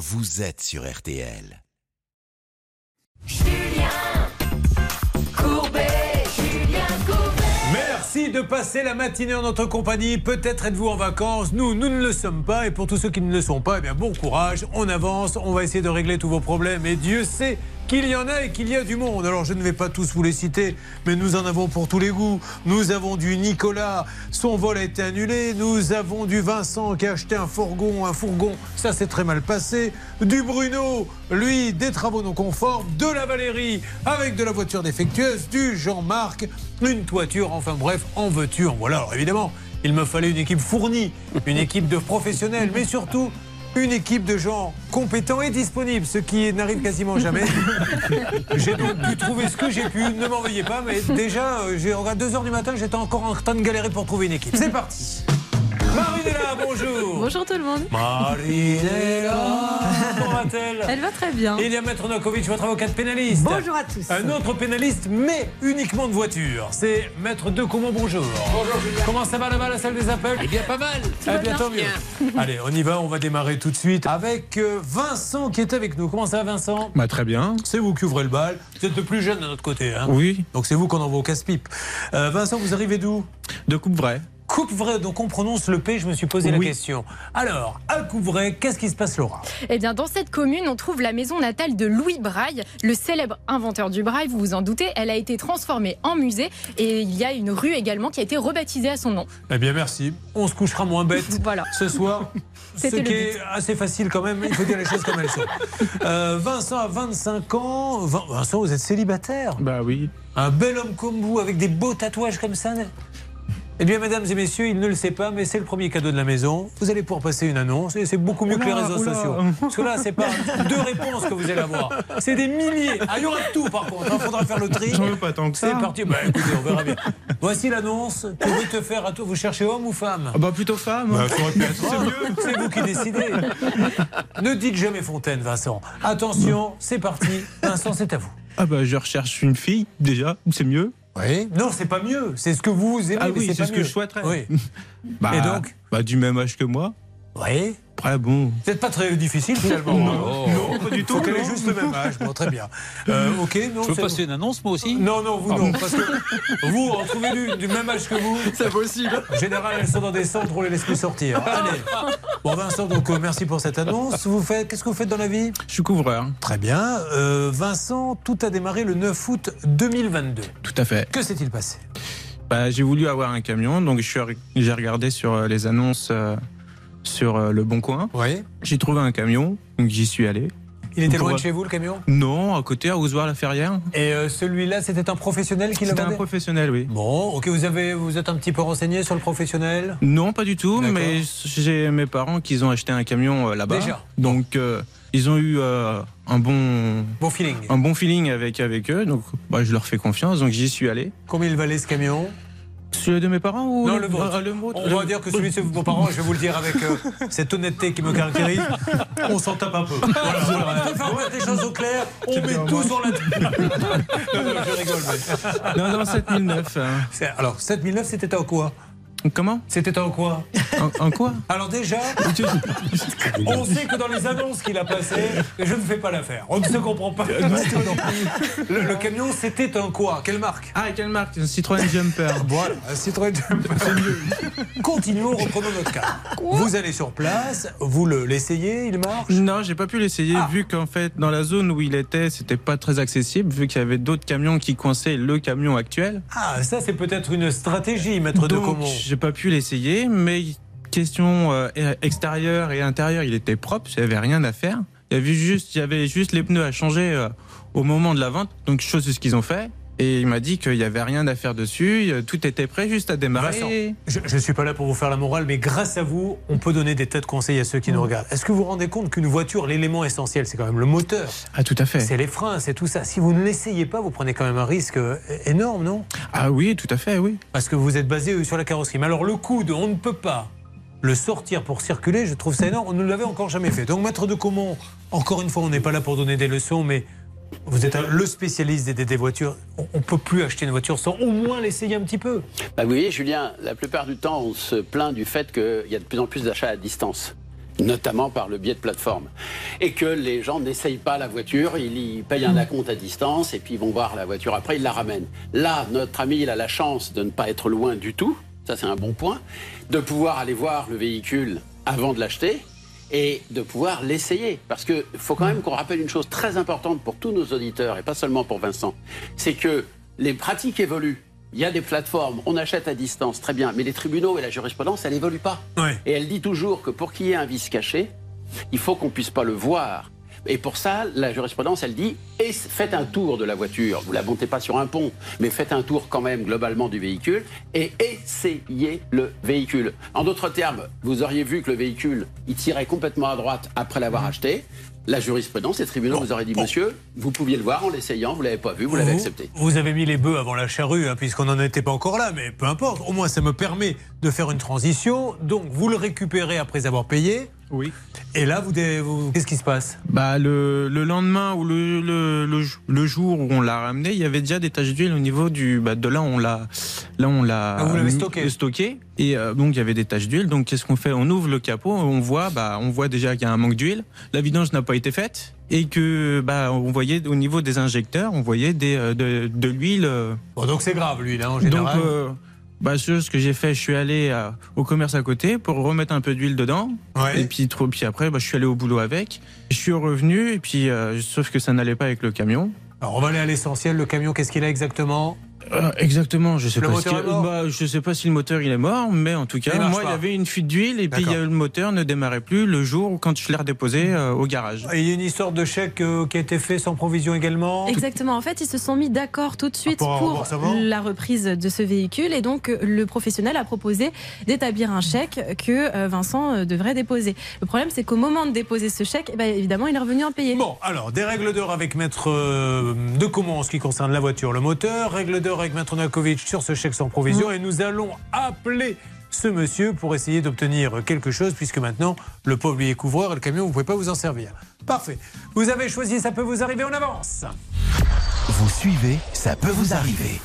vous êtes sur RTL. Merci de passer la matinée en notre compagnie. Peut-être êtes-vous en vacances. Nous, nous ne le sommes pas. Et pour tous ceux qui ne le sont pas, eh bien bon courage. On avance. On va essayer de régler tous vos problèmes. Et Dieu sait qu'il y en a et qu'il y a du monde. Alors je ne vais pas tous vous les citer, mais nous en avons pour tous les goûts. Nous avons du Nicolas, son vol a été annulé. Nous avons du Vincent qui a acheté un fourgon, un fourgon, ça s'est très mal passé. Du Bruno, lui, des travaux non conformes. De la Valérie, avec de la voiture défectueuse. Du Jean-Marc, une toiture, enfin bref, en voiture. Voilà, alors évidemment, il me fallait une équipe fournie, une équipe de professionnels, mais surtout une équipe de gens compétents et disponibles, ce qui n'arrive quasiment jamais. j'ai donc pu trouver ce que j'ai pu. Ne m'envoyez pas, mais déjà, euh, à 2h du matin, j'étais encore en train de galérer pour trouver une équipe. C'est parti. Marinella, bonjour. Bonjour tout le monde. Marinella, comment va-t-elle? Elle va très bien. Il y a Maître Nokovic, votre avocate pénaliste. Bonjour à tous. Un autre pénaliste, mais uniquement de voiture. C'est Maître Decomont, bonjour. Bonjour, Comment ça va là-bas, la salle des appels Eh bien, pas mal. Eh bien, tant mieux. Allez, on y va, on va démarrer tout de suite avec euh, Vincent qui est avec nous. Comment ça va, Vincent? Bah, très bien. C'est vous qui ouvrez le bal. Vous êtes le plus jeune de notre côté. Hein Oui. Donc c'est vous qu'on envoie au casse-pipe. Euh, Vincent, vous arrivez d'où? De coupe vrai. Coupvray, donc on prononce le P, je me suis posé la question. Alors, à Coupvray, qu'est-ce qui se passe, Laura? Eh bien, dans cette commune, on trouve la maison natale de Louis Braille, le célèbre inventeur du braille, vous vous en doutez. Elle a été transformée en musée et il y a une rue également qui a été rebaptisée à son nom. Eh bien, merci. On se couchera moins bête Voilà. ce soir. Ce C'était qui le est assez facile quand même, il faut dire les choses comme elles sont. Euh, Vincent a 25 ans. Vin- Vincent, vous êtes célibataire? Bah oui. Un bel homme comme vous, avec des beaux tatouages comme ça. Eh bien, mesdames et messieurs, il ne le sait pas, mais c'est le premier cadeau de la maison. Vous allez pouvoir passer une annonce et c'est beaucoup mieux que les réseaux oula. sociaux. Parce que là, c'est pas deux réponses que vous allez avoir. C'est des milliers. Ah, il y aura tout par contre. Il faudra faire le tri. J'en veux pas tant que C'est ça. parti. Bah, écoutez, on verra bien. Voici l'annonce que veut te faire à toi. Vous cherchez homme ou femme Ah bah plutôt femme. c'est mieux. C'est vous qui décidez. Ne dites jamais Fontaine, Vincent. Attention, c'est parti. Vincent, c'est à vous. Ah bah je recherche une fille déjà, c'est mieux. Oui. Non, c'est pas mieux. C'est ce que vous aimez. Ah oui, c'est pas ce que je souhaiterais. Oui. Bah, Et donc Bah du même âge que moi. Oui. Après bon. N'êtes pas très difficile finalement. Non, non, pas du Il faut tout. qu'elle ait juste le même âge. Bon, très bien. Euh, ok, non. Je peux c'est- passer une annonce, moi aussi Non, non, vous non. Parce que vous, en trouvez du, du même âge que vous. C'est possible. En général, elles sont dans des centres où on les laisse plus sortir. Allez. Bon, Vincent, donc euh, merci pour cette annonce. Vous faites, qu'est-ce que vous faites dans la vie? Je suis couvreur. Très bien. Euh, Vincent, tout a démarré le 9 août 2022. Tout à fait. Que s'est-il passé? Bah j'ai voulu avoir un camion, donc je suis arri- j'ai regardé sur les annonces euh, sur euh, le Bon Coin. Oui. J'ai trouvé un camion, donc j'y suis allé. Il était loin de chez vous, le camion? Non, à côté, à Oussoir-la-Ferrière. Et euh, celui-là, c'était un professionnel qui le C'était un professionnel, oui. Bon, ok, vous, avez, vous êtes un petit peu renseigné sur le professionnel? Non, pas du tout, mais j'ai mes parents qui ont acheté un camion euh, là-bas. Déjà. Donc, euh, ils ont eu un, bon, Bon feeling. un bon feeling avec, avec eux, donc bah, je leur fais confiance, donc j'y suis allé. Combien il valait ce camion? Celui de mes parents ou Non, le vôtre. Ah, le vôtre. On Le- va dire que celui de vos parents, je vais vous le dire avec euh, cette honnêteté qui me caractérise, on s'en tape un peu. Voilà, voilà. Préfère mettre les choses au clair, on met tout sur la table. Non, non, je rigole. mais- Non, non, 7009. hein. Alors, 7009, c'était en quoi? Comment C'était en quoi en, en quoi Alors déjà, on sait que dans les annonces qu'il a passées, je ne fais pas l'affaire. On ne se comprend pas. Le, le camion, c'était un quoi Quelle marque Ah, quelle marque Un Citroën Jumper. Voilà, un Citroën Jumper. Continuons, reprenons notre cas. Vous allez sur place, vous le- l'essayez, il marche? Non, j'ai pas pu l'essayer Ah. vu qu'en fait dans la zone où il était, c'était pas très accessible vu qu'il y avait d'autres camions qui coinçaient le camion actuel. Ah, ça c'est peut-être une stratégie, maître de Comont. J'ai pas pu l'essayer, mais question euh, extérieure et intérieure, il était propre, il avait rien à faire. Il y avait juste, il y avait juste les pneus à changer euh, au moment de la vente, donc chose de ce qu'ils ont fait. Et il m'a dit qu'il y avait rien à faire dessus, euh, tout était prêt juste à Vincent, démarrer. je ne suis pas là pour vous faire la morale, mais grâce à vous, on peut donner des tas de conseils à ceux qui nous regardent. Est-ce que vous vous rendez compte qu'une voiture, l'élément essentiel, c'est quand même le moteur Ah tout à fait. C'est les freins, c'est tout ça. Si vous ne l'essayez pas, vous prenez quand même un risque euh, énorme, non? Ah oui, tout à fait, oui. Parce que vous êtes basé euh, sur la carrosserie. Mais alors le coup de on ne peut pas le sortir pour circuler, je trouve ça énorme. On ne l'avait encore jamais fait. Donc maître de Comont, encore une fois, on n'est pas là pour donner des leçons, mais vous êtes le spécialiste des, des- des voitures. On ne peut plus acheter une voiture sans au moins l'essayer un petit peu. Bah, vous voyez, Julien, la plupart du temps, on se plaint du fait qu'il y a de plus en plus d'achats à distance. notamment par le biais de plateformes. Et que les gens n'essayent pas la voiture, ils y payent un acompte à distance et puis ils vont voir la voiture après, ils la ramènent. Là, notre ami, il a la chance de ne pas être loin du tout, ça c'est un bon point, de pouvoir aller voir le véhicule avant de l'acheter et de pouvoir l'essayer. Parce qu'il faut quand même qu'on rappelle une chose très importante pour tous nos auditeurs, et pas seulement pour Vincent, c'est que les pratiques évoluent. Il y a des plateformes, on achète à distance, très bien, mais les tribunaux et la jurisprudence, elle n'évolue pas. Ouais. Et elle dit toujours que pour qu'il y ait un vice caché, il faut qu'on puisse pas le voir. Et pour ça, la jurisprudence, elle dit et faites un tour de la voiture. Vous la montez pas sur un pont, mais faites un tour quand même globalement du véhicule et essayez le véhicule. En d'autres termes, vous auriez vu que le véhicule, il tirait complètement à droite après l'avoir acheté. La jurisprudence, les tribunaux Bon, vous auraient dit, bon. monsieur, vous pouviez le voir en l'essayant, vous l'avez pas vu, vous l'avez accepté. Vous avez mis les bœufs avant la charrue, hein, puisqu'on n'en était pas encore là, mais peu importe. Au moins, ça me permet de faire une transition. Donc, vous le récupérez après avoir payé. Oui. Et là, vous, qu'est-ce qui se passe? Bah le, le lendemain ou le, le, le, jour où on l'a ramené, il y avait déjà des taches d'huile au niveau du bah, de là où on l'a là on l'a Ah, vous l'avez mis- stocké. stocké. et euh, donc il y avait des taches d'huile. Donc qu'est-ce qu'on fait? On ouvre le capot, on voit bah on voit déjà qu'il y a un manque d'huile. La vidange n'a pas été faite et que bah on voyait au niveau des injecteurs, on voyait des euh, de, de l'huile euh, Bon, donc c'est grave, lui, là, en donc, général. euh, bah, ce que j'ai fait, je suis allé euh, au commerce à côté pour remettre un peu d'huile dedans. Ouais. Et puis, trop, puis après, bah, je suis allé au boulot avec. Je suis revenu, et puis, euh, sauf que ça n'allait pas avec le camion. Alors, on va aller à l'essentiel. Le camion, qu'est-ce qu'il a exactement? Euh, exactement, je sais Le pas. moteur est mort bah, je sais pas si le moteur il est mort, mais en tout cas, Il moi, il y avait une fuite d'huile, et puis il y a- D'accord. le moteur ne démarrait plus le jour où quand je l'ai redéposé euh, au garage. Et Il y a une histoire de chèque euh, qui a été fait sans provision également? Exactement. En fait, ils se sont mis d'accord tout de suite Pour la reprise de ce véhicule. Et donc, euh, le professionnel a proposé d'établir un chèque que euh, Vincent euh, devrait déposer. Le problème, c'est qu'au moment de déposer ce chèque, eh ben, évidemment, il est revenu impayé. Bon, alors, des règles d'or avec Maître euh, de Comont en ce qui concerne la voiture, le moteur. Règles d'or avec Maître Nakovic sur ce chèque sans provision. Et nous allons appeler ce monsieur pour essayer d'obtenir quelque chose, puisque maintenant, le pauvre lui est couvreur et le camion, vous ne pouvez pas vous en servir. Parfait. Vous avez choisi, ça peut vous arriver, on avance. Vous suivez, ça peut vous arriver.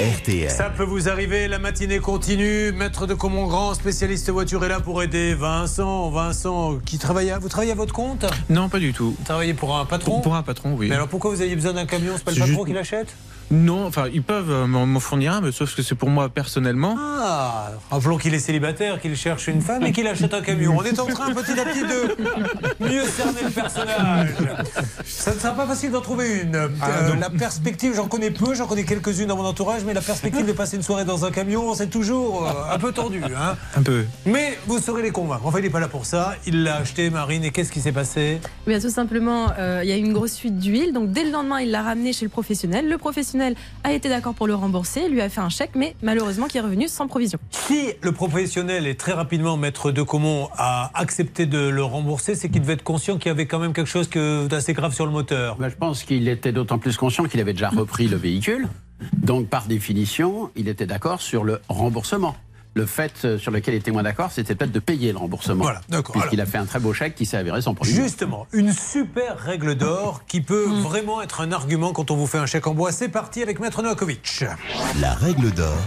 RTL. Ça peut vous arriver, la matinée continue. Maître de Comont Grand, spécialiste voiture, est là pour aider Vincent. Vincent, qui travaille à... Vous travaillez à votre compte? Non, pas du tout. Vous travaillez pour un patron? Pour, pour un patron, oui. Mais alors pourquoi vous aviez besoin d'un camion? C'est pas le patron juste- qui l'achète? Non, enfin, ils peuvent euh, m'en fournir un, mais sauf que c'est pour moi personnellement. Ah Rappelons qu'il est célibataire, qu'il cherche une femme et qu'il achète un camion. On est en train petit à petit de mieux cerner le personnage. Ça ne sera pas facile d'en trouver une. Euh, la perspective, j'en connais peu, j'en connais quelques-unes dans mon entourage, mais la perspective de passer une soirée dans un camion, c'est toujours euh, un peu tendu. Hein Un peu. mais vous saurez les convaincre. Enfin, il n'est pas là pour ça. Il l'a acheté, Marine, et qu'est-ce qui s'est passé? Eh Bien, tout simplement, euh, il y a eu une grosse fuite d'huile. Donc, dès le lendemain, il l'a ramené chez le professionnel. Le professionnel a été d'accord pour le rembourser, lui a fait un chèque, mais malheureusement, qui est revenu sans provision. Si le professionnel est très rapidement maître de Comont a accepté de le rembourser, c'est qu'il devait être conscient qu'il y avait quand même quelque chose d'assez grave sur le moteur. Ben, je pense qu'il était d'autant plus conscient qu'il avait déjà repris le véhicule. Donc, par définition, il était d'accord sur le remboursement. Le fait euh, sur lequel il était moins d'accord, c'était peut-être de payer le remboursement. Voilà, d'accord. Puisqu'il a fait un très beau chèque qui s'est avéré sans provision. Justement, une super règle d'or qui peut vraiment être un argument quand on vous fait un chèque en bois. C'est parti avec Maître Novakovic. La règle d'or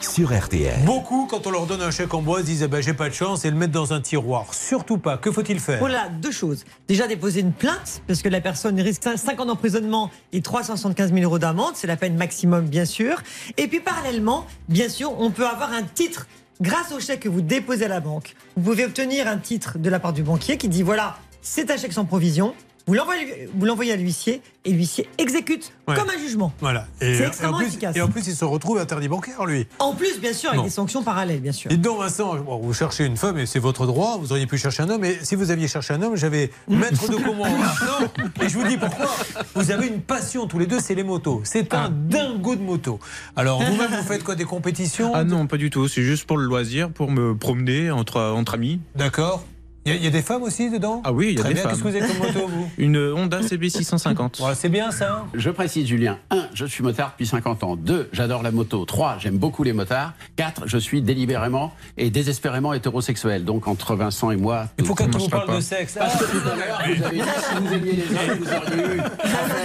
sur RTL. Beaucoup, quand on leur donne un chèque en bois, se disent eh ben, j'ai pas de chance et le mettent dans un tiroir. Surtout pas. Que faut-il faire? Voilà, deux choses. Déjà déposer une plainte, parce que la personne risque 5 ans d'emprisonnement et 375 000 euros d'amende, c'est la peine maximum bien sûr. Et puis parallèlement, bien sûr, on peut avoir un titre grâce au chèque que vous déposez à la banque. Vous pouvez obtenir un titre de la part du banquier qui dit voilà, c'est un chèque sans provision. Vous l'envoyez vous l'envoyez à l'huissier et l'huissier exécute Ouais. comme un jugement. Voilà. C'est et, extrêmement en plus, efficace. et en plus, il se retrouve interdit bancaire, lui. En plus, bien sûr, avec Bon. des sanctions parallèles, bien sûr. Dites donc, Vincent, bon, vous cherchez une femme et c'est votre droit. Vous auriez pu chercher un homme. Et si vous aviez cherché un homme, j'avais maître de comment maintenant. Et je vous dis pourquoi. Vous avez une passion tous les deux, c'est les motos. C'est un dingo de moto. Alors, vous-même, vous faites quoi Des compétitions Ah non, pas du tout. C'est juste pour le loisir, pour me promener entre, entre amis. D'accord. Il y, a- il y a des femmes aussi dedans? Ah oui, il y a Très des bien. femmes. Qu'est-ce que vous avez comme moto, vous? Une Honda CB 650. Voilà, C'est bien ça hein? Je précise, Julien. 1. Je suis motard depuis 50 ans. 2. J'adore la moto. 3. J'aime beaucoup les motards. 4. Je suis délibérément et désespérément hétérosexuel. Donc entre Vincent et moi. Il faut ça vous parle de pas. sexe. Parce que tout à l'heure, vous avez dit si vous aimiez les hommes, vous auriez eu.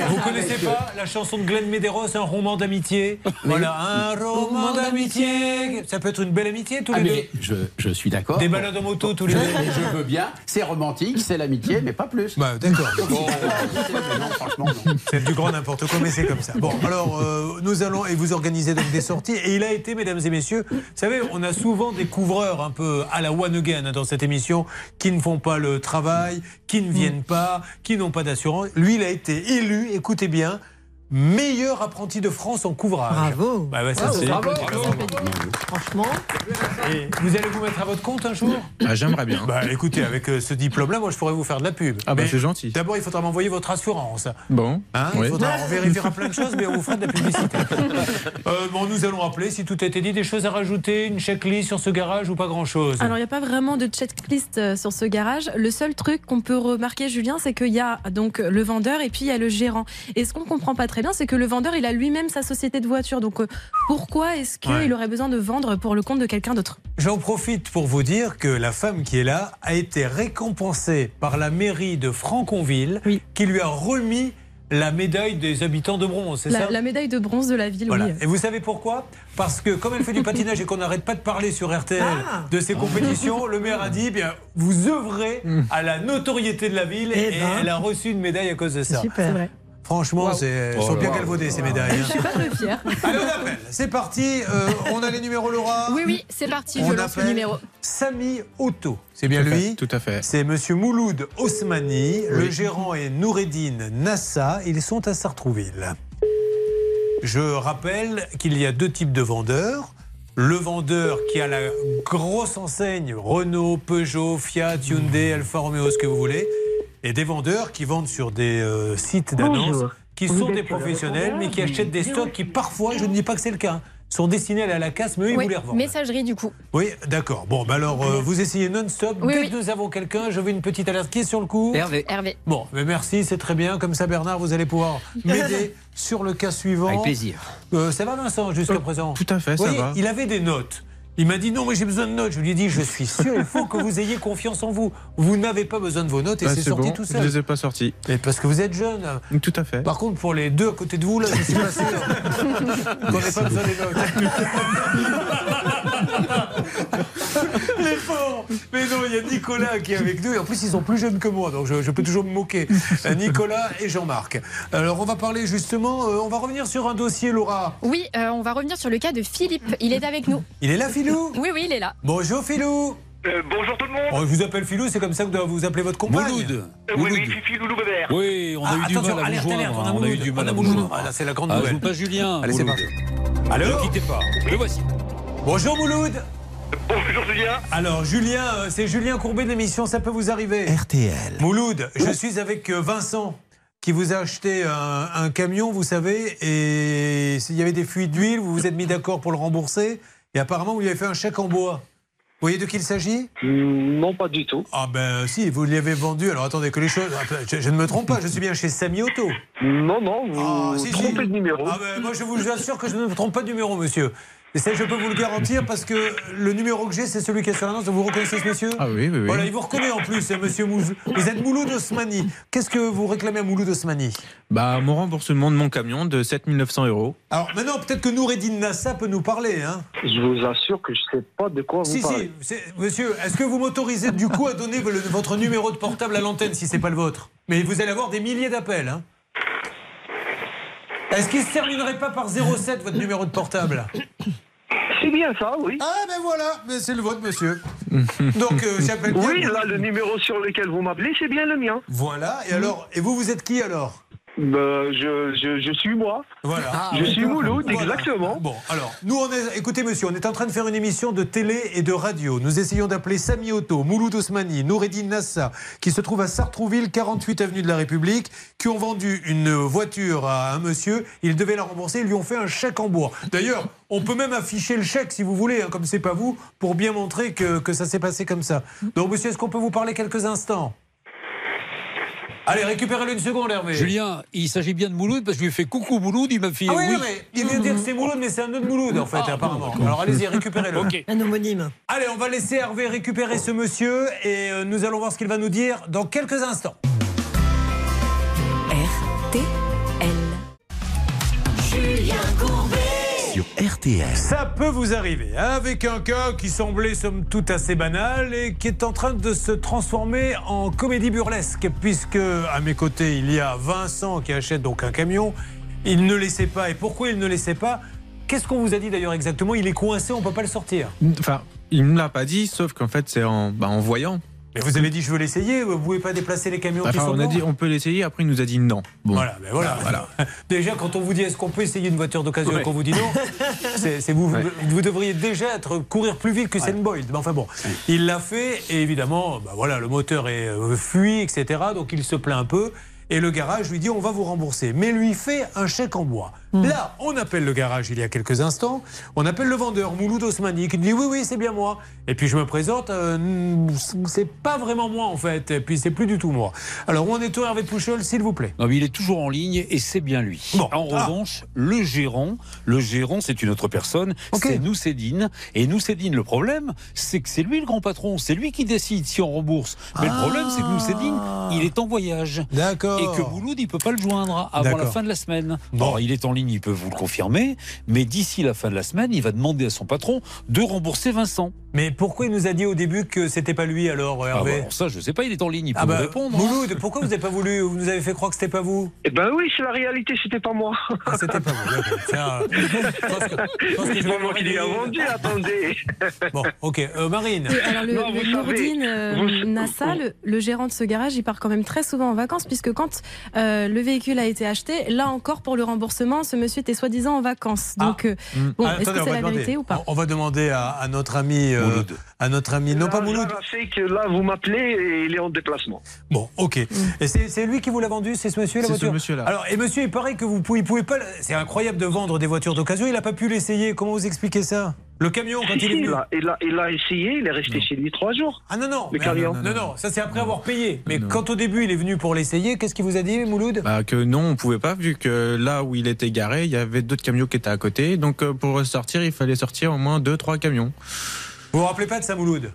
Vous connaissez pas la chanson de Glenn Medeiros, un roman d'amitié? Voilà, un roman d'amitié. Ça peut être une belle amitié tous Ah, les mais je, je suis d'accord. deux. Des balades en moto tous les deux. je veux bien. C'est romantique, c'est l'amitié, mais pas plus. Bah d'accord. C'est du grand n'importe quoi, mais c'est comme ça. Bon, alors, euh, nous allons, et vous organisez donc des sorties. Et il a été, mesdames et messieurs, vous savez, on a souvent des couvreurs un peu à la one again hein, dans cette émission, qui ne font pas le travail, qui ne viennent pas, qui n'ont pas d'assurance. Lui, il a été élu, écoutez bien, meilleur apprenti de France en couvrage. Bravo. Bah ça, Bravo, c'est- bravo. Bravo. Franchement, Et vous allez vous mettre à votre compte un jour? Ah, J'aimerais bien. Bah écoutez, avec euh, ce diplôme-là, moi je pourrais vous faire de la pub. Ah bah c'est gentil. D'abord, il faudra m'envoyer votre assurance. Bon. Hein, Oui. Il faudra, on vérifiera plein de choses, mais on vous fera de la publicité. Euh, bon, nous allons rappeler, si tout a été dit, des choses à rajouter, une checklist sur ce garage ou pas grand-chose. Alors, il n'y a pas vraiment de checklist euh, sur ce garage. Le seul truc qu'on peut remarquer, Julien, c'est qu'il y a donc le vendeur et puis il y a le gérant. Et ce qu'on ne comprend pas très bien, c'est que le vendeur, il a lui-même sa société de voiture. Donc, euh, pourquoi est-ce qu'il Ouais. aurait besoin de vendre pour le compte de quelqu'un d'autre? J'en profite pour vous dire que la femme qui est là a été récompensée par la mairie de Franconville, Oui. qui lui a remis la médaille des habitants de bronze, c'est ça? la, la médaille de bronze de la ville, Voilà. oui. Et vous savez pourquoi? Parce que comme elle fait du patinage et qu'on n'arrête pas de parler sur RTL Ah. de ces compétitions, le maire a dit eh bien vous œuvrez à la notoriété de la ville Eh et ben. elle a reçu une médaille à cause de ça. C'est super. Franchement, c'est Oh sont là bien galvaudées ces médailles. Je suis hein. pas très fière. Allez, on appelle. C'est parti. Euh, on a les numéros Laura. Oui, oui, c'est parti, On je lance le appelle numéro. Samy Auto. C'est bien Tout à fait, lui. Tout à fait. C'est Monsieur Mouloud Osmani. Le gérant est Noureddine Nassa. Ils sont à Sartrouville. Je rappelle qu'il y a deux types de vendeurs. Le vendeur qui a la grosse enseigne Renault, Peugeot, Fiat, Hyundai, Alfa Romeo, ce que vous voulez. Et des vendeurs qui vendent sur des euh, sites d'annonces qui sont des professionnels mais qui achètent des stocks qui parfois, je ne dis pas que c'est le cas, sont destinés à aller à la casse, mais eux, ils Oui, vous les revendent. messagerie du coup. Oui, d'accord. Bon, bah alors, euh, vous essayez non-stop. Oui, Dès oui. que nous avons quelqu'un, je veux une petite alerte. Qui est sur le coup Hervé. Hervé. Bon, mais merci, c'est très bien. Comme ça, Bernard, vous allez pouvoir m'aider sur le cas suivant. Avec plaisir. Euh, ça va, Vincent, jusqu'à présent Tout à fait, ça va. Il avait des notes. Il m'a dit non, mais j'ai besoin de notes. Je lui ai dit, je suis sûr, il faut que vous ayez confiance en vous. Vous n'avez pas besoin de vos notes et Ah, c'est sorti bon, tout Je seul. les ai pas sortis. Et parce que vous êtes jeune. Tout à fait. Par contre, pour les deux à côté de vous, là, je suis pas sûr. qu'on n'ait pas besoin des notes. Les pauvres Mais non, il y a Nicolas qui est avec nous. Et en plus, ils sont plus jeunes que moi, donc je, je peux toujours me moquer. Euh, Nicolas et Jean-Marc. Alors, on va parler justement, euh, on va revenir sur un dossier, Laura. Oui, euh, on va revenir sur le cas de Philippe. Il est avec nous. Il est là, Philou? Oui, oui, il est là. Bonjour, Philou Euh, bonjour tout le monde. Oh, Je vous appelle Philou, c'est comme ça que doit vous appeler votre compagne. Euh, oui, oui, Fifi, Loulou, Bébert. Oui, on a Ah, eu du mal à alerte, vous alerte, joindre. on a On a eu Mouloud, du mal on a à vous Mouloud. joindre. Ah, là, c'est la grande Ah, je nouvelle. vous passe Julien. Allez, c'est Mouloud. parti. Ne Allô quittez pas. Le voici. Bonjour, Mouloud Bonjour Julien. Alors, Julien, euh, c'est Julien Courbet de l'émission Ça peut vous arriver RTL. Mouloud, je suis avec euh, Vincent qui vous a acheté un, un camion, vous savez, et il y avait des fuites d'huile, vous vous êtes mis d'accord pour le rembourser, et apparemment vous lui avez fait un chèque en bois. Vous voyez de qui il s'agit? Non, pas du tout. Ah ben si, vous lui avez vendu, alors attendez que les choses... Je, je ne me trompe pas, je suis bien chez Samy Auto. Non, non, vous Ah, si, si. trompez de numéro. Ah ben, moi je vous assure que je ne me trompe pas de numéro, monsieur. Et ça, je peux vous le garantir parce que le numéro que j'ai, c'est celui qui est sur l'annonce. Vous reconnaissez ce monsieur? Ah oui, oui, oui. Voilà, il vous reconnaît en plus, monsieur Mouz. Vous êtes Mouloud Osmani. Qu'est-ce que vous réclamez à Mouloud Osmani Bah, mon remboursement de mon camion de 7900 euros. Alors maintenant, peut-être que Noureddin Nassa peut nous parler. Hein Je vous assure que je sais pas de quoi vous si, parlez. si. c'est- Monsieur, est-ce que vous m'autorisez du coup à donner le- votre numéro de portable à l'antenne si c'est pas le vôtre? Mais vous allez avoir des milliers d'appels. Hein est-ce qu'il se terminerait pas par 07 votre numéro de portable C'est bien ça, oui. Ah ben voilà, mais c'est le vôtre, monsieur. Donc euh, j'appelle bien. Oui, là, le numéro sur lequel vous m'appelez, c'est bien le mien. Voilà. Et alors, et vous, vous êtes qui alors? Ben, je, je, je suis moi. Voilà. je suis Mouloud, Voilà. exactement. Bon, alors, nous, on est. Écoutez, monsieur, on est en train de faire une émission de télé et de radio. Nous essayons d'appeler Sami Otto, Mouloud Osmani, Noureddin Nassa, qui se trouve à Sartrouville, 48 avenue de la République, qui ont vendu une voiture à un monsieur. Ils devaient la rembourser. Ils lui ont fait un chèque en bois. D'ailleurs, on peut même afficher le chèque si vous voulez, hein, comme c'est pas vous, pour bien montrer que, que ça s'est passé comme ça. Donc, monsieur, est-ce qu'on peut vous parler quelques instants? Allez, récupérez-le une seconde, Hervé. Julien, il s'agit bien de Mouloud parce que je lui ai fait coucou Mouloud, il m'a fait Ah oui, oui. non, mais il vient de dire que c'est Mouloud, mais c'est un autre Mouloud en fait, Ah, apparemment. Alors allez-y, récupérez-le. Ok. Un homonyme. Allez, on va laisser Hervé récupérer ce monsieur et euh, nous allons voir ce qu'il va nous dire dans quelques instants. RTL. Sur RTL. Ça peut vous arriver hein, avec un cas qui semblait somme toute assez banal et qui est en train de se transformer en comédie burlesque puisque à mes côtés il y a Vincent qui achète donc un camion. Il ne laissait pas et pourquoi il ne laissait pas? Qu'est-ce qu'on vous a dit d'ailleurs exactement? Il est coincé, on peut pas le sortir. Enfin, il me l'a pas dit, sauf qu'en fait, c'est en, bah, en voyant. Mais vous avez dit je veux l'essayer, vous pouvez pas déplacer les camions qui sont on a dit on peut l'essayer, après il nous a dit non. Bon. Voilà, ben voilà. Voilà. Déjà, quand on vous dit est-ce qu'on peut essayer une voiture d'occasion et Ouais. qu'on vous dit non, c'est vous, vous, Ouais. vous devriez déjà être courir plus vite que Usain Bolt. Mais enfin bon, il l'a fait et évidemment, bah voilà, le moteur est euh, fui, etc. Donc il se plaint un peu. Et le garage lui dit on va vous rembourser, mais lui fait un chèque en bois. Là, on appelle le garage il y a quelques instants, on appelle le vendeur Mouloud Osmani qui dit oui oui c'est bien moi. Et puis je me présente, euh, c'est pas vraiment moi en fait, et puis c'est plus du tout moi. Alors où en est-on Hervé Pouchol s'il vous plaît? Non, mais il est toujours en ligne et c'est bien lui. Bon. En Ah. revanche, le gérant, le gérant, c'est une autre personne. C'est nous, Cédine. Et nous, Cédine, le problème, c'est que c'est lui le grand patron. C'est lui qui décide si on rembourse. Mais le problème, c'est que nous, Cédine, il est en voyage. D'accord. Et que Mouloud, il peut pas le joindre avant la fin de la semaine. Bon. Alors, il est en ligne, il peut vous le confirmer. Mais d'ici la fin de la semaine, il va demander à son patron de rembourser Vincent. Mais pourquoi il nous a dit au début que c'était pas lui alors, Ah, Hervé bah, alors ça, je sais pas, il est en ligne, il peut Ah me bah, répondre. hein. Mouloud, pourquoi vous n'avez pas voulu Vous nous avez fait croire que c'était pas vous? Eh ben oui, c'est la réalité, c'était pas moi. Ah, C'était pas vous. d'accord. Tiens, euh, C'est pas moi qui l'ai vendu, attendez. Bon, ok. Euh, Marine alors le, Non, le Nourdine, euh, vous- Nassa, le, le gérant de ce garage, il part quand même très souvent en vacances puisque quand euh, le véhicule a été acheté, là encore pour le remboursement, ce monsieur était soi-disant en vacances. Ah. Donc euh, bon, Ah, est-ce que on c'est va la demander. vérité ou pas On va demander à, à notre ami, euh, Mouloud. à notre ami, non Là, pas Mouloud. Ça fait que là, vous m'appelez et il est en déplacement. Bon, ok. Et c'est c'est lui qui vous l'a vendu, c'est ce monsieur la C'est ce voiture. monsieur-là. Alors, et monsieur, il paraît que vous pouvez, il pouvez pas. C'est incroyable de vendre des voitures d'occasion. Il a pas pu l'essayer. Comment vous expliquez ça? Le camion quand Si, il est si, venu. il, a, il, a, il a essayé, il est resté chez lui trois jours. Ah non non. Le mais- camion. Non non, ça c'est après avoir payé. Mais Non. quand au début il est venu pour l'essayer, qu'est-ce qu'il vous a dit, Mouloud? Bah, que non, on pouvait pas, vu que là où il était garé, il y avait d'autres camions qui étaient à côté. Donc euh, pour sortir, il fallait sortir au moins deux, trois camions. Vous vous rappelez pas de ça, Mouloud?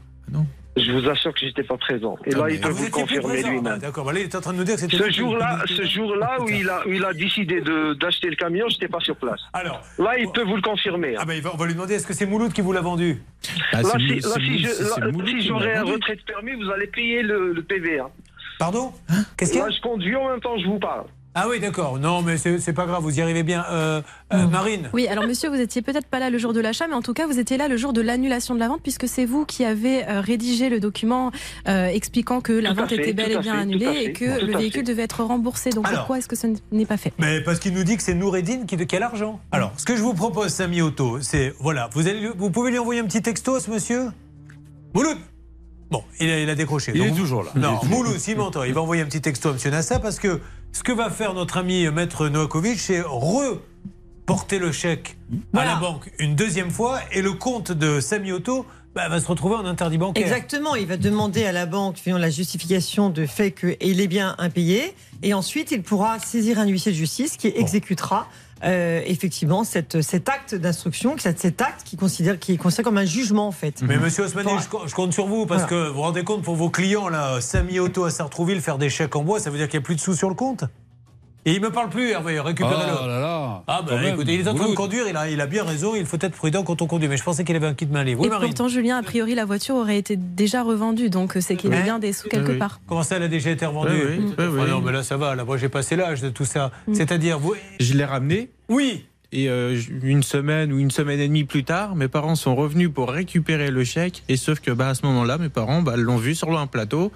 Je vous assure que j'étais pas présent. Et Ah, là, mais- il peut Ah, vous plus confirmer présent. Ah, lui-même. D'accord. Bah, là, il est en train de nous dire que c'était. Ce vous jour-là, ce jour-là où il a, où il a décidé de- d'acheter le camion, j'étais pas sur place. Alors. Là, il peut vous le confirmer. hein. Ah bah, il va- on va lui demander est-ce que c'est Mouloud qui vous l'a vendu? Ah, là, si, j'aurais un retrait de permis, vous allez payer le, le PV. hein. Pardon? Qu'est-ce qu'il y a? Là, je conduis en même temps, je vous parle. Ah oui, d'accord. Non, mais c'est c'est pas grave. Vous y arrivez bien. Euh, euh, Marine. Oui, alors monsieur, vous étiez peut-être pas là le jour de l'achat, mais en tout cas, vous étiez là le jour de l'annulation de la vente, puisque c'est vous qui avez euh, rédigé le document euh, expliquant que la Tout vente fait, était bel et bien fait, annulée et que tout le véhicule fait. devait être remboursé. Donc Alors. pourquoi est-ce que ce n'est pas fait? Mais parce qu'il nous dit que c'est Noureddin qui, qui a l'argent. Alors, ce que je vous propose, Samy Auto, c'est voilà, vous, allez, vous pouvez lui envoyer un petit texto à ce monsieur? Mouloud Bon, il a, il a décroché. Il Donc, est toujours là. Non, Mouloud, s'il m'entend, il va envoyer un petit texto à monsieur Nassa parce que ce que va faire notre ami Maître Novakovic, c'est reporter le chèque à la banque une deuxième fois et le compte de Samy Auto bah, va se retrouver en interdit bancaire. Exactement, il va demander à la banque finalement, la justification de fait qu'il est bien impayé. Et ensuite il pourra saisir un huissier de justice qui exécutera euh, effectivement cette, cet acte d'instruction, cet, acte qui considère qui est considéré comme un jugement en fait. Mais monsieur Osmani, je, co- je compte sur vous parce Voilà. que vous vous rendez compte pour vos clients, là, Samy Auto à Sartrouville, faire des chèques en bois, ça veut dire qu'il n'y a plus de sous sur le compte? Et il me parle plus, Hervé, récupérez-le. Oh là là. Ah bah écoutez, il est en train de conduire, il a, il a bien raison, il faut être prudent quand on conduit. Mais je pensais qu'il avait un kit main libre. Oui, Et Marine pourtant, Julien, a priori, la voiture aurait été déjà revendue, donc euh, c'est qu'il y a Ouais. bien des sous quelque Oui. part. Comment ça, elle a déjà été revendue Oui, oui, oui, oui. Ah non, mais là, ça va. Là, moi, j'ai passé l'âge de tout ça. C'est-à-dire, vous... Je l'ai ramené. Oui Et euh, une semaine ou une semaine et demie plus tard, mes parents sont revenus pour récupérer le chèque. Et sauf que bah, à ce moment-là, mes parents bah, l'ont vu sur un plateau,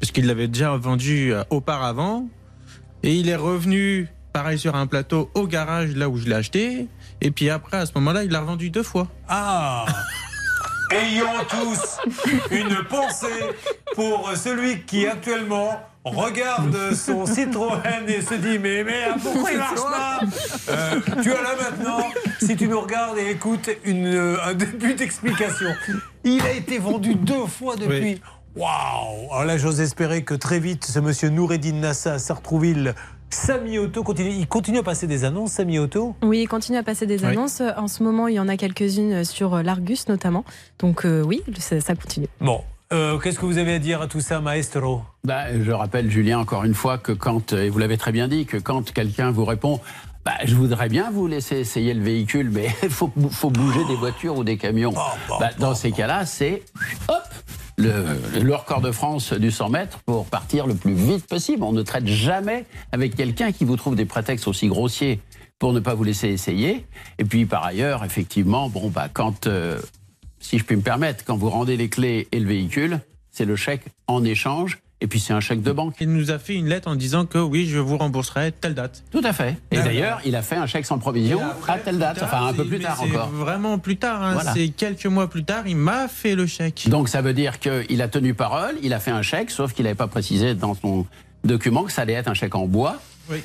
parce qu'ils l'avaient déjà vendu euh, auparavant. Et il est revenu, pareil, sur un plateau au garage, là où je l'ai acheté. Et puis après, à ce moment-là, il l'a revendu deux fois. Ah Ayons tous une pensée pour celui qui actuellement regarde son Citroën et se dit mais mais pourquoi il marche pas Euh, Tu as là maintenant, si tu nous regardes et écoutes une, euh, un début d'explication. Il a été vendu deux fois depuis. Waouh Alors là, j'ose espérer que très vite, ce monsieur Noureddin Nassa à Sartrouville, Samy Auto, continue, il continue à passer des annonces, Samy Auto Oui, il continue à passer des Oui. annonces. En ce moment, il y en a quelques-unes sur euh, l'Argus notamment. Donc euh, oui, ça, ça continue. Bon, euh, qu'est-ce que vous avez à dire à tout ça, maestro? Bah, je rappelle, Julien, encore une fois, que quand, et vous l'avez très bien dit, que quand quelqu'un vous répond bah, Je voudrais bien vous laisser essayer le véhicule, mais il faut, faut bouger des voitures ou des camions. Bah, dans ces cas-là, c'est hop le, le record de France du 100 mètres pour partir le plus vite possible. On ne traite jamais avec quelqu'un qui vous trouve des prétextes aussi grossiers pour ne pas vous laisser essayer. Et puis par ailleurs, effectivement, bon, bah, quand, euh, si je puis me permettre, quand vous rendez les clés et le véhicule, c'est le chèque en échange. Et puis c'est un chèque de banque. Il nous a fait une lettre en disant que oui, je vous rembourserai telle date. Tout à fait. Et d'ailleurs, il a fait un chèque sans provision à telle date, enfin un peu plus tard encore. Vraiment plus tard. hein. Voilà. C'est quelques mois plus tard, il m'a fait le chèque. Donc ça veut dire qu'il a tenu parole, il a fait un chèque, sauf qu'il n'avait pas précisé dans son document que ça allait être un chèque en bois,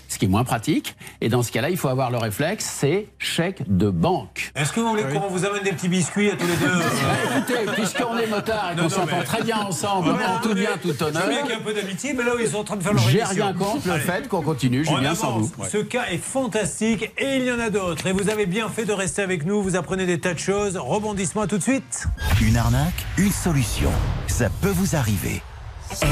ce qui est moins pratique. Et dans ce cas-là, il faut avoir le réflexe, c'est chèque de banque. Est-ce que vous voulez qu'on vous amène des petits biscuits à tous les deux Bah, écoutez, puisqu'on est motards et qu'on s'entend très bien ensemble, en tout bien, tout Je veux bien honneur, qu'il y ait un peu d'amitié, mais là où ils sont en train de faire leur j'ai rien contre le fait qu'on continue, On Julien, sans vous. Ce cas est fantastique et il y en a d'autres. Et vous avez bien fait de rester avec nous. Vous apprenez des tas de choses. Rebondissement à tout de suite. Une arnaque, une solution. Ça peut vous arriver. Sur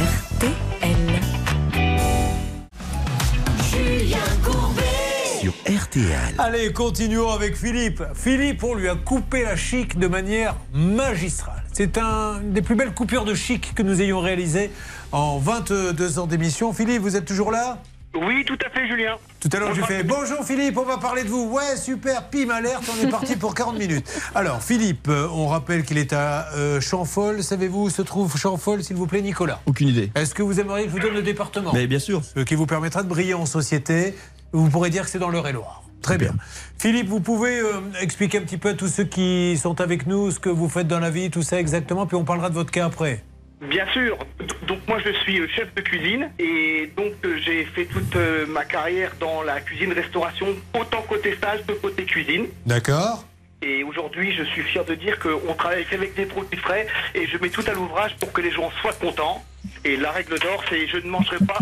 RTL. Allez, continuons avec Philippe. Philippe, on lui a coupé la chic de manière magistrale. C'est un des plus belles coupures de chic que nous ayons réalisées en 22 ans d'émission. Philippe, vous êtes toujours là? Oui, tout à fait, Julien. Tout à l'heure, je fais Bonjour Philippe, on va parler de vous. Ouais, super, pim, alerte, on est parti pour 40 minutes. Alors, Philippe, euh, on rappelle qu'il est à euh, Champfol. Savez-vous où se trouve Champfol, s'il vous plaît, Nicolas? Aucune idée. Est-ce que vous aimeriez que je vous donne le département? Mais bien sûr. Ce qui vous permettra de briller en société. Vous pourrez dire que c'est dans l'Eure-et-Loire. Très bien. Philippe, vous pouvez euh, expliquer un petit peu à tous ceux qui sont avec nous ce que vous faites dans la vie, tout ça exactement, puis on parlera de votre cas après. Bien sûr. Donc moi je suis euh, chef de cuisine et donc euh, j'ai fait toute euh, ma carrière dans la cuisine-restauration, autant côté stage que côté cuisine. D'accord Et aujourd'hui je suis fier de dire qu'on travaille qu'avec des produits frais et je mets tout à l'ouvrage pour que les gens soient contents. Et la règle d'or c'est je ne mangerai pas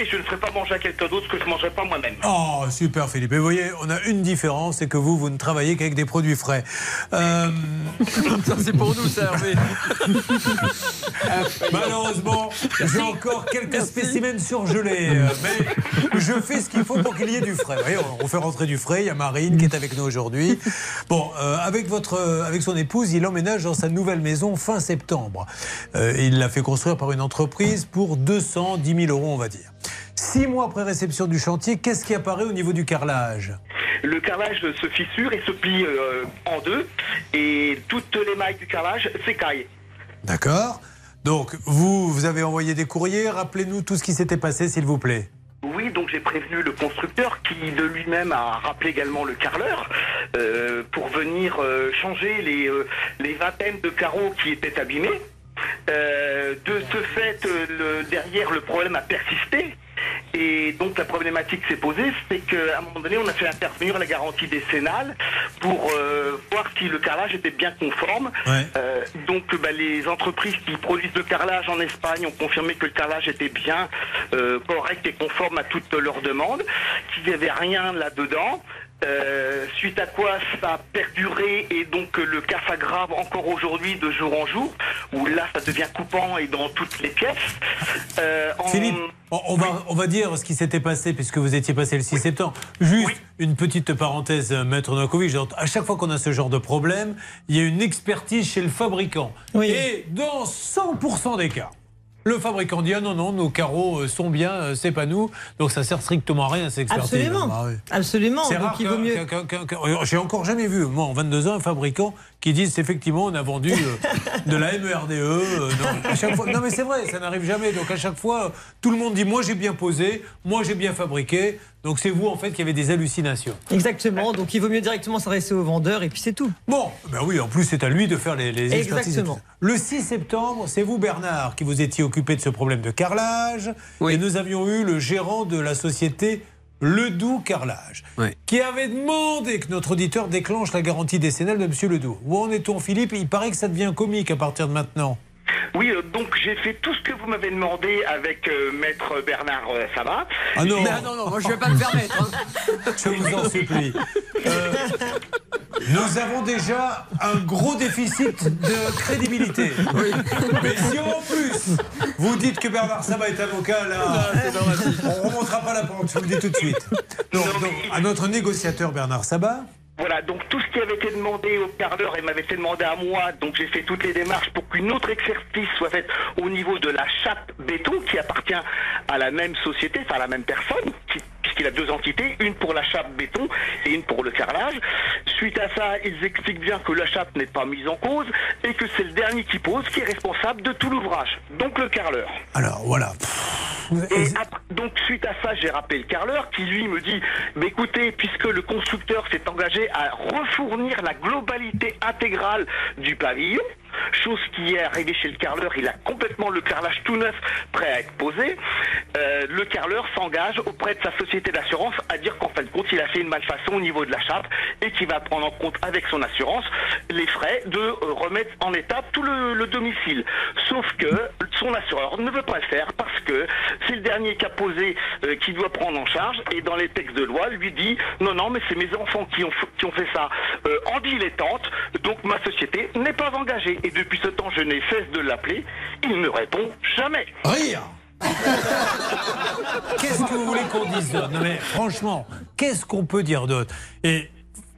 et je ne ferai pas manger à quelqu'un d'autre ce que je ne mangerai pas moi-même. Oh, super Philippe. Et vous voyez, on a une différence, c'est que vous, vous ne travaillez qu'avec des produits frais. Euh, Ça, c'est pour nous, ça, Hervé. Malheureusement, j'ai encore quelques spécimens surgelés. euh, Mais je fais ce qu'il faut pour qu'il y ait du frais. Vous voyez, on fait rentrer du frais. Il y a Marine qui est avec nous aujourd'hui. Bon, euh, avec, votre, euh, avec son épouse, il emménage dans sa nouvelle maison fin septembre. Euh, il l'a fait construire par une entreprise pour 210 000 euros, on va dire. Six mois après réception du chantier, qu'est-ce qui apparaît au niveau du carrelage Le carrelage se fissure et se plie euh, en deux et toutes les mailles du carrelage s'écaillent. D'accord Donc, vous, vous avez envoyé des courriers. Rappelez-nous tout ce qui s'était passé, s'il vous plaît. Oui, donc j'ai prévenu le constructeur qui de lui-même a rappelé également le carreleur euh, pour venir euh, changer les, les vingtaines de carreaux qui étaient abîmés. Euh, de ce fait, euh, le- derrière, le problème a persisté. Et donc la problématique s'est posée, c'est qu'à un moment donné, on a fait intervenir la garantie décennale pour euh, voir si le carrelage était bien conforme. Euh, donc bah, les entreprises qui produisent le carrelage en Espagne ont confirmé que le carrelage était bien euh, correct et conforme à toutes leurs demandes, qu'il n'y avait rien là-dedans. Euh, suite à quoi ça a perduré et donc euh, le cas s'aggrave encore aujourd'hui de jour en jour, où là ça devient coupant et dans toutes les pièces. Euh, en- Philippe, on, on va, on va dire ce qui s'était passé puisque vous étiez passé le 6 septembre. Juste une petite parenthèse, euh, Maître Novakovic. À chaque fois qu'on a ce genre de problème, il y a une expertise chez le fabricant. Et dans 100% des cas, le fabricant dit ah non, non, nos carreaux euh, sont bien, euh, c'est pas nous. Donc ça sert strictement à rien, cette expertise. Absolument. Ah oui. Absolument. C'est Donc rare J'ai encore jamais vu, moi, en 22 ans, un fabricant qui disent effectivement on a vendu euh, de la MERDE. euh, non, à chaque fois, non mais c'est vrai, ça n'arrive jamais. Donc à chaque fois, tout le monde dit moi j'ai bien posé, moi j'ai bien fabriqué. Donc c'est vous en fait qui avez des hallucinations. Exactement. Donc il vaut mieux directement s'adresser au vendeur et puis c'est tout. Bon, ben oui, en plus c'est à lui de faire les, les expertises. Exactement. Le 6 septembre, c'est vous Bernard qui vous étiez occupé de ce problème de carrelage. Et nous avions eu le gérant de la société Ledoux Carrelage, Oui. qui avait demandé que notre auditeur déclenche la garantie décennale de Monsieur Ledoux. Où en est-on Philippe? Il paraît que ça devient comique à partir de maintenant. Oui, euh, donc j'ai fait tout ce que vous m'avez demandé avec euh, maître Bernard euh, Sabat. Ah non, Mais, ah non, non, moi je vais pas me permettre. hein. je vous en supplie. Euh, nous avons déjà un gros déficit de crédibilité. Mais si en plus vous dites que Bernard Sabat est avocat, là, on ne remontera pas la pente, je vous le dis tout de suite. Donc, donc, à notre négociateur Bernard Sabat, Voilà, donc tout ce qui avait été demandé au carreleur et m'avait été demandé à moi, donc j'ai fait toutes les démarches pour qu'une autre expertise soit faite au niveau de la chape béton qui appartient à la même société, enfin à la même personne, puisqu'il a deux entités, une pour la chape béton et une pour le carrelage. Suite à ça, ils expliquent bien que la chape n'est pas mise en cause et que c'est le dernier qui pose qui est responsable de tout l'ouvrage, donc le carreleur. alors voilà. Et après- donc suite à ça, j'ai rappelé le carreleur qui lui me dit, bah, écoutez, puisque le constructeur s'est engagé à refournir la globalité intégrale du pavillon, chose qui est arrivée chez le carreleur, il a complètement le carrelage tout neuf prêt à être posé, euh, le carreleur s'engage auprès de sa société d'assurance à dire qu'en fin de compte, il a fait une malfaçon au niveau de la chape et qu'il va prendre en compte avec son assurance les frais de euh, remettre en état tout le, le domicile. Sauf que son assureur ne veut pas le faire parce que c'est le dernier qui a posé euh, qui doit prendre en charge et dans les textes de loi lui dit non non mais c'est mes enfants qui ont, qui ont fait ça. Euh, en dilettante donc ma société n'est pas engagée et depuis ce temps je n'ai cesse de l'appeler il ne répond jamais. Rire Qu'est-ce que vous voulez qu'on dise d'autre Non mais franchement, qu'est-ce qu'on peut dire d'autre Et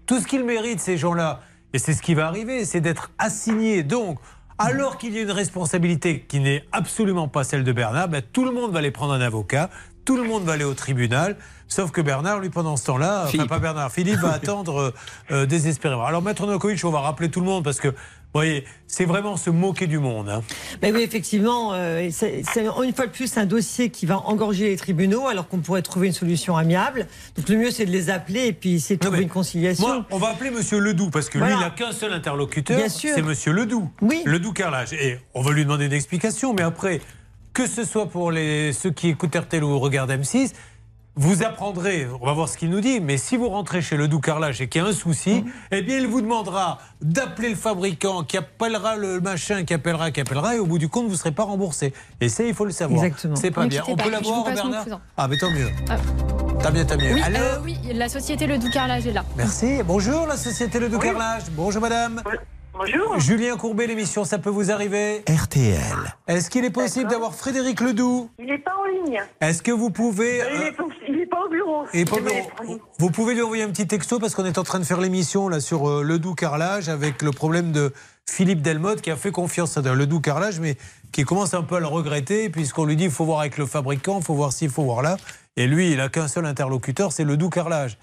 tout ce qu'ils méritent, ces gens-là, et c'est ce qui va arriver, c'est d'être assignés. Donc, alors qu'il y a une responsabilité qui n'est absolument pas celle de Bernard, ben, tout le monde va aller prendre un avocat, tout le monde va aller au tribunal, sauf que Bernard, lui, pendant ce temps-là, enfin pas Bernard, Philippe va attendre euh, euh, désespérément. Alors, Maître Novakovic, on va rappeler tout le monde parce que, voyez, c'est vraiment se moquer du monde. hein. Ben oui, effectivement, euh, c'est une fois de plus un dossier qui va engorger les tribunaux alors qu'on pourrait trouver une solution amiable. Donc le mieux c'est de les appeler et puis essayer de trouver une conciliation. Moi, on va appeler Monsieur Ledoux parce que lui, il n'a qu'un seul interlocuteur. C'est Monsieur Ledoux. Oui. Ledoux Carrelage. Et on va lui demander une explication. Mais après, que ce soit pour les, ceux qui écoutent RTL ou regardent M6, vous apprendrez, on va voir ce qu'il nous dit, mais si vous rentrez chez Ledoux Carrelage et qu'il y a un souci, Mhm. eh bien, il vous demandera d'appeler le fabricant qui appellera le machin, qui appellera, qui appellera, et au bout du compte, vous ne serez pas remboursé. Et ça, il faut le savoir. Exactement. C'est pas Ne bien. On pas, peut l'avoir, Bernard. Ah, mais tant mieux. Ah. T'as bien, t'as mieux. Oui, Alors euh, oui, la société Le Doux Carrelage est là. Merci. Bonjour, la société Le Carrelage. Bonjour, madame. Bonjour. Julien Courbet, l'émission, ça peut vous arriver RTL. Est-ce qu'il est possible d'avoir Frédéric Ledoux Il n'est pas en ligne. Est-ce que vous pouvez... Il euh, est pas et vous pouvez lui envoyer un petit texto parce qu'on est en train de faire l'émission là sur euh, Ledoux Carrelage avec le problème de Philippe Delmotte qui a fait confiance à Ledoux Carrelage mais qui commence un peu à le regretter puisqu'on lui dit il faut voir avec le fabricant, il faut voir ci, il faut voir là. Et lui, il a qu'un seul interlocuteur, c'est Ledoux Carrelage.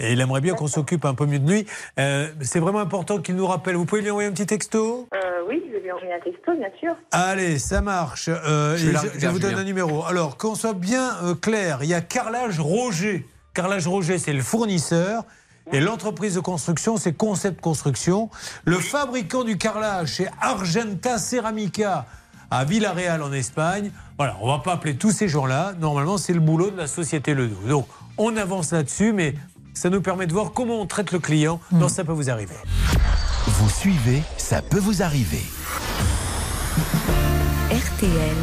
Et il aimerait bien qu'on s'occupe un peu mieux de lui. Euh, c'est vraiment important qu'il nous rappelle. Vous pouvez lui envoyer un petit texto? Euh, oui, je vais lui envoyer un texto, bien sûr. Allez, ça marche. Euh, Je vous donne Julien. un numéro. Alors, qu'on soit bien euh, clair, il y a Carrelage Roger. Carrelage Roger, c'est le fournisseur. Et l'entreprise de construction, c'est Concept Construction. Le fabricant du carrelage, c'est Argenta Ceramica à Villarreal en Espagne. Voilà, on va pas appeler tous ces gens-là. Normalement, c'est le boulot de la société Ledoux. Donc, on avance là-dessus, mais ça nous permet de voir comment on traite le client. Donc, ça peut vous arriver. Vous suivez, ça peut vous arriver. RTL.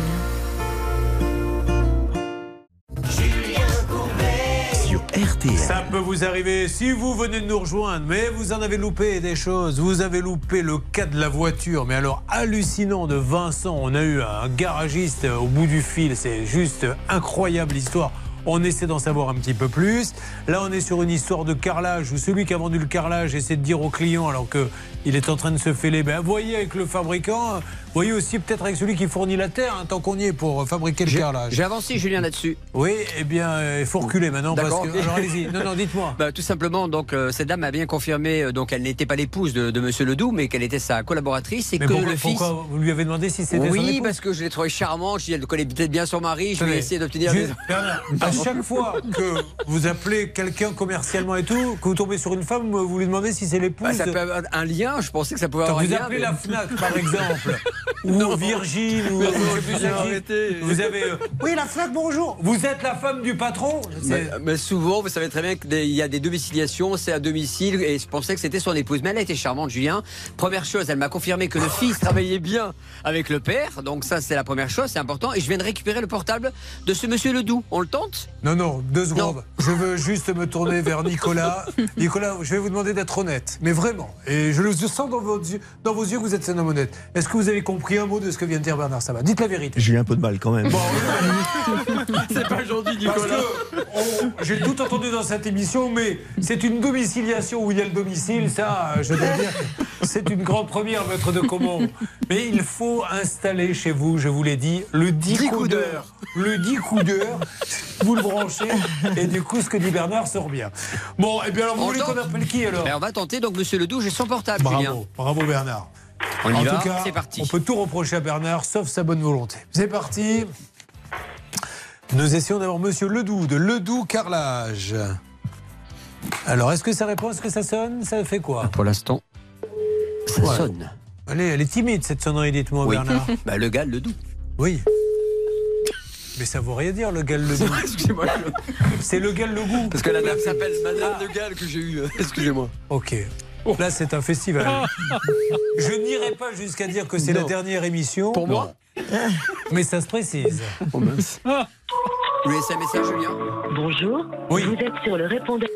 Sur RTL. Ça peut vous arriver si vous venez de nous rejoindre, mais vous en avez loupé des choses. Vous avez loupé le cas de la voiture, mais alors hallucinant de Vincent. On a eu un garagiste au bout du fil, c'est juste incroyable l'histoire. On essaie d'en savoir un petit peu plus. Là, on est sur une histoire de carrelage où celui qui a vendu le carrelage essaie de dire au client, alors qu'il est en train de se fêler, ben voyez avec le fabricant, Voyez aussi peut-être avec celui qui fournit la terre, hein, tant qu'on y est pour fabriquer le carrelage. j'ai avancé, Julien, là-dessus. Oui, eh bien, euh, il faut reculer maintenant parce que. Alors allez-y. Non, non, dites-moi. Bah, tout simplement, donc euh, cette dame a bien confirmé, euh, donc elle n'était pas l'épouse de, de Monsieur Ledoux, mais qu'elle était sa collaboratrice et Mais que pourquoi, le fils. pourquoi vous lui avez demandé si c'était son oui, épouse parce que je l'ai trouvé charmant. Je dis, elle connaît peut-être bien son mari. Je vais essayer d'obtenir des. À chaque fois que vous appelez quelqu'un commercialement et tout, que vous tombez sur une femme, vous lui demandez si c'est l'épouse. Bah, ça peut avoir un lien. Je pensais que ça pouvait Quand avoir un vous lien. appelez mais- la FNAC, par exemple, ou ou non, qui, arrêté. vous avez. euh, oui, la FNAC, bonjour. Vous êtes la femme du patron mais souvent, vous savez très bien qu'il y a des domiciliations, c'est à domicile, et je pensais que c'était son épouse. Mais elle a été charmante, Julien. Première chose, elle m'a confirmé que le fils travaillait bien avec le père, donc ça c'est la première chose, c'est important. Et je viens de récupérer le portable de ce monsieur Ledoux. On le tente? Non, non, deux secondes. Je veux juste me tourner vers Nicolas. Nicolas, je vais vous demander d'être honnête, mais vraiment. Et je le sens dans vos yeux, dans vos yeux que vous êtes un homme honnête. Est-ce que vous avez compris un mot de ce que vient de dire Bernard Sabat? Dites la vérité. J'ai eu un peu de mal quand même. C'est pas gentil, Nicolas. j'ai tout entendu dans cette émission, mais c'est une domiciliation où il y a le domicile, ça, je dois dire, c'est une grande première, maître de Comont. Mais il faut installer chez vous, je vous l'ai dit, le 10, Dix coups d'heure. Le 10 coups d'heure, vous le branchez, et du coup, ce que dit Bernard sort bien. Bon, et bien alors, vous On voulez qu'on appelle qui alors? Ben, On va tenter, donc monsieur Ledoux, j'ai son portable, Julien. Bravo, bravo Bernard. On y en va, tout cas, c'est parti. on peut tout reprocher à Bernard, sauf sa bonne volonté. C'est parti. Nous essayons d'avoir Monsieur Ledoux de Ledoux Carrelage. Alors, est-ce que ça répond Est-ce que ça sonne? Ça fait quoi? Pour l'instant, ça Ouais. sonne. Allez, elle est timide cette sonnerie, dites-moi, Oui. Bernard. Bah, le gars, Ledoux. Oui. Mais ça vaut rien dire, le gal le goût. Excusez-moi. C'est le gal le goût. Parce que la dame s'appelle Madame Le Gall que j'ai eu. Excusez-moi. Ok. Là, c'est un festival. Je n'irai pas jusqu'à dire que c'est la dernière émission. Pour moi Mais ça se précise. Oh mince. Vous lui laissez un message, Julien? Bonjour. Oui. Vous êtes sur le répondeur.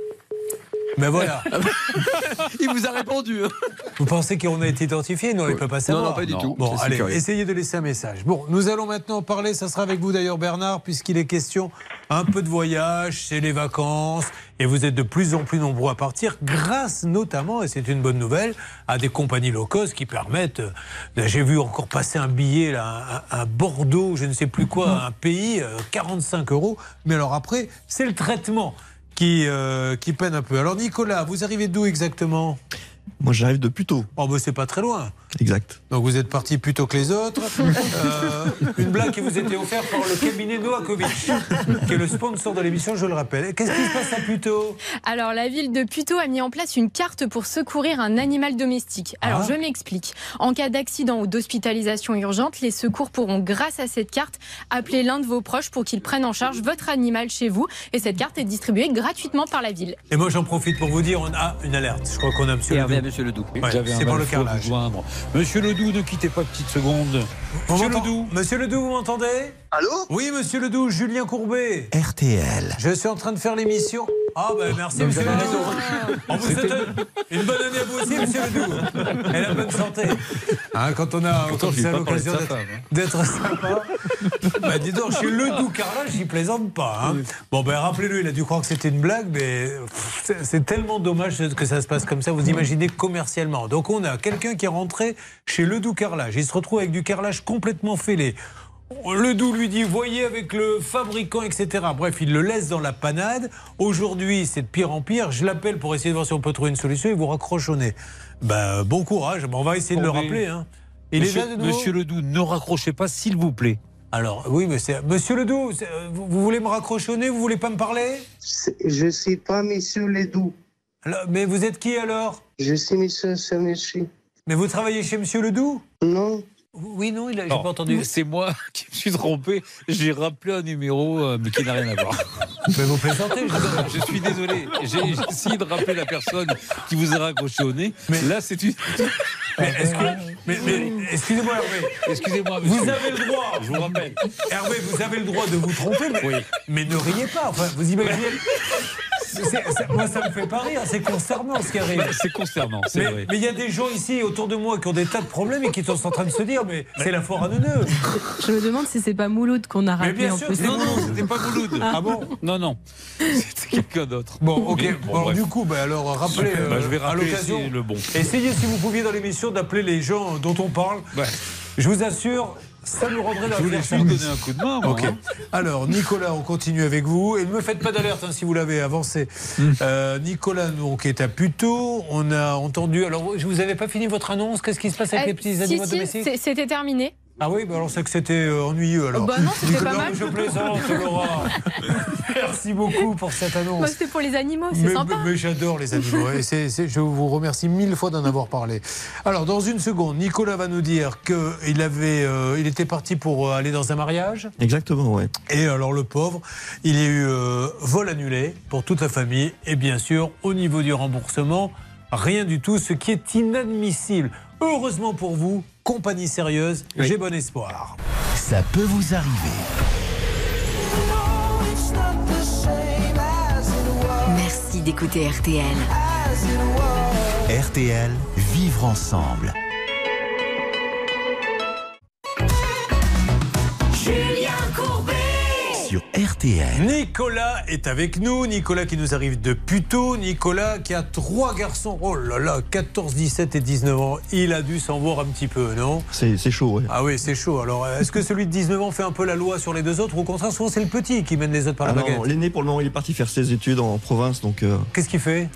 Mais voilà. Il vous a répondu. hein. Vous pensez qu'on a été identifié Non, il ne peut pas savoir. non, pas du tout. Bon, allez, curieux. essayez de laisser un message. Bon, nous allons maintenant parler, ça sera avec vous d'ailleurs Bernard, puisqu'il est question un peu de voyage, c'est les vacances, et vous êtes de plus en plus nombreux à partir, grâce notamment, et c'est une bonne nouvelle, à des compagnies low cost qui permettent... euh, J'ai vu encore passer un billet là, à, à Bordeaux, je ne sais plus quoi, un pays, euh, 45 euros, mais alors après, c'est le traitement qui, euh, qui peine un peu. Alors Nicolas, vous arrivez d'où exactement? Moi, j'arrive de plus tôt. Oh, bah, c'est pas très loin. Exact. Donc vous êtes parti plus tôt que les autres. Euh, une blague qui vous était offerte par le cabinet Noakovic, qui est le sponsor de l'émission, je le rappelle. Qu'est-ce qui se passe à Puteaux Alors, la ville de Puteaux a mis en place une carte pour secourir un animal domestique. Alors, Ah. je m'explique. En cas d'accident ou d'hospitalisation urgente, les secours pourront, grâce à cette carte, appeler l'un de vos proches pour qu'il prenne en charge votre animal chez vous. Et cette carte est distribuée gratuitement par la ville. Et moi j'en profite pour vous dire, on a une alerte. Je crois qu'on a monsieur à monsieur Ledoux. Ouais, c'est pour le carrelage. joindre. Monsieur Ledoux, ne quittez pas petite seconde. Vous Monsieur Ledoux. Monsieur Ledoux, vous m'entendez? Allô? Oui, monsieur Ledoux, Julien Courbet. RTL. Je suis en train de faire l'émission. Ah ben merci monsieur Ledoux. On vous souhaite une bonne année à vous aussi monsieur Ledoux. Et la bonne santé. Hein, quand on a l'occasion d'être- hein. d'être sympa. bah dis donc, chez Ledoux Carla, j'y plaisante pas. hein. Bon ben rappelez-le, il a dû croire que c'était une blague, mais c'est- c'est tellement dommage que ça se passe comme ça. Vous imaginez commercialement. Donc on a quelqu'un qui est rentré chez Ledoux Carrelage. Il se retrouve avec du carrelage complètement fêlé. Ledoux lui dit voyez avec le fabricant, etc. Bref, il le laisse dans la panade. Aujourd'hui, c'est de pire en pire. Je l'appelle pour essayer de voir si on peut trouver une solution. Il vous raccroche au nez. Ben, bon courage. Ben, on va essayer de le rappeler. hein. Il Monsieur, est là de nouveau Monsieur Ledoux, ne raccrochez pas, s'il vous plaît. Alors, oui, mais c'est. Monsieur Ledoux, euh, vous, vous voulez me nez Vous voulez pas me parler? Je suis pas Monsieur Ledoux. Alors, Mais vous êtes qui alors? Je suis Monsieur Sanusi. Mais vous travaillez chez Monsieur Ledoux Non. Oui, non, il a, Non, pas entendu. C'est moi qui me suis trompé. J'ai rappelé un numéro euh, mais qui n'a rien à voir. Mais vous plaisantez, je suis désolé. J'ai j'ai essayé de rappeler la personne qui vous a raccroché au nez. Mais- là, c'est une. Mais, est-ce que- mais- mais- excusez-moi, Hervé. Excusez-moi, monsieur. Vous avez le droit. Je vous rappelle. Hervé, vous avez le droit de vous tromper, mais, Oui. mais ne riez pas. Enfin, vous imaginez. Moi, ça me fait pas rire. C'est concernant ce qui arrive. C'est consternant, c'est Mais vrai. mais il y a des gens ici autour de moi qui ont des tas de problèmes et qui sont en train de se dire mais c'est la foire à neuneux. Je me demande si c'est pas Mouloud qu'on a Mais rappelé bien en sûr, Non, non, c'était pas Mouloud. Ah bon Non, non. C'était quelqu'un d'autre. Bon, ok. Mais Bon, alors, du coup, bah, alors rappelez Bah, euh, je vais à rappeler l'occasion. c'est le bon. Essayez si vous pouviez dans l'émission d'appeler les gens dont on parle. Ouais. Je vous assure, ça nous rendrait la Je voulais juste donner un coup de main, moi, hein. Alors, Nicolas, on continue avec vous. Et ne me faites pas d'alerte hein, si vous l'avez avancé. Hmm. Euh, Nicolas, donc, est à Puteaux. On a entendu. Alors, je vous avais pas fini votre annonce? Qu'est-ce qui se passe avec Euh, les petits si, animaux si, domestiques? c'est- C'était terminé. Ah oui, bah alors c'est que c'était euh, ennuyeux alors. Bah non, c'était pas mal. Je plaisante, Laura. Merci beaucoup pour cette annonce. Bah, C'était pour les animaux, c'est Mais, sympa. mais- mais j'adore les animaux et je vous remercie mille fois d'en avoir parlé. Alors dans une seconde, Nicolas va nous dire qu'il avait, euh, il était parti pour euh, aller dans un mariage. Exactement, ouais. Et alors le pauvre, il y a eu euh, vol annulé pour toute la famille et bien sûr au niveau du remboursement, rien du tout, ce qui est inadmissible. Heureusement pour vous, compagnie sérieuse, j'ai bon espoir. Ça peut vous arriver. Merci d'écouter RTL. RTL, vivre ensemble. Sur RTL. Nicolas est avec nous. Nicolas qui nous arrive de Puteaux. Nicolas qui a trois garçons. Oh là là, 14, 17 et 19 ans. Il a dû s'en voir un petit peu, non? C'est chaud, ouais. Ah oui, c'est chaud. Alors, est-ce que celui de 19 ans fait un peu la loi sur les deux autres ou au contraire, souvent c'est le petit qui mène les autres par Ah la non, baguette? L'aîné, pour le moment, il est parti faire ses études en province, donc euh, Qu'est-ce qu'il fait?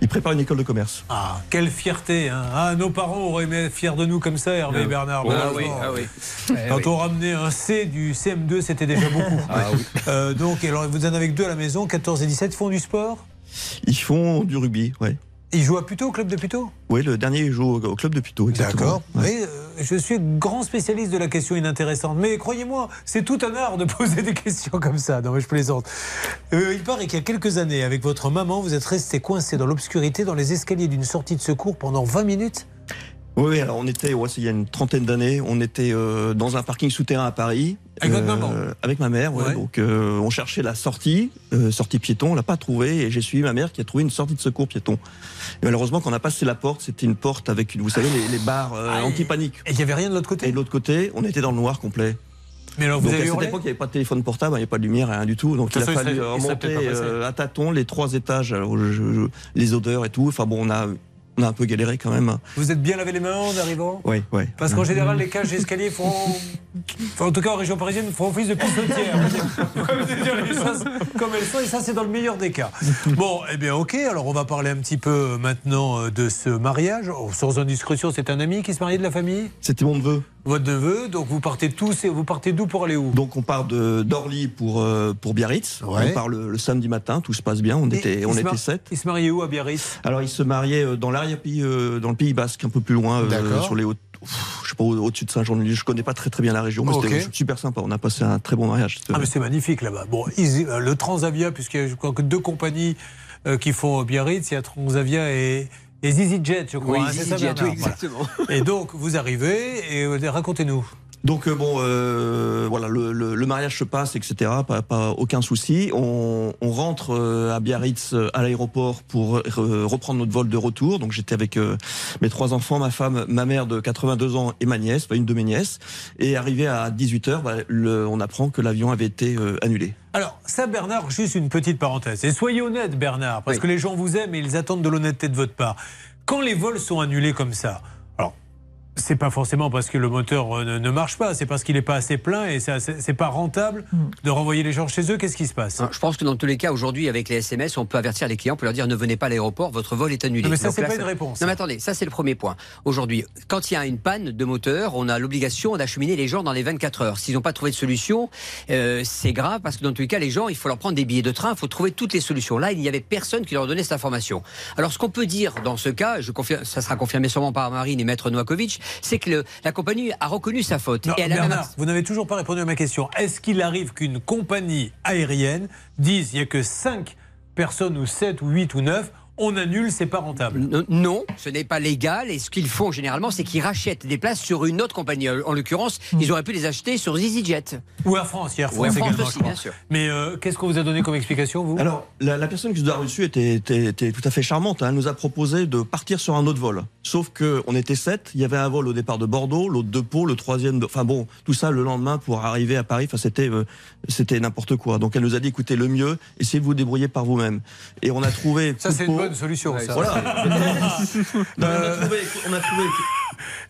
il prépare une école de commerce. Ah, quelle fierté hein. Ah, nos parents auraient aimé être fiers de nous comme ça, Hervé et Bernard. Ah oui, ah oui. Quand Eh oui. on ramenait un C du CM2, c'était déjà beaucoup. Ah oui. Euh, donc, alors, vous en avez que deux à la maison, 14 et 17, ils font du sport? Ils font du rugby, ouais. Ils jouent à Puteaux, au club de Puteaux? Oui, le dernier joue au, club de Puteaux, exactement. D'accord. Mais euh, je suis grand spécialiste de la question inintéressante. Mais croyez-moi, c'est tout un art de poser des questions comme ça. Non, mais je plaisante. Euh, il paraît qu'il y a quelques années, avec votre maman, vous êtes resté coincé dans l'obscurité dans les escaliers d'une sortie de secours pendant 20 minutes Oui, oui, alors on était, ouais, c'est il y a une trentaine d'années, on était euh, dans un parking souterrain à Paris. Avec votre Euh, maman Avec ma mère, ouais. Ouais. Donc euh, on cherchait la sortie, euh, sortie piéton, on l'a pas trouvée et j'ai suivi ma mère qui a trouvé une sortie de secours piéton. Et malheureusement, quand on a passé la porte, c'était une porte avec, une, vous savez, les, les barres euh, Ah, et- anti-panique. Et il n'y avait rien de l'autre côté Et de l'autre côté, on était dans le noir complet. Mais alors, vous Donc avez à cette époque, il n'y avait pas de téléphone portable, il n'y avait pas de lumière, rien du tout. Donc il a fallu remonter à tâtons les trois étages, alors, je- je- les odeurs et tout. Enfin bon, on a, on a un peu galéré quand même. Vous êtes bien lavé les mains en arrivant Oui, oui. Parce qu'en général, les cages d'escalier font. Enfin, en tout cas, en région parisienne, font office de pissotière. Comme elles sont, et ça, c'est dans le meilleur des cas. Bon, eh bien, ok. Alors, on va parler un petit peu maintenant euh, de ce mariage. Oh, sans indiscrétion, c'est un ami qui se mariait de la famille? C'était mon neveu. Votre neveu. Donc, vous partez tous et vous partez d'où pour aller où? Donc on part de d'Orly pour euh, pour Biarritz. Ouais. On part le, le samedi matin, tout se passe bien. On Et était on était mar- sept. Il se mariait où à Biarritz? Alors il se mariait euh, dans l'arrière-pays, euh, dans le Pays Basque, un peu plus loin, euh, sur les hautes. Je sais pas, au- au-dessus de Saint-Jean-de-Luz. Je connais pas très très bien la région, mais Ok. c'était super sympa. On a passé un très bon mariage. C'était- Ah, mais c'est magnifique là-bas. Bon, ils- euh, le Transavia, puisqu'il y a je crois que deux compagnies euh, qui font Biarritz, il y a Transavia et, et EasyJet, je crois. Oui, hein, ça, EasyJet, Bernard oui, exactement. Et donc, vous arrivez et euh, racontez-nous. Donc euh, bon, euh, voilà, le, le- le mariage se passe, etc. Pas, pas aucun souci. On, on rentre euh, à Biarritz euh, à l'aéroport pour reprendre notre vol de retour. Donc j'étais avec euh, mes trois enfants, ma femme, ma mère de 82 ans et ma nièce, enfin, une de mes nièces. Et arrivé à 18 h on apprend que l'avion avait été euh, annulé. Alors, ça, Bernard, juste une petite parenthèse. Et soyez honnête, Bernard, parce Oui. que les gens vous aiment et ils attendent de l'honnêteté de votre part. Quand les vols sont annulés comme ça, c'est pas forcément parce que le moteur euh, ne, ne marche pas, c'est parce qu'il n'est pas assez plein et c'est pas rentable de renvoyer les gens chez eux. Qu'est-ce qui se passe? Je pense que dans tous les cas, aujourd'hui, avec les SMS, on peut avertir les clients, on peut leur dire ne venez pas à l'aéroport, votre vol est annulé. Non, mais ça, c'est pas une réponse. Non, mais attendez, ça, c'est le premier point. Aujourd'hui, quand il y a une panne de moteur, on a l'obligation d'acheminer les gens dans les 24 heures. S'ils n'ont pas trouvé de solution, euh, c'est grave parce que dans tous les cas, les gens, il faut leur prendre des billets de train, il faut trouver toutes les solutions. Là, il n'y avait personne qui leur donnait cette information. Alors, ce qu'on peut dire dans ce cas, je confirme, ça sera confirmé sûrement par Marine et Maître Novakovic, c'est que le- la compagnie a reconnu sa faute. Non, et elle a même Bernard, vous n'avez toujours pas répondu à ma question. Est-ce qu'il arrive qu'une compagnie aérienne dise il n'y a que 5 personnes ou 7 ou 8 ou 9, on annule, c'est pas rentable N- Non, ce n'est pas légal. Et ce qu'ils font généralement, c'est qu'ils rachètent des places sur une autre compagnie. En l'occurrence, ils auraient pu les acheter sur EasyJet. Ou Air France, Air France, France également, aussi, bien sûr. Mais euh, qu'est-ce qu'on vous a donné comme explication, vous? Alors, la, la personne qui nous a reçus était, était, était tout à fait charmante. hein. Elle nous a proposé de partir sur un autre vol. Sauf que on était sept. Il y avait un vol au départ de Bordeaux, l'autre de Pau, le troisième. De... Enfin bon, tout ça le lendemain pour arriver à Paris. Enfin, c'était euh, c'était n'importe quoi. Donc elle nous a dit écoutez, le mieux, essayez de vous débrouiller par vous-même. Et on a trouvé. Ça, c'est une. Bonne solution. ça. Voilà. Non, on, a trouvé, on a trouvé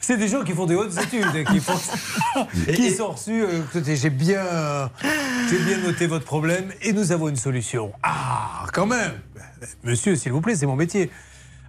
C'est des gens qui font des hautes études, et qui, font- qui sont reçus. euh, écoutez, j'ai bien, j'ai bien noté votre problème et nous avons une solution. Ah, quand même Monsieur, s'il vous plaît, c'est mon métier.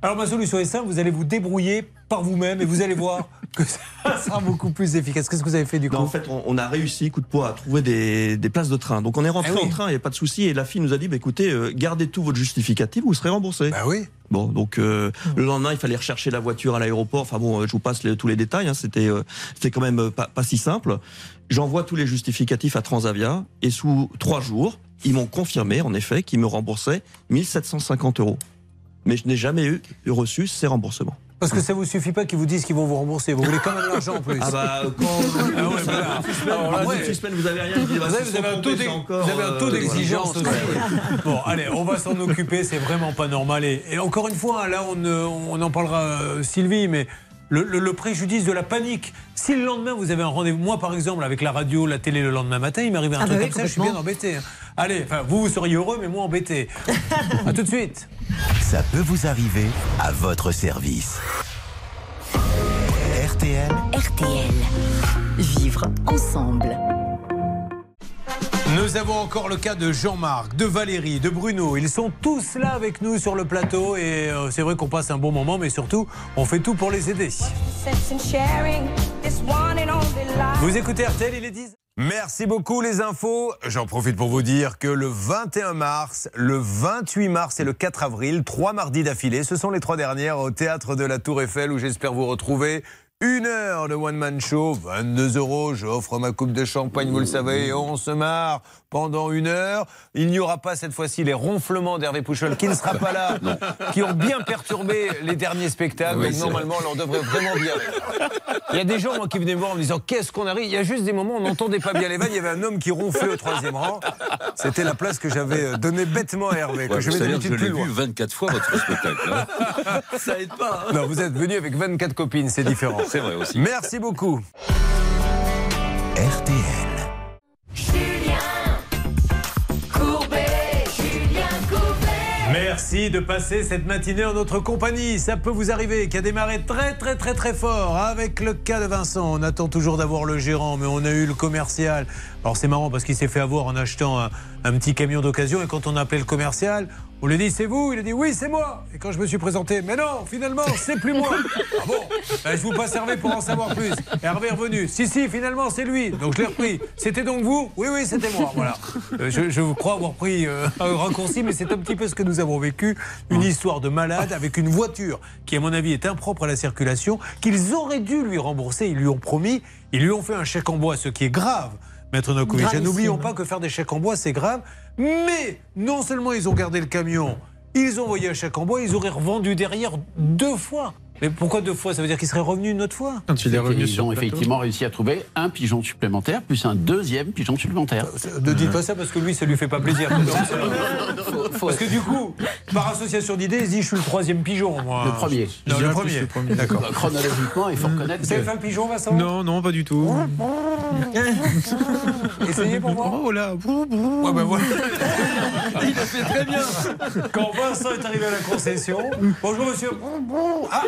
Alors ma solution est simple, vous allez vous débrouiller par vous-même et vous allez voir que ça sera beaucoup plus efficace. Qu'est-ce que vous avez fait du coup Non, en fait, on, on a réussi, coup de poids, à trouver des, des places de train. Donc on est rentré Ah oui. en train, il n'y a pas de souci. Et la fille nous a dit, bah, écoutez, euh, gardez tout votre justificatif, vous serez remboursé. Bah oui. Bon, donc euh, le lendemain, il fallait rechercher la voiture à l'aéroport. Enfin bon, euh, je vous passe les- tous les détails. Hein, c'était, euh, c'était quand même pas, pas si simple. J'envoie tous les justificatifs à Transavia et sous trois jours, ils m'ont confirmé, en effet, qu'ils me remboursaient 1750 euros. Mais je n'ai jamais eu reçu ces remboursements. Parce que ça vous suffit pas qu'ils vous disent qu'ils vont vous rembourser. Vous voulez quand même l'argent en plus. Ah bah quand Ah ouais, vous avez rien dit. Vous avez un taux vous avez un taux d'exigence aussi. Bon, allez, on va s'en occuper, c'est vraiment pas normal. Et, et encore une fois, là, on, on en parlera, euh, Sylvie, mais le, le- le préjudice de la panique. Si le lendemain, vous avez un rendez-vous, moi par exemple, avec la radio, la télé le lendemain matin, il m'arrive un Ah truc bah oui, comme ça, je suis bien embêté. hein. Allez, enfin, vous, vous seriez heureux, mais moi embêté. à tout de suite. Ça peut vous arriver à votre service. RTL. RTL. Vivre ensemble. Nous avons encore le cas de Jean-Marc, de Valérie, de Bruno. Ils sont tous là avec nous sur le plateau et euh, c'est vrai qu'on passe un bon moment, mais surtout, on fait tout pour les aider. Vous écoutez RTL, il est 10 Merci beaucoup les infos. J'en profite pour vous dire que le 21 mars, le 28 mars et le 4 avril, trois mardis d'affilée, ce sont les trois dernières au théâtre de la Tour Eiffel où j'espère vous retrouver. Une heure de one-man show, 22 euros, j'offre ma coupe de champagne, vous le savez, et on se marre pendant une heure. Il n'y aura pas cette fois-ci les ronflements d'Hervé Pouchol, qui ne sera pas là, qui ont bien perturbé les derniers spectacles. Oui, donc normalement, on leur devrait vraiment bien. Il y a des gens moi, qui venaient me voir en me disant qu'est-ce qu'on arrive? Il y a juste des moments où on n'entendait pas bien les vannes. Il y avait un homme qui ronflait au troisième rang. C'était la place que j'avais euh, donnée bêtement à Hervé, que Ouais, je que je plus l'ai loin. vu 24 fois votre spectacle. hein. Ça aide pas. hein. Non, vous êtes venu avec 24 copines, c'est différent. C'est vrai aussi. Merci beaucoup. RTL. Merci de passer cette matinée en notre compagnie. Ça peut vous arriver, qui a démarré très très très très fort avec le cas de Vincent. On attend toujours d'avoir le gérant, mais on a eu le commercial. Alors c'est marrant parce qu'il s'est fait avoir en achetant un, un petit camion d'occasion et quand on a appelé le commercial, on lui dit c'est vous? Il a dit oui c'est moi. Et quand je me suis présenté, mais non finalement c'est plus moi. Ah bon? Ben, Je vous passe Hervé pour en savoir plus. Hervé est revenu. Si si finalement c'est lui. Donc je l'ai repris. C'était donc vous? Oui oui c'était moi. Voilà. Euh, Je, je crois avoir pris euh, un raccourci, mais c'est un petit peu ce que nous avons vécu. Une histoire de malade avec une voiture qui, à mon avis, est impropre à la circulation, qu'ils auraient dû lui rembourser. Ils lui ont promis, ils lui ont fait un chèque en bois, ce qui est grave. Maître Nokovic, Et n'oublions pas que faire des chèques en bois, c'est grave. Mais non seulement ils ont gardé le camion, ils ont envoyé un chèque en bois, ils auraient revendu derrière deux fois. Mais pourquoi deux fois? Ça veut dire qu'ils seraient revenus une autre fois? Quand il est revenu Ils sur ont effectivement réussi à trouver un pigeon supplémentaire, plus un deuxième pigeon supplémentaire. Ne dites pas ça parce que lui, ça lui fait pas plaisir. Parce que du coup, par association d'idées, il se dit je suis le troisième pigeon, moi. Le premier. Non, le premier. le premier. D'accord. Bah, Chronologiquement, il faut reconnaître Vous que faire le pigeon, Vincent? Non, non, pas du tout. Essayez pour voir. Oh là, Ouais, voilà. Il a fait très bien. Quand Vincent est arrivé à la concession, bonjour monsieur. Ah,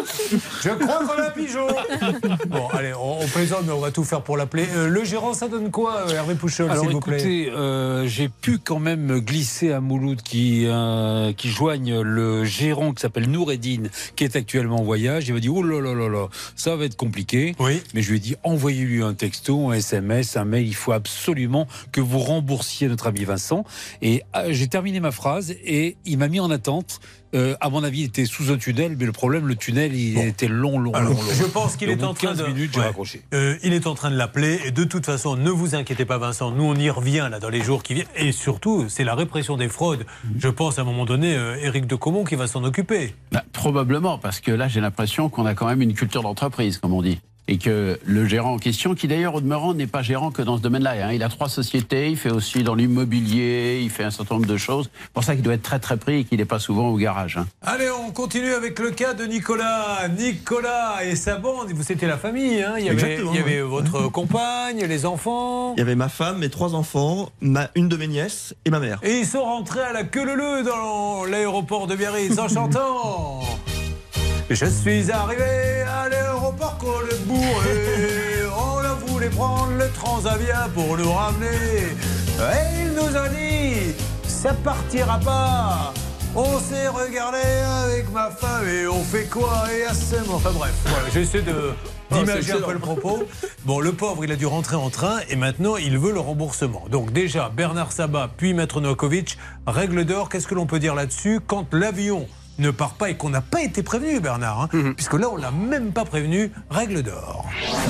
je crois qu'on a un pigeon. Bon, allez, on, on plaisante, mais on va tout faire pour l'appeler. Euh, le gérant, ça donne quoi, euh, Hervé Pouchol, Alors s'il vous plaît écoutez, euh, j'ai pu quand même glisser à Mouloud qui, euh, qui joigne le gérant qui s'appelle Noureddine, qui est actuellement en voyage. Il m'a dit, oh là là là là, ça va être compliqué. Oui. Mais je lui ai dit, envoyez-lui un texto, un SMS, un mail. Il faut absolument que vous remboursiez notre ami Vincent. Et euh, j'ai terminé ma phrase et il m'a mis en attente. Euh, à mon avis, il était sous un tunnel, mais le problème, le tunnel, il était long, long, Alors, long, long. je pense qu'il est en de train 15 de. minutes, j'ai Ouais. raccroché. Euh, il est en train de l'appeler et de toute façon, ne vous inquiétez pas, Vincent. Nous, on y revient là dans les jours qui viennent. Et surtout, c'est la répression des fraudes. Je pense à un moment donné, euh, Éric de Comont qui va s'en occuper. Bah, probablement, parce que là, j'ai l'impression qu'on a quand même une culture d'entreprise, comme on dit. Et que le gérant en question, qui d'ailleurs au demeurant n'est pas gérant que dans ce domaine-là, hein. il a trois sociétés, il fait aussi dans l'immobilier, il fait un certain nombre de choses. C'est pour ça qu'il doit être très très pris et qu'il n'est pas souvent au garage. hein. Allez, on continue avec le cas de Nicolas. Nicolas et sa bande, vous c'était la famille. Hein il y avait, Exactement, il y avait ouais. votre compagne, les enfants. Il y avait ma femme, mes trois enfants, ma, une de mes nièces et ma mère. Et ils sont rentrés à la queue leu dans l'aéroport de Biarritz en chantant. Je suis arrivé à l'aéroport qu'on est bourré. On a voulu prendre le Transavia pour nous ramener. Et il nous a dit, ça partira pas. On s'est regardé avec ma femme et on fait quoi Et à ce moment- Enfin bref, voilà, j'essaie de Ah, d'imager c'est un peu le propos. Bon, le pauvre, il a dû rentrer en train et maintenant il veut le remboursement. Donc déjà, Bernard Sabat, puis Maître Novakovic, règle d'or, qu'est-ce que l'on peut dire là-dessus? Quand l'avion ne part pas et qu'on n'a pas été prévenu, Bernard, hein, Mhm. puisque là, on l'a même pas prévenu, règle d'or.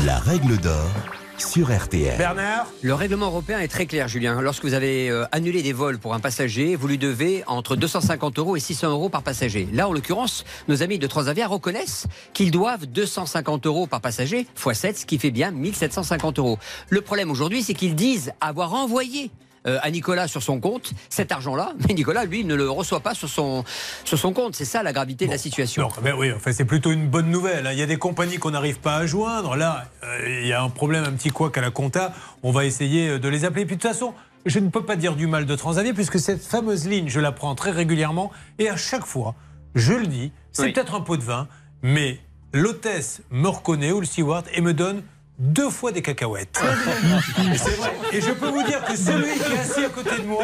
La règle d'or sur RTL. Bernard Le règlement européen est très clair, Julien. Lorsque vous avez euh, annulé des vols pour un passager, vous lui devez entre 250 euros et 600 euros par passager. Là, en l'occurrence, nos amis de Transavia reconnaissent qu'ils doivent 250 euros par passager, x 7, ce qui fait bien 1750 euros. Le problème aujourd'hui, c'est qu'ils disent avoir envoyé à Nicolas sur son compte cet argent-là, mais Nicolas, lui, ne le reçoit pas sur son, sur son compte. C'est ça la gravité de la situation. Non, ben oui, enfin, c'est plutôt une bonne nouvelle. hein. Il y a des compagnies qu'on n'arrive pas à joindre. Là, euh, il y a un problème, un petit couac à la compta. On va essayer euh, de les appeler. Puis de toute façon, je ne peux pas dire du mal de Transavia puisque cette fameuse ligne, je la prends très régulièrement. Et à chaque fois, je le dis, c'est Oui. peut-être un pot de vin, mais l'hôtesse me reconnaît ou le steward et me donne deux fois des cacahuètes. Et c'est vrai. Et je peux vous dire que celui qui est assis à côté de moi,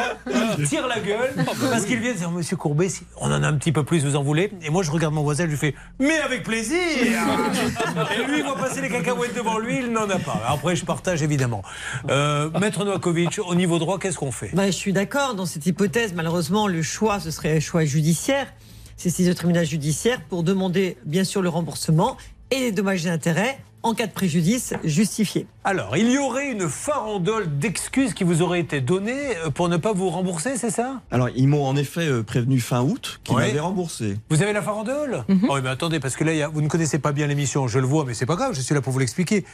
il tire la gueule parce qu'il vient de dire Monsieur Courbet, si on en a un petit peu plus, vous en voulez? Et moi, je regarde mon voisin, je lui fais Mais avec plaisir Et lui, il voit passer les cacahuètes devant lui, il n'en a pas. Après, je partage évidemment. Euh, Maître Novakovic, au niveau droit, qu'est-ce qu'on fait? Bah, je suis d'accord. Dans cette hypothèse, malheureusement, le choix, ce serait un choix judiciaire. C'est saisir le tribunal judiciaire pour demander, bien sûr, le remboursement et les dommages et intérêts en cas de préjudice justifié. Alors, il y aurait une farandole d'excuses qui vous aurait été donnée euh, pour ne pas vous rembourser, c'est ça? Alors, ils m'ont en effet euh, prévenu fin août qu'ils Ouais. m'avaient remboursé. Vous avez la farandole? Oh, mais attendez, parce que là, il y a- vous ne connaissez pas bien l'émission, je le vois, mais c'est pas grave, je suis là pour vous l'expliquer.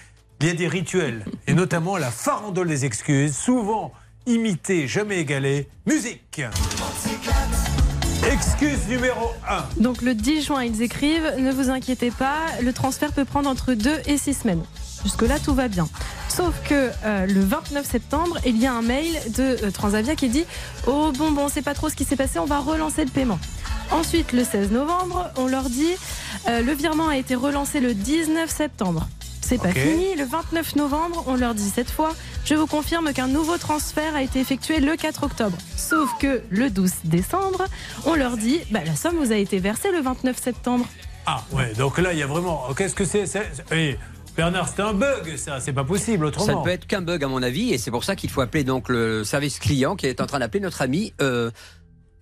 Il y a des rituels, et notamment la farandole des excuses, souvent imitée, jamais égalée. Musique Excuse numéro 1. Donc le 10 juin, ils écrivent Ne vous inquiétez pas, le transfert peut prendre entre 2 et 6 semaines. Jusque-là, tout va bien. Sauf que euh, le 29 septembre, il y a un mail de euh, Transavia qui dit Oh bon, bon, on sait pas trop ce qui s'est passé, on va relancer le paiement. Ensuite, le 16 novembre, on leur dit euh, Le virement a été relancé le 19 septembre. C'est pas fini. Le 29 novembre, on leur dit cette fois Je vous confirme qu'un nouveau transfert a été effectué le 4 octobre. Sauf que le 12 décembre, on leur dit bah, La somme vous a été versée le 29 septembre. Ah, ouais, donc là, il y a vraiment. Qu'est-ce que c'est Bernard, c'est un bug, ça, c'est pas possible Ça autrement. ne peut être qu'un bug à mon avis, et c'est pour ça qu'il faut appeler donc le service client qui est en train d'appeler notre ami. euh,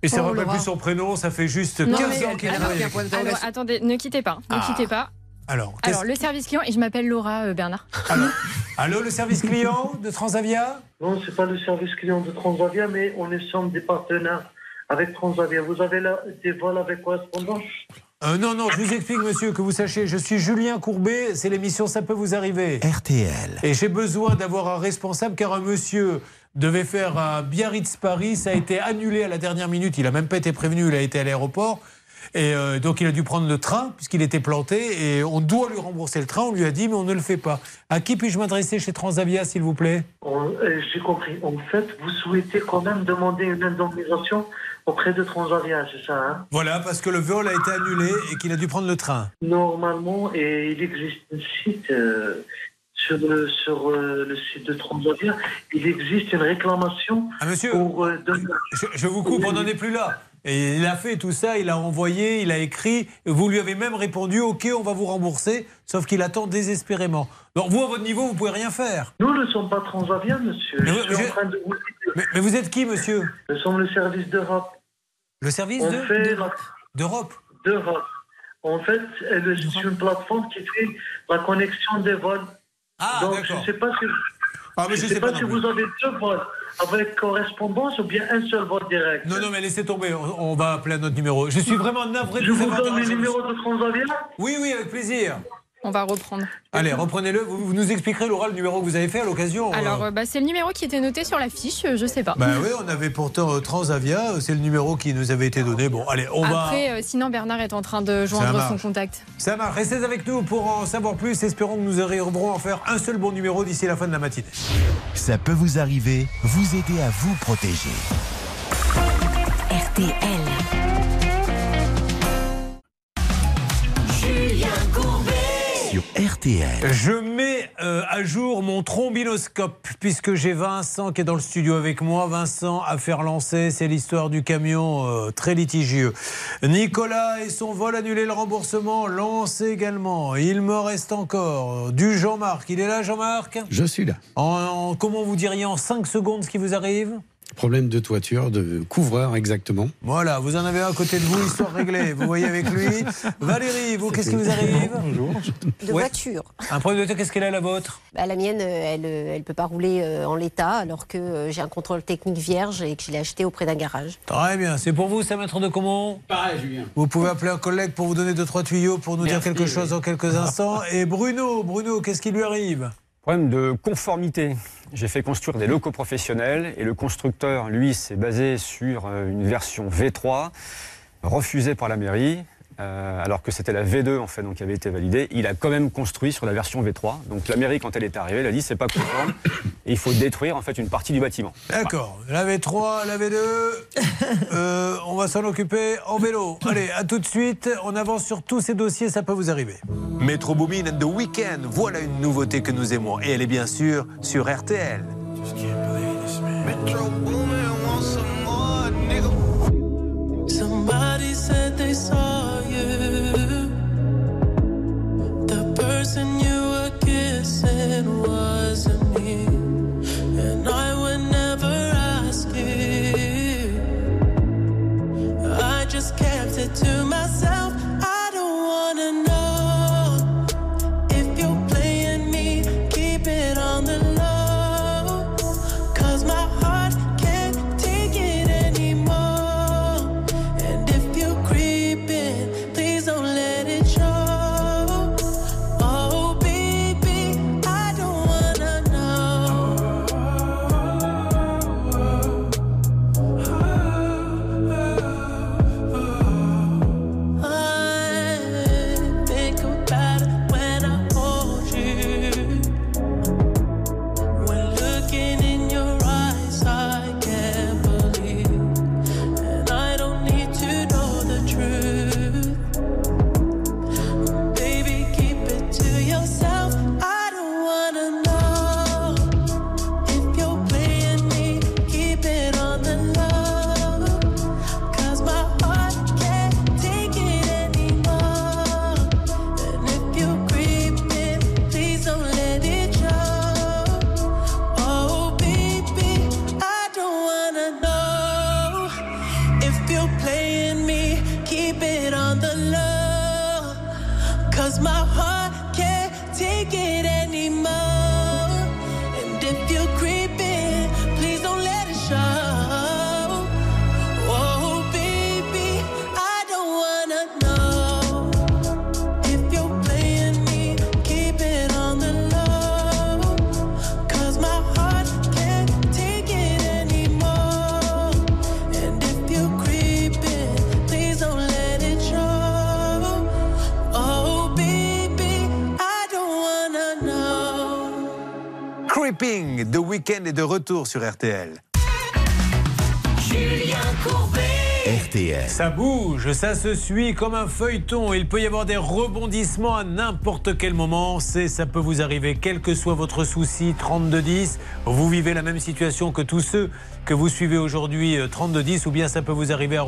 Et ça Oh, va pas Laura. plus son prénom, ça fait juste Non, 15 mais- ans qu'il elle a travaille marqué un avec point nous. d'interrogation. Alors attendez, ne quittez pas, ne Ah. quittez pas. Alors, Alors le service client et je m'appelle Laura euh, Bernard. Alors, allô, le service client de Transavia? Non, c'est pas le service client de Transavia, mais on est sommes des partenaires avec Transavia. Vous avez là des vols avec correspondance Euh, non, non, je vous explique, monsieur, que vous sachiez, je suis Julien Courbet, c'est l'émission Ça peut vous arriver. RTL. Et j'ai besoin d'avoir un responsable car un monsieur devait faire un Biarritz-Paris, ça a été annulé à la dernière minute, il n'a même pas été prévenu, il a été à l'aéroport. Et euh, donc il a dû prendre le train puisqu'il était planté et on doit lui rembourser le train. On lui a dit mais on ne le fait pas. À qui puis-je m'adresser chez Transavia s'il vous plaît? Euh, J'ai compris. En fait, vous souhaitez quand même demander une indemnisation auprès de Transavia, c'est ça hein? Voilà parce que le vol a été annulé et qu'il a dû prendre le train. Normalement, et il existe un site euh, sur, le, sur euh, le site de Transavia, il existe une réclamation Ah monsieur, pour euh, de- je, je vous coupe, on n'en est plus là. Et il a fait tout ça, il a envoyé, il a écrit, vous lui avez même répondu ok on va vous rembourser, sauf qu'il attend désespérément. Donc vous à votre niveau vous pouvez rien faire. Nous ne sommes pas Transavia, monsieur. Mais je vous- suis mais en train de vous dire. Mais, mais vous êtes qui monsieur? Nous sommes le service d'Europe. Le service On de fait d'Europe? d'Europe. En fait, c'est une plateforme qui fait la connexion des vols. Ah, Donc, je ne sais pas si, Ah, mais je je sais pas pas si vous avez deux vols avec correspondance ou bien un seul vol direct. Non, non, mais laissez tomber, on, on va appeler un autre numéro. Je suis vraiment navré de Je vous vous donne le numéro de Transavia? Oui, oui, avec plaisir. On va reprendre. Allez, reprenez-le, vous, vous nous expliquerez, Laura, le numéro que vous avez fait à l'occasion. Alors euh. bah, c'est le numéro qui était noté sur la fiche, euh, je sais pas. Bah oui, on avait pourtant euh, Transavia, c'est le numéro qui nous avait été donné. Bon, allez, on va... Après, euh, sinon Bernard est en train de joindre son contact. Ça marche. Restez avec nous pour en savoir plus. Espérons que nous arriverons à en faire un seul bon numéro d'ici la fin de la matinée. Ça peut vous arriver, vous aider à vous protéger. RTL. Sur RTL. Je mets euh, à jour mon trombinoscope puisque j'ai Vincent qui est dans le studio avec moi. Vincent à faire lancer, c'est l'histoire du camion euh, très litigieux. Nicolas et son vol annulé le remboursement lancé également. Il me reste encore du Jean-Marc. Il est là Jean-Marc? Je suis là. en, en- Comment vous diriez en 5 secondes ce qui vous arrive? Problème de toiture, de couvreur exactement. Voilà, vous en avez un à côté de vous, histoire réglée. Vous voyez avec lui. Valérie, vous, qu'est-ce qui vous arrive Bonjour. de Ouais. voiture. Un problème de voiture, qu'est-ce qu'elle a la vôtre? Bah, la mienne, euh, elle ne elle peut pas rouler euh, en l'état alors que euh, j'ai un contrôle technique vierge et que je l'ai acheté auprès d'un garage. Très bien, c'est pour vous, ça, maître de comment Pareil, Julien. Vous pouvez appeler un collègue pour vous donner deux, trois tuyaux pour nous dire quelque oui. chose dans quelques instants. Et Bruno, Bruno, qu'est-ce qui lui arrive? Problème de conformité. J'ai fait construire des locaux professionnels et le constructeur, lui, s'est basé sur euh, une version V3 refusée par la mairie. Euh, alors que c'était la V2 en fait, donc qui avait été validée, il a quand même construit sur la version V3. Donc la mairie, quand elle est arrivée, elle a dit c'est pas conforme et il faut détruire en fait une partie du bâtiment. D'accord, la V3, la V2, euh, on va s'en occuper en vélo. Allez, à tout de suite, on avance sur tous ces dossiers, ça peut vous arriver. Metro Boomin and The Weeknd, voilà une nouveauté que nous aimons. Et elle est bien sûr sur RTL. Somebody said they saw It wasn't Weeknd est de retour sur RTL. Julien Courbet. RTL. Ça bouge, ça se suit comme un feuilleton. Il peut y avoir des rebondissements à n'importe quel moment. C'est, ça peut vous arriver, quel que soit votre souci. 3210, vous vivez la même situation que tous ceux que vous suivez aujourd'hui. euh, 3210, ou bien ça peut vous arriver à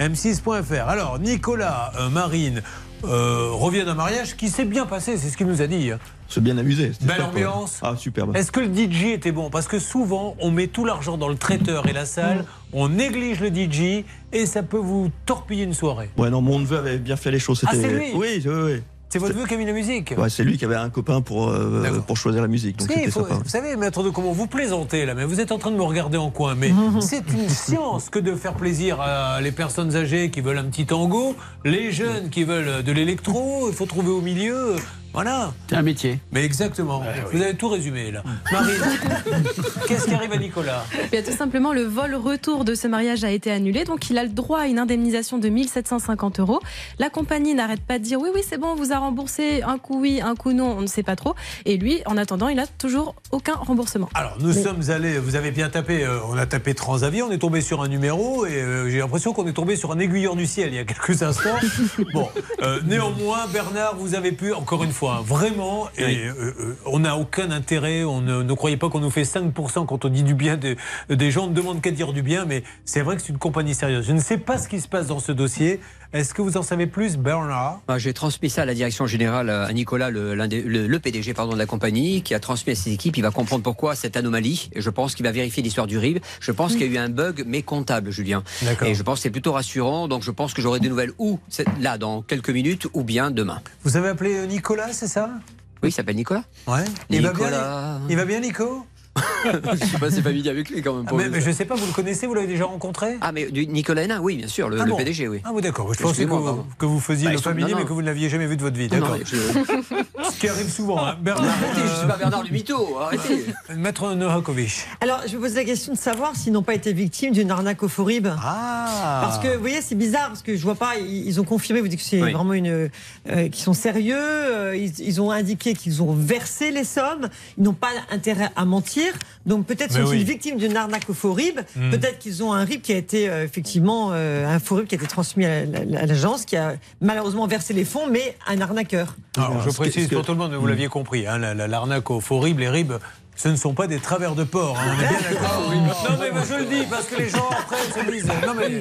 m6.fr. Alors, Nicolas, euh, Marine, euh, revient d'un mariage qui s'est bien passé. C'est ce qu'il nous a dit. hein. Se bien amusé. c'était Belle ambiance. Ah, superbe. Est-ce que le DJ était bon? Parce que souvent, on met tout l'argent dans le traiteur et la salle, on néglige le DJ et ça peut vous torpiller une soirée. Ouais, non, mon neveu avait bien fait les choses. Ah, c'était- c'est lui? Oui, oui, oui. C'est votre neveu qui a mis la musique Ouais, c'est lui qui avait un copain pour, euh, pour choisir la musique. Donc faut- sympa. vous savez, maître de comment vous plaisantez là, mais vous êtes en train de me regarder en coin. Mais c'est une science que de faire plaisir à les personnes âgées qui veulent un petit tango, les jeunes qui veulent de l'électro. Il faut trouver au milieu. Voilà. C'est un métier. Mais exactement. Vous avez tout résumé là. Marine, qu'est-ce qui arrive à Nicolas Eh bien, tout simplement, le vol retour de ce mariage a été annulé, donc il a le droit à une indemnisation de 1750 euros. La compagnie n'arrête pas de dire oui, oui, c'est bon, on vous a remboursé un coup oui, un coup non, on ne sait pas trop. Et lui, en attendant, il n'a toujours aucun remboursement. Alors, nous Mais- sommes allés, vous avez bien tapé, euh, on a tapé Transavia, on est tombé sur un numéro et euh, j'ai l'impression qu'on est tombé sur un aiguilleur du ciel il y a quelques instants. bon, euh, néanmoins, Bernard, vous avez pu, encore une fois, vraiment. Et euh, euh, on n'a aucun intérêt. On ne, ne croyez pas qu'on nous fait 5% quand on dit du bien des, des gens. On ne demande qu'à dire du bien, mais c'est vrai que c'est une compagnie sérieuse. Je ne sais pas ce qui se passe dans ce dossier. Est-ce que vous en savez plus, Bernard? Moi, J'ai transmis ça à la direction générale, à Nicolas, le, PDG pardon, de la compagnie, qui a transmis à ses équipes. Il va comprendre pourquoi cette anomalie. Et je pense qu'il va vérifier l'histoire du RIB. Je pense qu'il y a eu un bug, mais comptable, Julien. D'accord. Et je pense que c'est plutôt rassurant. Donc je pense que j'aurai des nouvelles ou là, dans quelques minutes, ou bien demain. Vous avez appelé euh, Nicolas, c'est ça? Oui, il s'appelle Nicolas. Ouais. Il va bien, Nicolas. il va bien, Nico? Je sais pas, c'est familier avec lui quand même. Ah, pour mais, mais je ne sais pas, vous le connaissez, vous l'avez déjà rencontré? Ah, mais du Nicolas Hénin, oui, bien sûr, le, Ah le PDG, oui. Ah oui, d'accord. Je pensais que vous, que vous faisiez Bah, le familier, non, non. mais que vous ne l'aviez jamais vu de votre vie. D'accord. je- Ce qui arrive souvent. hein. Bernard, Arrêtez, je suis pas Bernard le mytho, arrêtez. Maître Novakovic. Alors, je me pose la question de savoir s'ils n'ont pas été victimes d'une arnaque au Forib. Ah Parce que, vous voyez, c'est bizarre, parce que je vois pas, ils ils ont confirmé, vous dites que c'est Oui. vraiment une. euh, qu'ils sont sérieux, euh, ils, ils ont indiqué qu'ils ont versé les sommes, ils n'ont pas intérêt à mentir. Donc peut-être sont-ils oui. victimes d'une arnaque au Forib, Hmm. peut-être qu'ils ont un RIB qui a été, euh, effectivement, euh, un Forib qui a été transmis à la- la- à l'agence, qui a malheureusement versé les fonds, mais un arnaqueur. Alors, je que- précise que- pour tout le monde, vous l'aviez compris, hein, la- la- l'arnaque au faux rib, les ribs, ce ne sont pas des travers de porc. hein, on est bien d'accord. non, mais je le dis parce que les gens après se disent. Non, mais.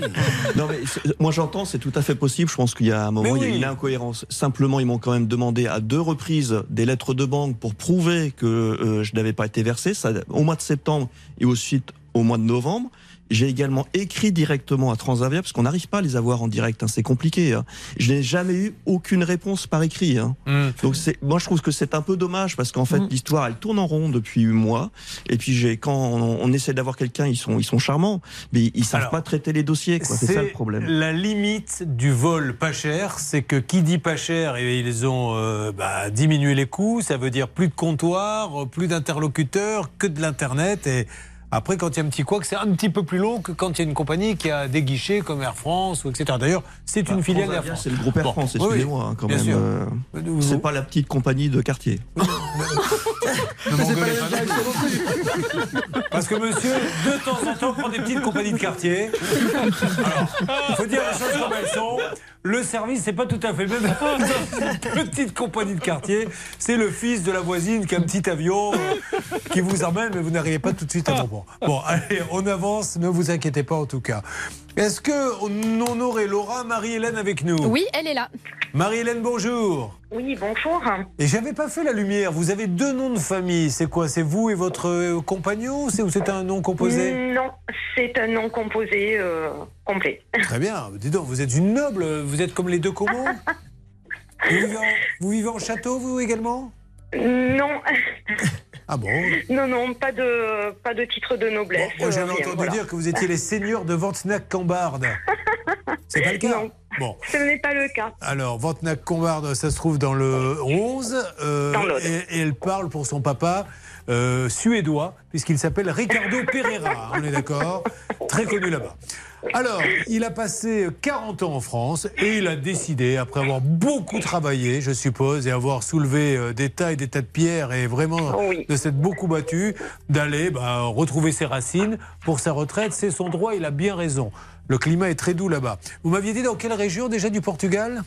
Non, mais moi j'entends, c'est tout à fait possible. Je pense qu'il y a un moment, Mais il y a oui. une incohérence. Simplement, ils m'ont quand même demandé à deux reprises des lettres de banque pour prouver que euh, je n'avais pas été versé, ça, au mois de septembre et ensuite au mois de novembre. J'ai également écrit directement à Transavia parce qu'on n'arrive pas à les avoir en direct, hein, c'est compliqué. hein. Je n'ai jamais eu aucune réponse par écrit. hein. Hmm. Donc c'est, moi je trouve que c'est un peu dommage parce qu'en fait Mm. l'histoire elle tourne en rond depuis mois. Et puis j'ai quand on, on essaie d'avoir quelqu'un, ils sont ils sont charmants, mais ils savent Alors, pas traiter les dossiers. quoi. C'est ça le problème. La limite du vol pas cher, c'est que qui dit pas cher, et ils ont euh, bah, diminué les coûts, ça veut dire plus de comptoirs, euh, plus d'interlocuteurs, que de l'internet. Et après, quand il y a un petit quoi, c'est un petit peu plus long que quand il y a une compagnie qui a des guichets comme Air France ou etc. D'ailleurs, c'est une Bah, filiale d'Air France. C'est le groupe Air Bon, France, oui, oui, excusez-moi hein, quand bien même. sûr. euh, Vous- c'est pas la petite compagnie de quartier. Parce que monsieur, de temps en temps, prend des petites compagnies de quartier. Alors, il faut dire les choses comme elles sont. Le service, c'est pas tout à fait le même une petite compagnie de quartier. C'est le fils de la voisine qui a un petit avion euh, qui vous emmène, mais vous n'arrivez pas tout de suite à comprendre. Bon, allez, on avance, ne vous inquiétez pas en tout cas. Est-ce que on aurait Laura Marie-Hélène avec nous? Oui, elle est là. Marie-Hélène, bonjour. Oui, bonjour. Et j'avais pas fait la lumière. Vous avez deux noms de famille. C'est quoi? C'est vous et votre euh, compagnon C'est ou c'est un nom composé? Non, c'est un nom composé euh, complet. Très bien. Dis donc, vous êtes une noble. Vous êtes comme les deux comos. vous, vivez en, vous vivez en château, vous également? Non, Ah bon non, non, pas de, pas de titre de noblesse. Moi, j'avais euh, rien, entendu voilà. dire que vous étiez les seigneurs de Ventenac-Cambarde. C'est pas le cas Non. Bon. Ce n'est pas le cas. Alors, Ventenac-Combarde, ça se trouve dans le 11. euh, Dans et, et elle parle pour son papa euh, suédois, puisqu'il s'appelle Ricardo Pereira. On est d'accord Très connu là-bas. Alors, il a passé 40 ans en France et il a décidé, après avoir beaucoup travaillé, je suppose, et avoir soulevé euh, des tas et des tas de pierres et vraiment Oui. de s'être beaucoup battu, d'aller bah, retrouver ses racines pour sa retraite. C'est son droit, il a bien raison. Le climat est très doux là-bas. Vous m'aviez dit dans quelle région déjà du Portugal?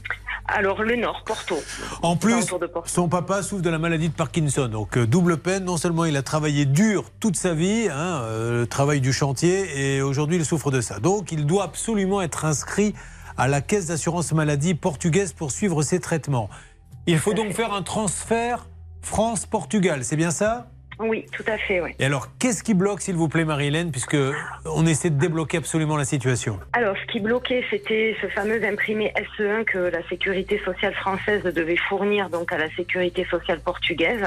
Alors, le Nord, Porto. En plus, Porto. son papa souffre de la maladie de Parkinson. Donc, euh, double peine. Non seulement il a travaillé dur toute sa vie, hein, euh, le travail du chantier, et aujourd'hui il souffre de ça. Donc, il doit absolument être inscrit à la caisse d'assurance maladie portugaise pour suivre ses traitements. Il faut donc faire un transfert France-Portugal. C'est bien ça? Oui, tout à fait, oui. Et alors, qu'est-ce qui bloque, s'il vous plaît, Marie-Hélène, puisque on essaie de débloquer absolument la situation Alors, ce qui bloquait, c'était ce fameux imprimé SE1 que la sécurité sociale française devait fournir donc à la sécurité sociale portugaise.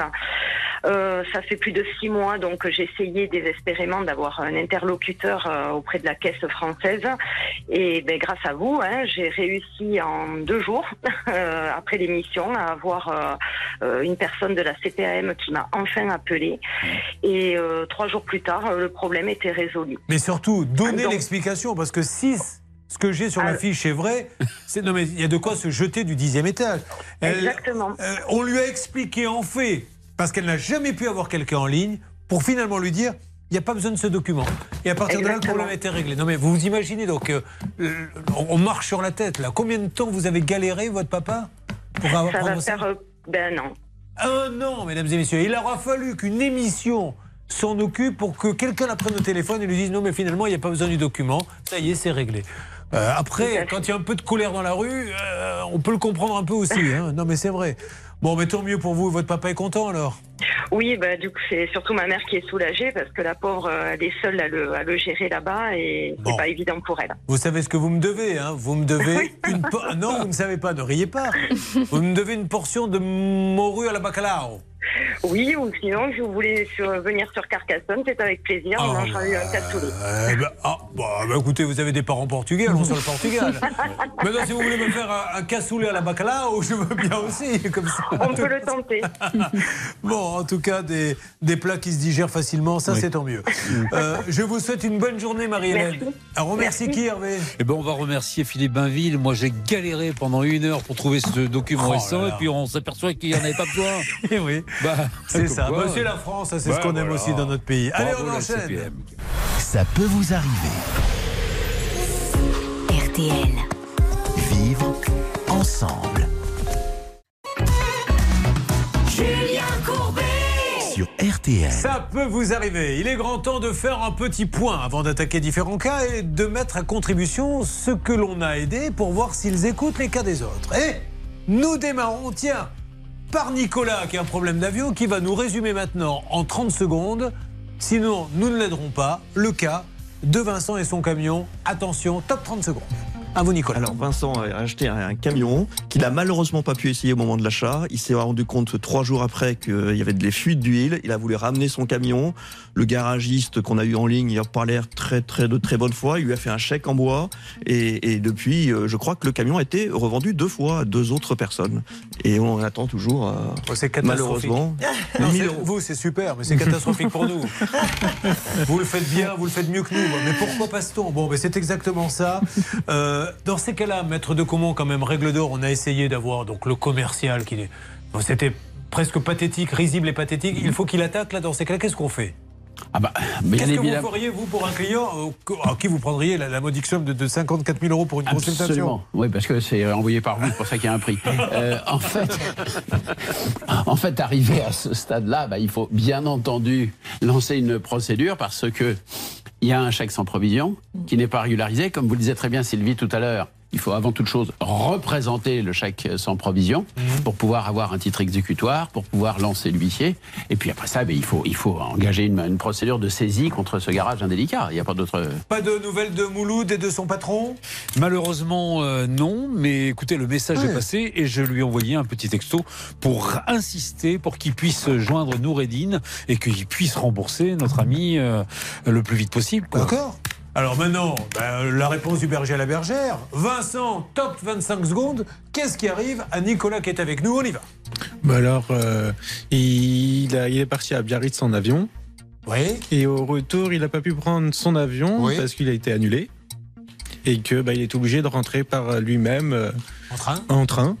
Euh, ça fait plus de six mois, donc j'ai essayé désespérément d'avoir un interlocuteur euh, auprès de la caisse française. Et ben, grâce à vous, hein, j'ai réussi en deux jours, euh, après l'émission, à avoir euh, euh, une personne de la CPAM qui m'a enfin appelé. Et euh, trois jours plus tard, le problème était résolu. Mais surtout, donnez l'explication, parce que si ce que j'ai sur la Alors- fiche est vrai, c'est non mais il y a de quoi se jeter du dixième étage. Exactement. euh, on lui a expliqué en fait, parce qu'elle n'a jamais pu avoir quelqu'un en ligne, pour finalement lui dire. Il n'y a pas besoin de ce document. Et à partir de là, le problème a été réglé. Non, mais vous vous imaginez, donc, euh, on marche sur la tête, là. Combien de temps vous avez galéré, votre papa, pour avoir Ça va faire. euh, ben non. Un an, mesdames et messieurs. Il aura fallu qu'une émission s'en occupe pour que quelqu'un la prenne au téléphone et lui dise non, mais finalement, il n'y a pas besoin du document. Ça y est, c'est réglé. Euh, après, quand il y a un peu de colère dans la rue, euh, on peut le comprendre un peu aussi. hein. Non, mais c'est vrai. Bon, mais tant mieux pour vous. Votre papa est content alors Oui, bah, du coup, c'est surtout ma mère qui est soulagée parce que la pauvre, euh, elle est seule à le, à le gérer là-bas et c'est Bon. pas évident pour elle. Vous savez ce que vous me devez, hein Vous me devez une po- Ah Non, vous ne savez pas, ne riez pas. Vous me devez une portion de morue à la bacalao. Oui, ou sinon, si vous voulez sur- venir sur Carcassonne, c'est avec plaisir. On mangera un cassoulet. Eh ben, ah, bah, bah, écoutez, vous avez des parents portugais, allons sur le Portugal. Maintenant, si vous voulez me faire un, un cassoulet à la bacalao, je veux bien aussi. Comme ça. On peut le tenter. Bon, en tout cas, des, des plats qui se digèrent facilement, ça c'est tant mieux. Euh, je vous souhaite une bonne journée, Marie-Hélène. Remercie Merci. qui, Hervé? Eh ben, on va remercier Philippe Bainville. Moi, j'ai galéré pendant une heure pour trouver ce document Oh récent, là et puis on s'aperçoit qu'il n'y en avait pas besoin. Eh oui, Bah, c'est ça. quoi. Bah, la France, c'est Bah, ce qu'on aime voilà. aussi dans notre pays. Allez, Bravo, on enchaîne. Ça peut vous arriver. RTL. Vivre ensemble. Julien Courbet. Sur RTL. Ça peut vous arriver. Il est grand temps de faire un petit point avant d'attaquer différents cas et de mettre à contribution ce que l'on a aidé pour voir s'ils écoutent les cas des autres. Et nous démarrons, tiens, par Nicolas qui a un problème d'avion qui va nous résumer maintenant en 30 secondes. Sinon, nous ne l'aiderons pas. Le cas de Vincent et son camion. Attention, top 30 secondes. À vous, Nicolas. Alors Vincent a acheté un, camion qu'il a malheureusement pas pu essayer au moment de l'achat. Il s'est rendu compte trois jours après qu'il y avait des fuites d'huile. Il a voulu ramener son camion. Le garagiste qu'on a eu en ligne, il a l'air très très de très bonne foi. Il lui a fait un chèque en bois et, et depuis, euh, je crois que le camion a été revendu deux fois à deux autres personnes. Et on en attend toujours. euh, Oh, c'est catastrophique. malheureusement. Non, 1000 c'est- euros. vous, c'est super, mais c'est catastrophique pour nous. vous le faites bien, vous le faites mieux que nous. Mais pourquoi passe-t-on? Bon, mais c'est exactement ça. Euh, dans ces cas-là, maître de Comont, quand même, règle d'or, on a essayé d'avoir donc le commercial qui est. bon, C'était presque pathétique, risible et pathétique. Il faut qu'il attaque là. Dans ces cas-là, qu'est-ce qu'on fait? Ah bah, Qu'est-ce que vous feriez, vous, pour un client euh, à qui vous prendriez la, la modique somme de, de 54 000 euros pour une consultation? Absolument. Oui, parce que c'est envoyé par vous, c'est pour ça qu'il y a un prix. Euh, en fait, en fait, arrivé à ce stade-là, bah, il faut bien entendu lancer une procédure parce que il y a un chèque sans provision qui n'est pas régularisé, comme vous le disiez très bien, Sylvie, tout à l'heure. Il faut avant toute chose représenter le chèque sans provision pour pouvoir avoir un titre exécutoire, pour pouvoir lancer l'huissier. Et puis après ça, ben, il, faut, il faut engager une, une procédure de saisie contre ce garage indélicat. Il n'y a pas d'autre. Pas de nouvelles de Mouloud et de son patron? Malheureusement, euh, non. Mais écoutez, le message Ouais. est passé et je lui ai envoyé un petit texto pour insister pour qu'il puisse joindre Noureddin et qu'il puisse rembourser notre ami euh, le plus vite possible. D'accord. Alors maintenant, ben, la réponse du berger à la bergère. Vincent, top 25 secondes. Qu'est-ce qui arrive à Nicolas qui est avec nous? On y va. Bah alors, euh, il, a- il est parti à Biarritz en avion. Oui. Et au retour, il n'a pas pu prendre son avion Oui. parce qu'il a été annulé. Et que bah, il est obligé de rentrer par lui-même euh, En train en train.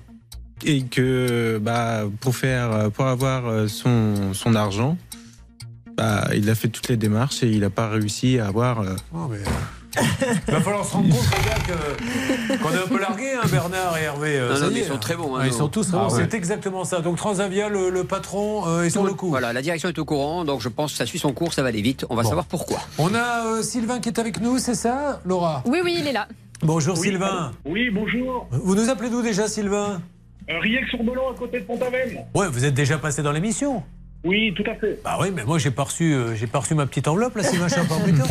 Et que bah, pour, faire, pour avoir euh, son, son argent, bah, il a fait toutes les démarches et il n'a pas réussi à avoir. euh, Oh, mais... Il va falloir se rendre compte, les gars, que- qu'on est un peu largués, hein, Bernard et Hervé. euh, Non, ça non, y mais est, ils sont très bons, hein, Ah, ils sont tous très Ah bons. ouais. C'est exactement ça. Donc Transavia, le, le patron, euh, est sur le coup. Voilà, la direction est au courant, donc je pense que ça suit son cours, ça va aller vite. On va savoir pourquoi. On a euh, Sylvain qui est avec nous, c'est ça, Laura? Oui, oui, il est là. Bonjour Sylvain. Oui, bonjour. Vous nous appelez d'où déjà, Sylvain? Euh, Riec-sur-Belan, à côté de Pont-Aven. Ouais, vous êtes déjà passé dans l'émission. Oui, tout à fait. Bah oui, mais moi j'ai pas reçu, euh, j'ai pas reçu ma petite enveloppe là, un peu embêtant.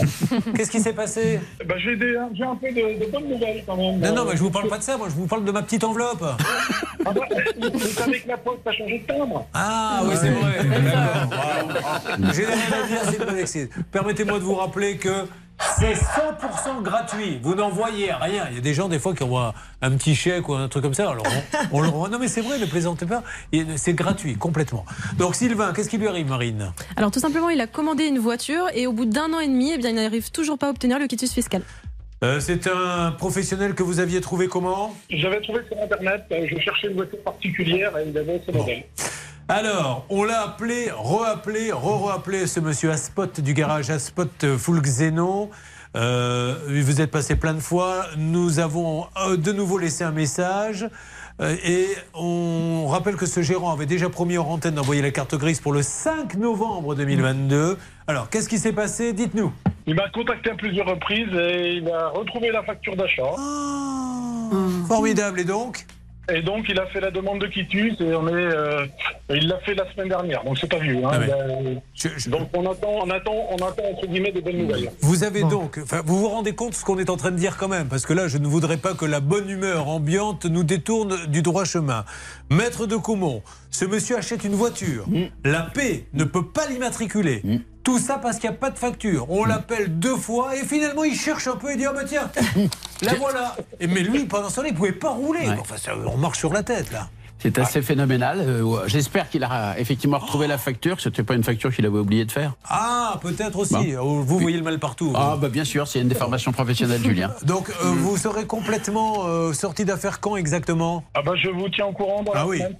Qu'est-ce qui s'est passé Bah, j'ai des- j'ai un peu de, de bonnes nouvelles quand même. Non, non, mais je vous parle pas de ça, moi je vous parle de ma petite enveloppe. Ah bah, vous savez que la poste a changé de timbre. Ah oui, c'est vrai. D'accord. Dire, c'est pas vexé. Permettez-moi de vous rappeler que c'est 100% gratuit. Vous n'envoyez rien. Il y a des gens, des fois, qui envoient un petit chèque ou un truc comme ça. Alors, on, on le renvoie. Non, mais c'est vrai, ne plaisantez pas. C'est gratuit, complètement. Donc, Sylvain, qu'est-ce qui lui arrive, Marine? Alors tout simplement, il a commandé une voiture et au bout d'un an et demi, eh bien, il n'arrive toujours pas à obtenir le quitus fiscal. Euh, C'est un professionnel que vous aviez trouvé comment? J'avais trouvé sur Internet, euh, je cherchais une voiture particulière et il avait ce modèle. Alors, on l'a appelé, re-appelé, re-re-appelé ce monsieur Aspot du garage Aspot euh, Full Xeno. Euh, vous êtes passé plein de fois. Nous avons euh, de nouveau laissé un message. Euh, Et on rappelle que ce gérant avait déjà promis en antenne d'envoyer la carte grise pour le 5 novembre 2022. Alors, qu'est-ce qui s'est passé? Dites-nous. Il m'a contacté à plusieurs reprises et il a retrouvé la facture d'achat. Formidable, et donc? Et donc, il a fait la demande de quitus et on est, euh, il l'a fait la semaine dernière, donc c'est pas vieux. hein. Ah, Donc, on attend, on attend, on attend entre guillemets des bonnes nouvelles. Vous avez donc, vous vous rendez compte de ce qu'on est en train de dire quand même, parce que là, je ne voudrais pas que la bonne humeur ambiante nous détourne du droit chemin. Maître de Caumont, ce monsieur achète une voiture. La paix ne peut pas l'immatriculer. Tout ça parce qu'il n'y a pas de facture. On l'appelle deux fois et finalement il cherche un peu et dit Ah bah tiens, la voilà. Et mais lui, pendant ce temps-là, il ne pouvait pas rouler. Ouais. Enfin, ça, on marche sur la tête là. C'est assez phénoménal. Euh, J'espère qu'il a effectivement retrouvé la facture, que c'était pas une facture qu'il avait oublié de faire. Ah, peut-être aussi. Bon. Oh, Vous voyez le mal partout. Ah, bah bien sûr, c'est une déformation professionnelle, Julien. Donc, euh, vous serez complètement euh, sorti d'affaire quand exactement? Ah bah, je vous tiens au courant dans la Ah oui. semaine.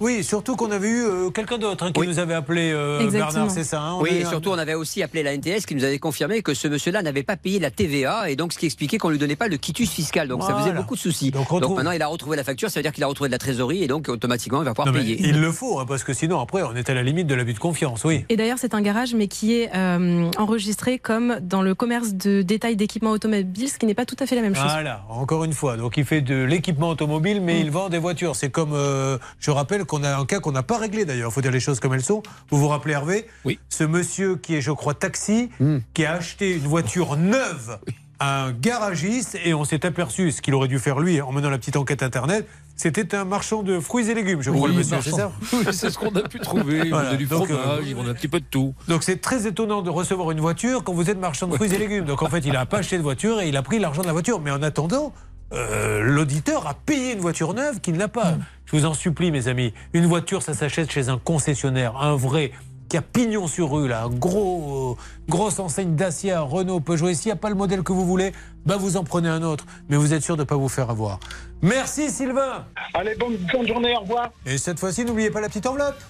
Oui, surtout qu'on avait eu euh, quelqu'un d'autre hein, qui nous avait appelé euh, Exactement. Bernard, c'est ça hein, Oui, et un- surtout, on avait aussi appelé la NTS qui nous avait confirmé que ce monsieur-là n'avait pas payé la TVA et donc ce qui expliquait qu'on lui donnait pas le quitus fiscal. Donc ça faisait beaucoup de soucis. Donc, Donc, maintenant, il a retrouvé la facture, ça veut dire qu'il a retrouvé de la trésorerie et donc automatiquement, il va pouvoir Non, payer. il le faut, hein, parce que sinon, après, on est à la limite de l'abus de confiance, oui. Et d'ailleurs, c'est un garage, mais qui est euh, enregistré comme dans le commerce de détail d'équipements automobiles, ce qui n'est pas tout à fait la même chose. Voilà, encore une fois. Donc, il fait de l'équipement automobile, mais il vend des voitures. C'est comme, euh, je rappelle qu'on a un cas qu'on n'a pas réglé d'ailleurs. Il faut dire les choses comme elles sont. Vous vous rappelez, Hervé Oui. Ce monsieur qui est, je crois, taxi, qui a acheté une voiture neuve à un garagiste, et on s'est aperçu, ce qu'il aurait dû faire lui en menant la petite enquête internet, c'était un marchand de fruits et légumes, je crois, le monsieur, c'est ça Oui, c'est ce qu'on a pu trouver. Il vendait du fromage, euh, il vendait un petit peu de tout. Donc c'est très étonnant de recevoir une voiture quand vous êtes marchand de fruits et légumes. Donc en fait, il n'a pas acheté de voiture et il a pris l'argent de la voiture. Mais en attendant, euh, l'auditeur a payé une voiture neuve qu'il n'a pas. Je vous en supplie, mes amis. Une voiture, ça s'achète chez un concessionnaire, un vrai qui a pignon sur rue, là, gros, euh, grosse enseigne Dacia, Renault, Peugeot. Et s'il n'y a pas le modèle que vous voulez, bah vous en prenez un autre. Mais vous êtes sûr de ne pas vous faire avoir. Merci Sylvain. Allez, bonne, bonne journée, au revoir. Et cette fois-ci, n'oubliez pas la petite enveloppe.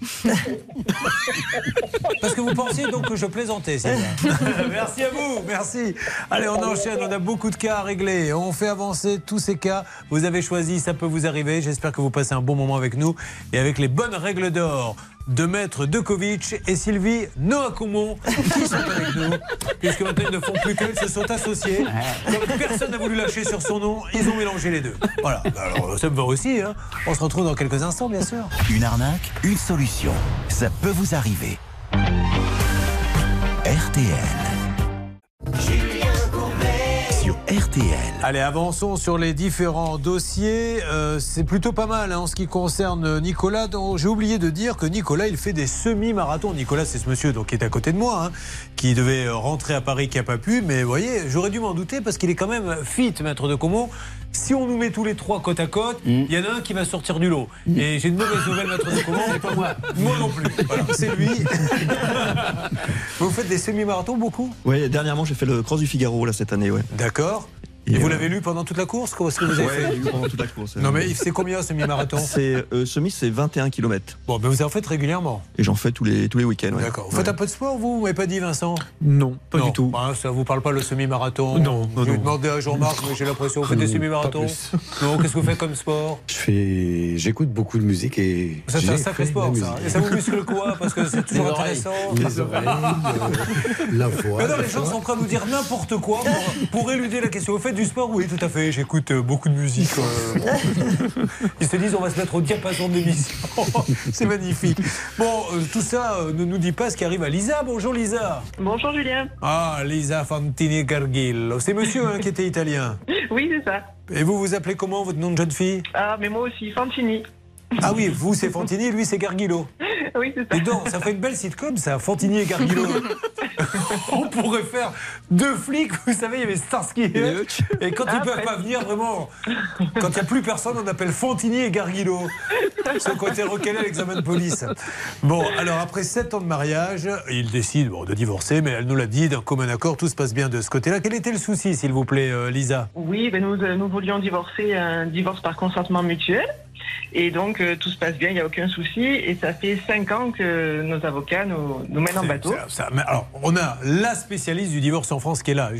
Parce que vous pensiez donc que je plaisantais, Sylvain. merci à vous, merci. Allez, on enchaîne, on a beaucoup de cas à régler. On fait avancer tous ces cas. Vous avez choisi, ça peut vous arriver. J'espère que vous passez un bon moment avec nous et avec les bonnes règles d'or de Maître Dekovic et Sylvie Noakoumon qui sont avec nous. Puisque maintenant ils ne font plus qu'eux, ils se sont associés. Comme personne n'a voulu lâcher sur son nom, ils ont mélangé les deux. Voilà. Alors ça me va aussi. hein. On se retrouve dans quelques instants, bien sûr. Une arnaque, une solution. Ça peut vous arriver. RTL. RTL. Allez, avançons sur les différents dossiers. Euh, c'est plutôt pas mal hein, en ce qui concerne Nicolas. J'ai oublié de dire que Nicolas, il fait des semi-marathons. Nicolas, c'est ce monsieur donc, qui est à côté de moi, hein, qui devait rentrer à Paris, qui n'a pas pu. Mais vous voyez, j'aurais dû m'en douter parce qu'il est quand même fit, maître de Comont. Si on nous met tous les trois côte à côte, il y en a un qui va sortir du lot. Et j'ai une mauvaise nouvelle, maître de. C'est pas moi. Moi non plus. Voilà, c'est lui. vous faites des semi-marathons beaucoup? Ouais, dernièrement, j'ai fait le Cross du Figaro là, cette année. Ouais. D'accord. Et, vous l'avez lu pendant toute la course Comment est-ce que vous avez Ouais, fait j'ai lu pendant toute la course. Non mais c'est combien ce mi-marathon C'est euh, semi, c'est 21 km. Bon, mais vous en faites régulièrement. Et j'en fais tous les tous les week-ends. ouais. D'accord. Vous faites un peu de sport, vous Vous m'avez pas dit, Vincent? Non, pas Non. du tout. Ah, ça vous parle pas le semi-marathon? Non, non, Je vais non. demander à Jean-Marc, mais j'ai l'impression. Vous faites des semi-marathons. Non, qu'est-ce que vous faites comme sport? Je fais, j'écoute beaucoup de musique et. Ça, C'est un sacré de sport, ça. Et ça vous muscle quoi? Parce que c'est toujours Les intéressant. Les oreilles, euh, la voix. Mais non, les gens sont prêts à nous dire n'importe quoi pour, pour éluder la question. Vous faites du sport Oui, tout à fait. J'écoute euh, beaucoup de musique. euh. Ils se disent on va se mettre au diapason de l'émission. C'est magnifique. Bon, euh, tout ça euh, ne nous dit pas ce qui arrive à Lisa. Bonjour Lisa. Bonjour Julien. Ah, Lisa Fantini Gargillo. C'est monsieur hein, qui était italien. Oui, c'est ça. Et vous vous appelez comment votre nom de jeune fille? Ah, mais moi aussi, Fantini. Ah oui, vous c'est Fantini, lui c'est Gargillo. Oui, c'est ça. Et donc, ça fait une belle sitcom, ça, Fantini et Gargillo. On pourrait faire deux flics, vous savez, il y avait Starsky et Hutch. Et quand ils Ah, peuvent pas venir, vraiment, quand il n'y a plus personne, on appelle Fantini et qui ont été recalés à l'examen de police. Bon, alors après sept ans de mariage, il décide bon, de divorcer, mais elle nous l'a dit, d'un commun accord, tout se passe bien de ce côté-là. Quel était le souci, s'il vous plaît, euh, Lisa? Oui, ben nous, euh, nous voulions divorcer, un divorce par consentement mutuel. Et donc, euh, tout se passe bien, il n'y a aucun souci. Et ça fait cinq ans que nos avocats nous, nous mènent en bateau. Ça- ça- mais alors, on a la spécialiste du divorce en France qui est là.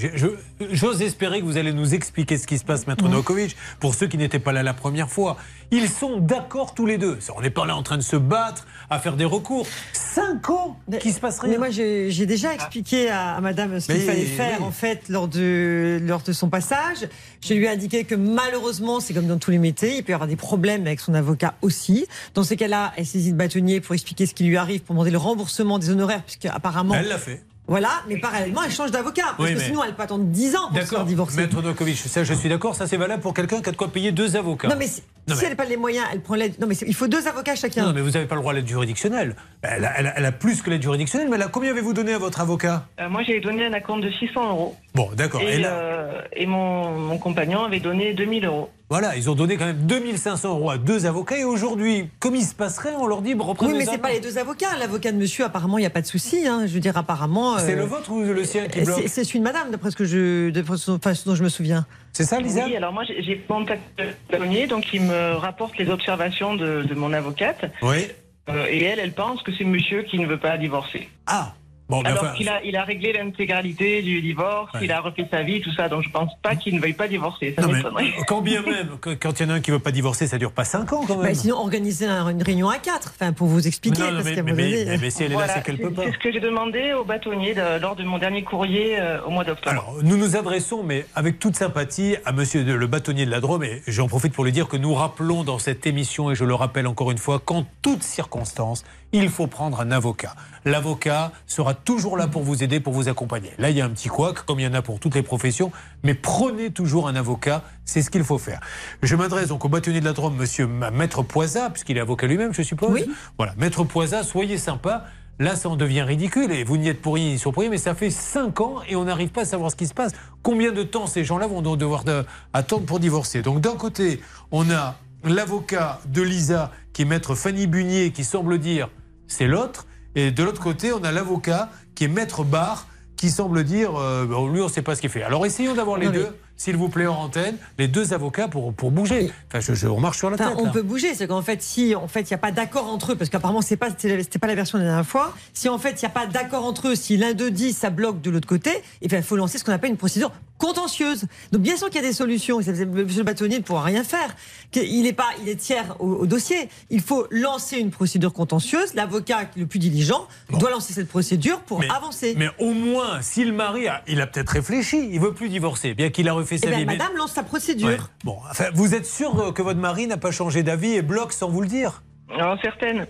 J'ose espérer que vous allez nous expliquer ce qui se passe, Maître Novakovic, pour ceux qui n'étaient pas là la première fois. Ils sont d'accord tous les deux. On n'est pas là en train de se battre, à faire des recours. Cinq ans qu'il se passe rien. Mais moi, j'ai déjà expliqué à, à madame ce qu'il fallait faire, en fait, lors de, lors de son passage. Je lui ai indiqué que malheureusement, c'est comme dans tous les métiers, il peut y avoir des problèmes avec son avocat aussi. Dans ces cas-là, elle saisit le bâtonnier pour expliquer ce qui lui arrive, pour demander le remboursement des honoraires, puisque apparemment. Elle l'a fait. Voilà, mais parallèlement, elle change d'avocat. Parce Oui, que mais- sinon, elle peut attendre 10 ans pour se faire divorcer. Maître Novakovic, ça je suis d'accord, ça c'est valable pour quelqu'un qui a de quoi payer deux avocats. Non, mais si, Non, si mais- elle n'a pas les moyens, elle prend l'aide. Non, mais il faut deux avocats chacun. Non, mais vous n'avez pas le droit à l'aide juridictionnelle. Elle a, elle a- elle a plus que l'aide juridictionnelle, mais combien avez-vous donné à votre avocat? Euh, moi, j'ai donné un acompte de 600 euros. Bon, d'accord. Et, Et là- euh, et mon, mon compagnon avait donné 2000 euros. Voilà, ils ont donné quand même 2500 euros à deux avocats et aujourd'hui, comme il se passerait, on leur dit reprenez Oui, mais ça. c'est pas les deux avocats. L'avocat de monsieur, apparemment, il n'y a pas de souci. hein. Je veux dire, apparemment. C'est euh, le vôtre ou le sien qui c'est- bloque C'est celui de madame, d'après ce, que je, d'après ce- enfin, ce dont je me souviens. C'est ça, Lisa Oui, alors moi, j'ai contacté le bâtonnier, donc il me rapporte les observations de, de mon avocate. Oui. Euh, et elle, elle pense que c'est monsieur qui ne veut pas divorcer. Ah Bon, Alors enfin, qu'il a, il a réglé l'intégralité du divorce, il a refait sa vie, tout ça, donc je pense pas qu'il ne veuille pas divorcer. Ça m'étonnerait. quand bien même, quand il y en a un qui veut pas divorcer, ça dure pas 5 ans quand même. Bah, sinon, organiser un- une réunion à quatre, enfin, pour vous expliquer. Non, non, parce mais- donné- si elle est là, c'est qu'elle peut pas. C'est ce que j'ai demandé au bâtonnier de- lors de mon dernier courrier euh, au mois d'octobre. Alors, nous nous adressons, mais avec toute sympathie, à monsieur le bâtonnier de la Drôme, et j'en profite pour lui dire que nous rappelons dans cette émission, et je le rappelle encore une fois, qu'en toutes circonstances, il faut prendre un avocat. L'avocat sera toujours là pour vous aider, pour vous accompagner. Là, il y a un petit couac, comme il y en a pour toutes les professions, mais prenez toujours un avocat, c'est ce qu'il faut faire. Je m'adresse donc au bâtonnier de la Drôme, monsieur Ma- Maître Poisa, puisqu'il est avocat lui-même, je suppose. Oui. Voilà, Maître Poisa, soyez sympa. Là, ça en devient ridicule et vous n'y êtes pour rien ni pour rien, mais ça fait 5 ans et on n'arrive pas à savoir ce qui se passe. Combien de temps ces gens-là vont donc devoir de- attendre pour divorcer? Donc, d'un côté, on a l'avocat de Lisa qui est maître Fanny Bunier qui semble dire c'est l'autre, et de l'autre côté, on a l'avocat qui est maître Barre qui semble dire euh, lui, on ne sait pas ce qu'il fait. Alors, essayons d'avoir les Non, mais- deux, s'il vous plaît, en antenne, les deux avocats pour, pour bouger. Enfin, je, je- on marche sur la Enfin, tête. on là. peut bouger, c'est qu'en fait, si en fait il n'y a pas d'accord entre eux, parce qu'apparemment c'est pas c'était pas la version de la dernière fois. Si en fait il n'y a pas d'accord entre eux, si l'un d'eux dit ça bloque de l'autre côté, il faut lancer ce qu'on appelle une procédure contentieuse. Donc bien sûr qu'il y a des solutions. Monsieur le bâtonnier ne pourra rien faire. Il est pas, il est tiers au, au dossier. Il faut lancer une procédure contentieuse. L'avocat le plus diligent doit lancer cette procédure pour avancer. Mais au moins, si le mari, a, il a peut-être réfléchi, il veut plus divorcer, bien qu'il a refait Eh sa bien, vie. mais- madame lance sa procédure. Ouais. Bon, enfin, vous êtes sûr euh, que votre mari n'a pas changé d'avis et bloque sans vous le dire? Non, certaines.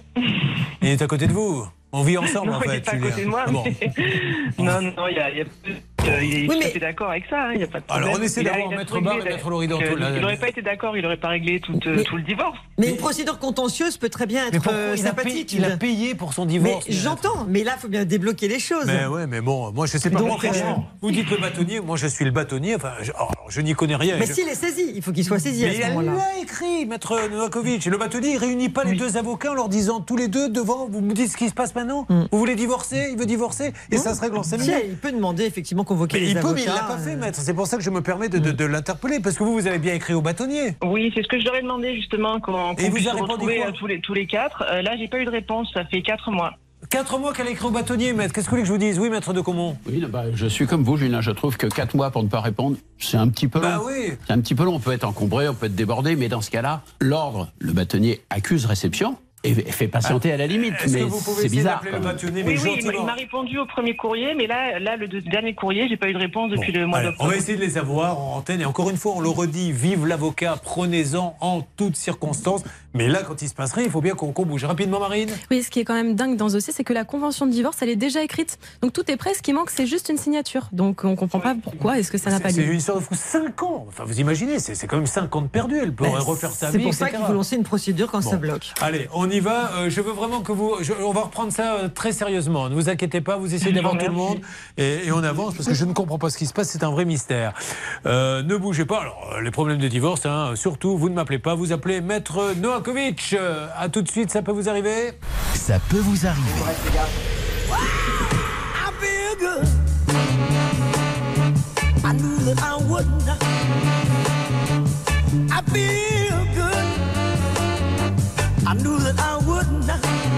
Il est à côté de vous. On vit ensemble, non, en fait. il n'est pas à côté de moi. Ah bon. mais- non, non, il y a, y a- euh, il est Oui, tout à mais- d'accord avec ça. hein, Il y a pas de Alors, problème. on essaie a- d'avoir a Maître Barre et la- Maître Loridan. euh, Là, Il n'aurait pas été d'accord, il n'aurait pas réglé tout, euh, tout le divorce. Mais une procédure contentieuse peut très bien être pourquoi euh, il a payé- sympathique. il a payé pour son divorce, j'entends, mais là, il faut bien débloquer les choses. Mais ouais, mais bon, moi je sais pas. Donc, Moi, franchement, euh, vous dites le bâtonnier, moi je suis le bâtonnier. Enfin, je, alors, je n'y connais rien. Mais Je- s'il est saisi, il faut qu'il soit saisi à Mais ce elle moment-là. l'a écrit, maître Novakovic. Et le bâtonnier, il réunit pas les deux avocats en leur disant tous les deux devant, vous me dites ce qui se passe maintenant Vous voulez divorcer Il veut divorcer Et ça se règle en 5 Hmm. Si, minutes. il peut demander effectivement convoquer Mais les il peut, mais il l'a pas fait, euh, maître. C'est pour ça que je me permets de, de- de l'interpeller, parce que vous, vous avez bien écrit au bâtonnier. Oui, c'est ce que je leur ai demandé justement, qu'on vous puisse a se répondu retrouver quoi euh, tous, les, tous les quatre. Euh, là, j'ai pas eu de réponse, ça fait quatre mois. Quatre mois qu'elle a écrit au bâtonnier, maître. Qu'est-ce que vous voulez que je vous dise? Oui, maître de Comont. Oui, bah, je suis comme vous, Julien. Je trouve que 4 mois pour ne pas répondre, c'est un petit peu long. Bah oui. C'est un petit peu long. On peut être encombré, on peut être débordé, mais dans ce cas-là, l'ordre, le bâtonnier accuse réception et fait patienter à la limite. Mais que vous pouvez c'est bizarre. le mais Oui, oui, il m'a- répondu au premier courrier, mais là, là le deux- dernier courrier, j'ai pas eu de réponse depuis le mois Allez, on d'octobre. va essayer de les avoir en antenne. Et encore une fois, on le redit, vive l'avocat, prenez-en en toutes circonstances. Mais là, quand il se passe rien, il faut bien qu'on bouge. Rapidement, Marine Oui, ce qui est quand même dingue dans ce dossier, c'est que la convention de divorce, elle est déjà écrite. Donc tout est prêt, ce qui manque, c'est juste une signature. Donc on comprend pas pourquoi est-ce que ça n'a pas C'est lieu. une histoire de fou. 5 ans Enfin, vous imaginez, c'est c'est quand même 5 ans de perdu. Elle pourrait Ben, refaire sa C'est vie. pour ça qu'il faut lancer une procédure quand Bon. ça bloque. Allez, on y va. Euh, je veux vraiment que vous. je- on va reprendre ça euh, très sérieusement. Ne vous inquiétez pas, vous essayez d'avoir tout le monde et, et on avance parce que je ne comprends pas ce qui se passe. C'est un vrai mystère. Euh, ne bougez pas. Alors, les problèmes de divorce, hein, surtout, vous ne m'appelez pas. Vous appelez Maître Noakovic. Euh, à tout de suite, ça peut vous arriver Ça peut vous arriver. I feel good. I knew that I wouldn't. I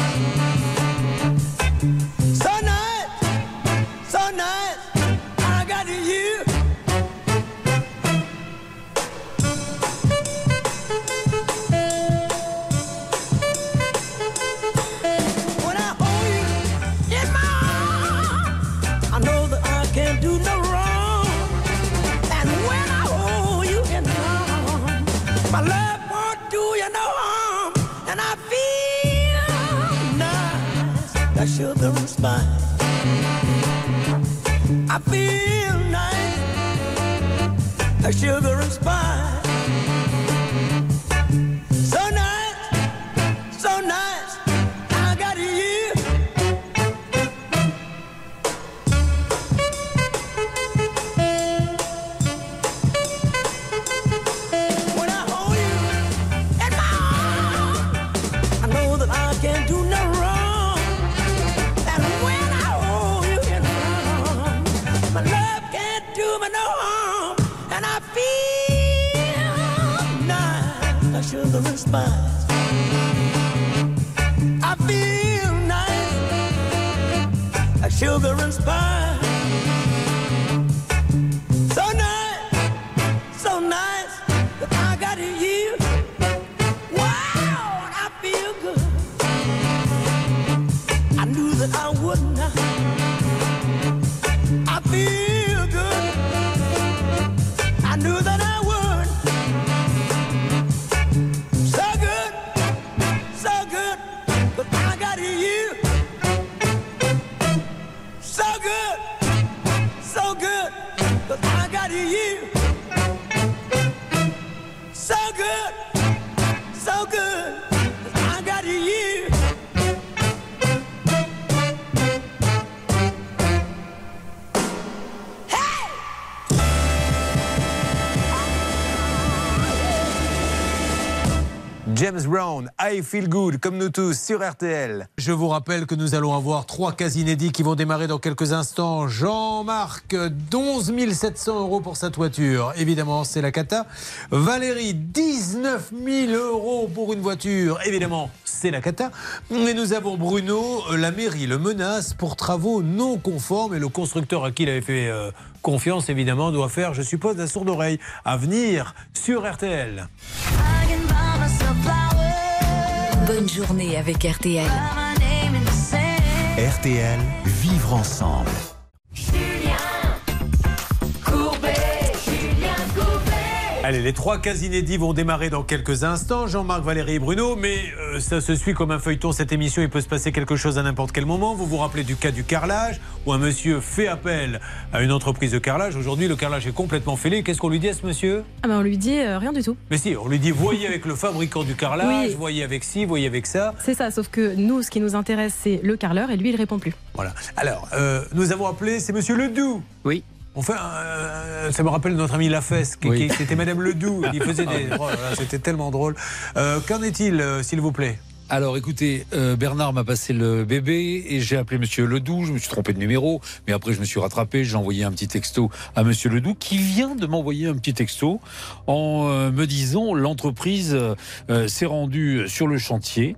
Nice, that sugar and spice. I feel nice, that sugar and spice. Sugar spice. I feel nice, like sugar and spice. James Brown, I Feel Good, comme nous tous, sur RTL. Je vous rappelle que nous allons avoir trois cas inédits qui vont démarrer dans quelques instants. Jean-Marc, 11 700 euros pour sa toiture. Évidemment, c'est la cata. Valérie, 19 000 euros pour une voiture. Évidemment, c'est la cata. Et nous avons Bruno, la mairie le menace pour travaux non conformes. Et le constructeur à qui il avait fait euh, confiance, évidemment, doit faire, je suppose, la sourde oreille. À venir sur RTL. Bonne journée avec RTL. RTL, vivre ensemble. Allez, les trois cas inédits vont démarrer dans quelques instants. Jean-Marc, Valérie et Bruno, mais euh, ça se suit comme un feuilleton. Cette émission, il peut se passer quelque chose à n'importe quel moment. Vous vous rappelez du cas du carrelage, où un monsieur fait appel à une entreprise de carrelage. Aujourd'hui, le carrelage est complètement fêlé. Qu'est-ce qu'on lui dit à ce monsieur? Ah ben on lui dit euh, rien du tout. Mais si, on lui dit voyez avec le fabricant du carrelage, Oui. voyez avec ci, voyez avec ça. C'est ça, sauf que nous, ce qui nous intéresse, c'est le carreleur et lui, il répond plus. Voilà. Alors, euh, nous avons appelé, c'est monsieur Ledoux. Oui. Enfin, euh, ça me rappelle notre ami Lafesse, qui, Oui. qui- c'était Madame Ledoux. Il faisait des. oh là, c'était tellement drôle. Euh, Qu'en est-il, euh, s'il vous plaît? Alors écoutez, euh, Bernard m'a passé le bébé et j'ai appelé Monsieur Ledoux. Je me suis trompé de numéro, mais après je me suis rattrapé. J'ai envoyé un petit texto à Monsieur Ledoux qui vient de m'envoyer un petit texto en euh, me disant l'entreprise euh, s'est rendue sur le chantier.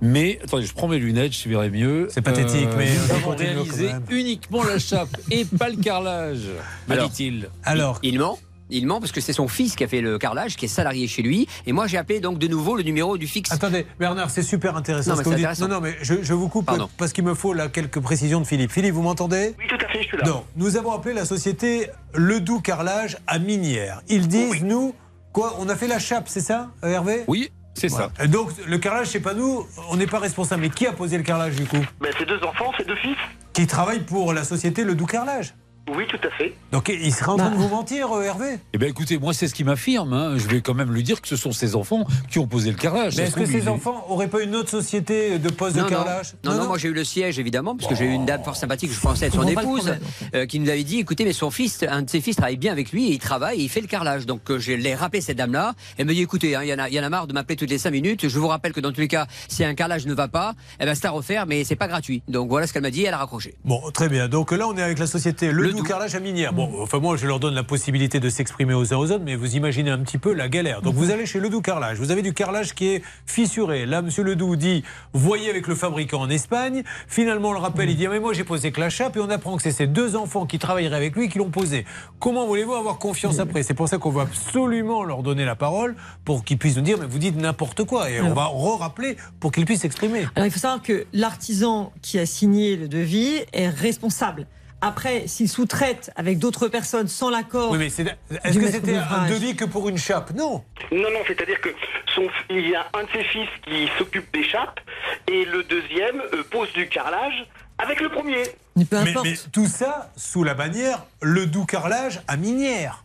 Mais attendez, je prends mes lunettes, je verrai mieux. C'est pathétique, mais nous on avons réalisé uniquement la chape et pas le carrelage, m'a Alors, dit-il. Alors, Il ment. Il ment parce que c'est son fils qui a fait le carrelage, qui est salarié chez lui. Et moi, j'ai appelé donc de nouveau le numéro du fixe. Attendez, Bernard, c'est super intéressant Non, ce que vous dites. Non, non, mais je, je vous coupe Pardon. parce qu'il me faut là quelques précisions de Philippe. Philippe, vous m'entendez? Oui, tout à fait, je suis là. Non, nous avons appelé la société Ledoux Carrelage à Minière. Ils disent, nous, quoi, on a fait la chape, c'est ça, euh, Hervé? Oui, c'est Voilà. Et Donc, le carrelage, c'est pas nous, on n'est pas responsable. Mais qui a posé le carrelage du coup? Ben, c'est deux enfants, c'est deux fils. Qui travaille pour la société Ledoux Carrelage Oui, tout à fait. Donc, il serait en train de vous mentir, euh, Hervé Eh bien, écoutez, moi, c'est ce qu'il m'affirme. hein. Je vais quand même lui dire que ce sont ses enfants qui ont posé le carrelage. Mais est-ce que trouve, ces il est- enfants auraient pas une autre société de poste Non, de non. carrelage Non, non, moi j'ai eu le siège évidemment, parce que j'ai eu une dame fort sympathique, je pensais être son comprends pas le épouse, euh, qui nous avait dit écoutez, mais son fils, un de ses fils travaille bien avec lui et il travaille et il fait le carrelage. Donc euh, je l'ai rappelé cette dame-là. Elle me dit écoutez, hein, il y, en a- il y en a marre de m'appeler toutes les 5 minutes. Je vous rappelle que dans tous les cas, si un carrelage ne va pas, eh ben, c'est à refaire, mais c'est pas gratuit. Donc voilà ce qu'elle m'a dit, elle a raccroché. Bon, très bien. Donc là, on est avec la société doux carrelage à minière. Bon, enfin moi je leur donne la possibilité de s'exprimer aux uns aux autres, mais vous imaginez un petit peu la galère. Donc vous allez chez Ledoux Carrelage, vous avez du carrelage qui est fissuré. Là, Monsieur Ledoux dit, voyez avec le fabricant en Espagne. Finalement, on le rappelle, il dit, Ah, mais moi j'ai posé que la chape et on apprend que c'est ces deux enfants qui travailleraient avec lui qui l'ont posé. Comment voulez-vous avoir confiance après? C'est pour ça qu'on va absolument leur donner la parole pour qu'ils puissent nous dire, mais vous dites n'importe quoi. Et on va re-rappeler pour qu'ils puissent s'exprimer. Alors il faut savoir que l'artisan qui a signé le devis est responsable. Après, s'il sous-traite avec d'autres personnes sans l'accord. Oui, mais c'est- du est-ce que c'était un devis que pour une chape? Non. Non, non, c'est-à-dire que son, il y a un de ses fils qui s'occupe des chapes et le deuxième euh, pose du carrelage avec le premier. Mais, mais tout ça sous la bannière le doux carrelage à minière.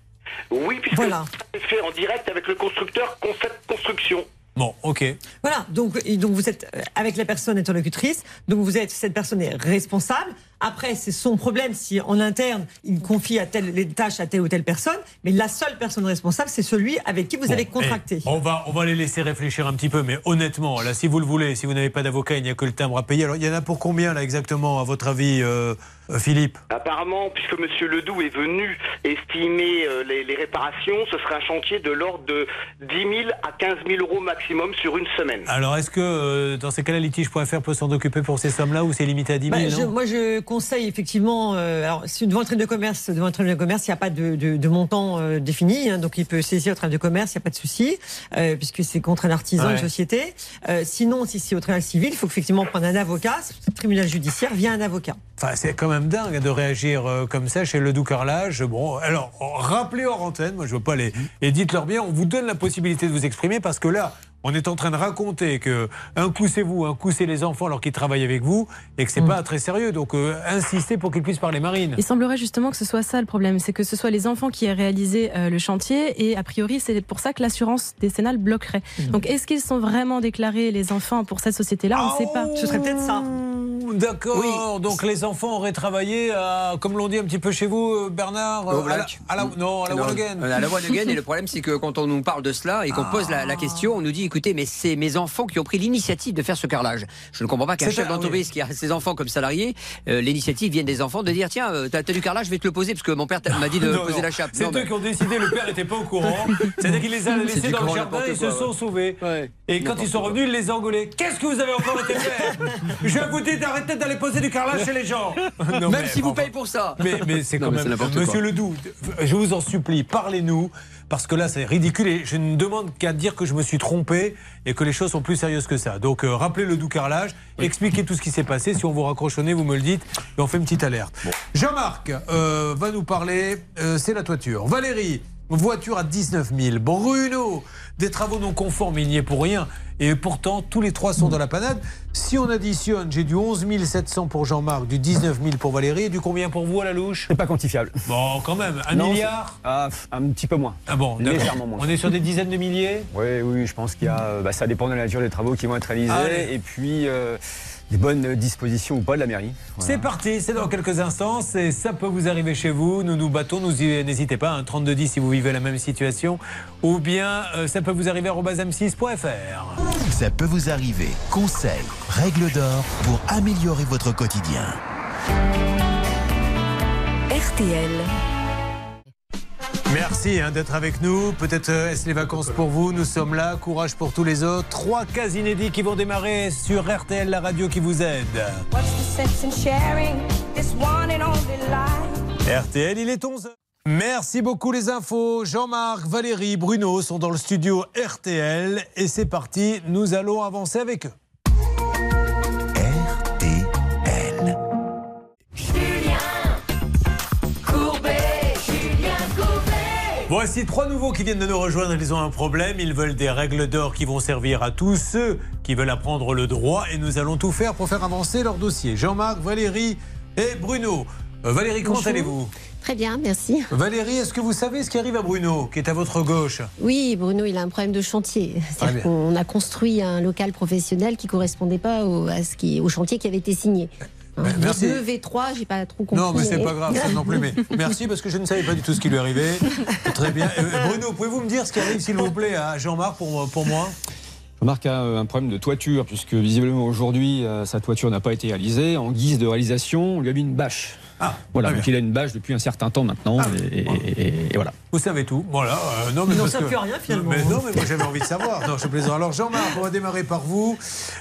Oui, puisque c'est fait en direct avec le constructeur Concept Construction. Bon, ok. Voilà, donc, et donc vous êtes euh, avec la personne interlocutrice, donc vous êtes, cette personne est responsable. Après, c'est son problème si en interne, il confie à telle, les tâches à telle ou telle personne, mais la seule personne responsable, c'est celui avec qui vous Bon, avez contracté. eh, on, va, on va les laisser réfléchir un petit peu, mais honnêtement, là, si vous le voulez, si vous n'avez pas d'avocat, il n'y a que le timbre à payer. Alors, il y en a pour combien, là, exactement, à votre avis, euh, euh, Philippe? Apparemment, puisque M. Ledoux est venu estimer euh, les, les réparations, ce serait un chantier de l'ordre de 10 000 à 15 000 euros maximum sur une semaine. Alors, est-ce que, euh, dans ces cas-là, litige.fr peut s'en occuper pour ces sommes-là ou c'est limité à 10 000 Bah, je- moi, je conseille effectivement. euh, alors, si devant le tribunal de commerce, devant le tribunal de commerce, il n'y a pas de, de- de montant euh, défini, hein, donc il peut saisir au tribunal de commerce, il n'y a pas de souci, euh, puisque c'est contre un artisan, Ouais. une société. Sinon, si c'est au tribunal civil, il faut effectivement prendre un avocat, le tribunal judiciaire via un avocat. Enfin, c'est quand même dingue de réagir comme ça chez le doux carrelage. Bon, alors, rappelez hors antenne, moi je veux pas les. Et dites-leur bien, on vous donne la possibilité de vous exprimer parce que là, on est en train de raconter que un coup c'est vous, un coup c'est les enfants alors qu'ils travaillent avec vous et que c'est pas très sérieux. Donc, euh, insistez pour qu'ils puissent parler marine. Il semblerait justement que ce soit ça le problème, c'est que ce soit les enfants qui aient réalisé euh, le chantier et a priori c'est pour ça que l'assurance décennale bloquerait. Donc est-ce qu'ils sont vraiment déclarés les enfants pour cette société-là? On ne sait pas. Ce serait peut-être ça. D'accord, donc les enfants auraient travaillé, à, comme l'on dit un petit peu chez vous, euh, Bernard, Au euh, à la, à la- non, à la Non, Wallogen. À la Wallogen, et le problème, c'est que quand on nous parle de cela et qu'on pose la, la question, on nous dit écoutez, mais c'est mes enfants qui ont pris l'initiative de faire ce carrelage. Je ne comprends pas qu'un chef d'entreprise qui a ses enfants comme salariés, euh, l'initiative vienne des enfants de dire tiens, euh, t'as t'as du carrelage, je vais te le poser, parce que mon père m'a dit de Non, poser non. la chape. C'est eux mais- qui ont décidé, le père n'était pas au courant. C'est-à-dire qu'il les a laissés dans le jardin, ils se sont ouais. sauvés. Et quand ils sont revenus, ils les ont. Qu'est-ce que vous avez encore été faire Je vous dis d'arrêter d'aller poser du carrelage chez les gens. Non, Même mais, si vous payez pour ça. Mais, mais c'est quand même. Monsieur. Ledoux, je vous en supplie, parlez-nous. Parce que là, c'est ridicule et je ne demande qu'à dire que je me suis trompé et que les choses sont plus sérieuses que ça. Donc, euh, rappelez le doux carrelage, expliquez tout ce qui s'est passé. Si on vous raccroche au nez, vous me le dites et on fait une petite alerte. Jean-Marc euh, va nous parler, euh, c'est la toiture. Valérie, voiture à 19 000. Bruno, des travaux non conformes, il n'y est pour rien. Et pourtant, tous les trois sont dans la panade. Si on additionne, j'ai du 11 700 pour Jean-Marc, du 19 000 pour Valérie, et du combien pour vous à la louche? C'est pas quantifiable. Bon, quand même, un Non, milliard? ah, pff, Un petit peu moins. Ah bon. Légèrement moins. On est sur des dizaines de milliers? Oui, oui, je pense qu'il y a. euh, bah, ça dépend de la nature des travaux qui vont être réalisés et puis euh, des bonnes dispositions ou pas de la mairie. Voilà. C'est parti, c'est dans quelques instants. Et ça peut vous arriver chez vous. Nous nous battons. Nous y- n'hésitez pas. Un 3210 si vous vivez la même situation. Ou bien euh, ça peut vous arriver à m6.fr. Ça peut vous arriver. Conseils, règles d'or pour améliorer votre quotidien. RTL. Merci hein, d'être avec nous. Peut-être euh, est-ce les vacances pour vous. Nous sommes là. Courage pour tous les autres. Trois cas inédits qui vont démarrer sur RTL, la radio qui vous aide. RTL, il est 11h. Merci beaucoup les infos. Jean-Marc, Valérie, Bruno sont dans le studio RTL et c'est parti, nous allons avancer avec eux. Voici trois nouveaux qui viennent de nous rejoindre. Ils ont un problème. Ils veulent des règles d'or qui vont servir à tous ceux qui veulent apprendre le droit et nous allons tout faire pour faire avancer leur dossier. Jean-Marc, Valérie et Bruno. Euh, Valérie, comment allez-vous? Très bien, merci. Valérie, est-ce que vous savez ce qui arrive à Bruno, qui est à votre gauche? Oui, Bruno, il a un problème de chantier. Très C'est-à-dire qu'on a construit un local professionnel qui correspondait pas au, à ce qui, au chantier qui avait été signé. Hein, merci. V2, V3, j'ai pas trop compris. Non, mais c'est pas grave, ça non plus. Mais merci parce que je ne savais pas du tout ce qui lui arrivait. Très bien. Euh, Bruno, pouvez-vous me dire ce qui arrive, s'il vous plaît, à Jean-Marc pour, pour moi? Jean-Marc a euh, un problème de toiture, puisque visiblement aujourd'hui, euh, sa toiture n'a pas été réalisée. En guise de réalisation, on lui a mis une bâche. Voilà, très donc il a une bâche depuis un certain temps maintenant. et, et- et voilà. Vous savez tout. Voilà. euh, non, mais On parce sait que- plus rien, finalement. Mais non, mais moi j'avais envie de savoir. Non, je plaisante. Alors Jean-Marc, on va démarrer par vous.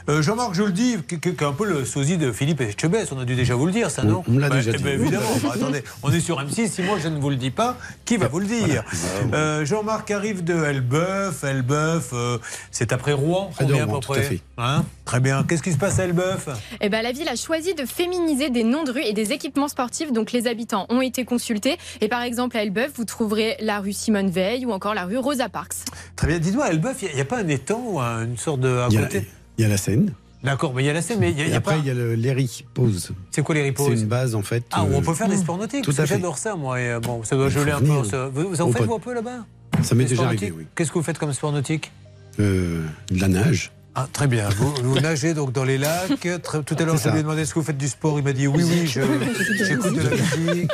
Euh, Jean-Marc, je le dis, qui est un peu le sosie de Philippe Etchebest. On a dû déjà vous le dire, ça, non on l'a Bah, déjà eh dit. ben, évidemment. Bah, attendez, on est sur M6. Si moi je ne vous le dis pas, qui va vous le dire Euh, Jean-Marc arrive de Elbeuf. Elbeuf, euh, c'est après Rouen. Combien Rouen, à peu tout à près fait. Hein Très bien. Qu'est-ce qui se passe à Elbeuf? Eh ben, la ville a choisi de féminiser des noms de rues et des équipements sportifs. Donc, les habitants ont été consultés. Et par exemple, à Elbeuf, vous trouverez la rue Simone Veil ou encore la rue Rosa Parks. Très bien. Dites-moi, à Elbeuf, il n'y a, pas un étang ou un- une sorte de. à Il y, a, côté? il y a la Seine. D'accord, mais il y a la scène, mais il n'y a, Et y a après, pas. il y a le l'Eri Pose. C'est quoi les C'est une base, en fait. Ah, où on euh, peut faire des sports nautiques Tout à fait. J'adore ça, moi. et, euh, bon, ça doit faut geler un peu. ça. Vous, vous en On faites, peut- vous, un peu là-bas? Ça m'est Des déjà arrivé, nautiques? oui. Qu'est-ce que vous faites comme sport nautique? Euh, de la nage. Ah, très bien. Vous, vous nagez donc dans les lacs. Tout à l'heure, je lui ai demandé est-ce que vous faites du sport? Il m'a dit oui, oui, j'écoute de la musique.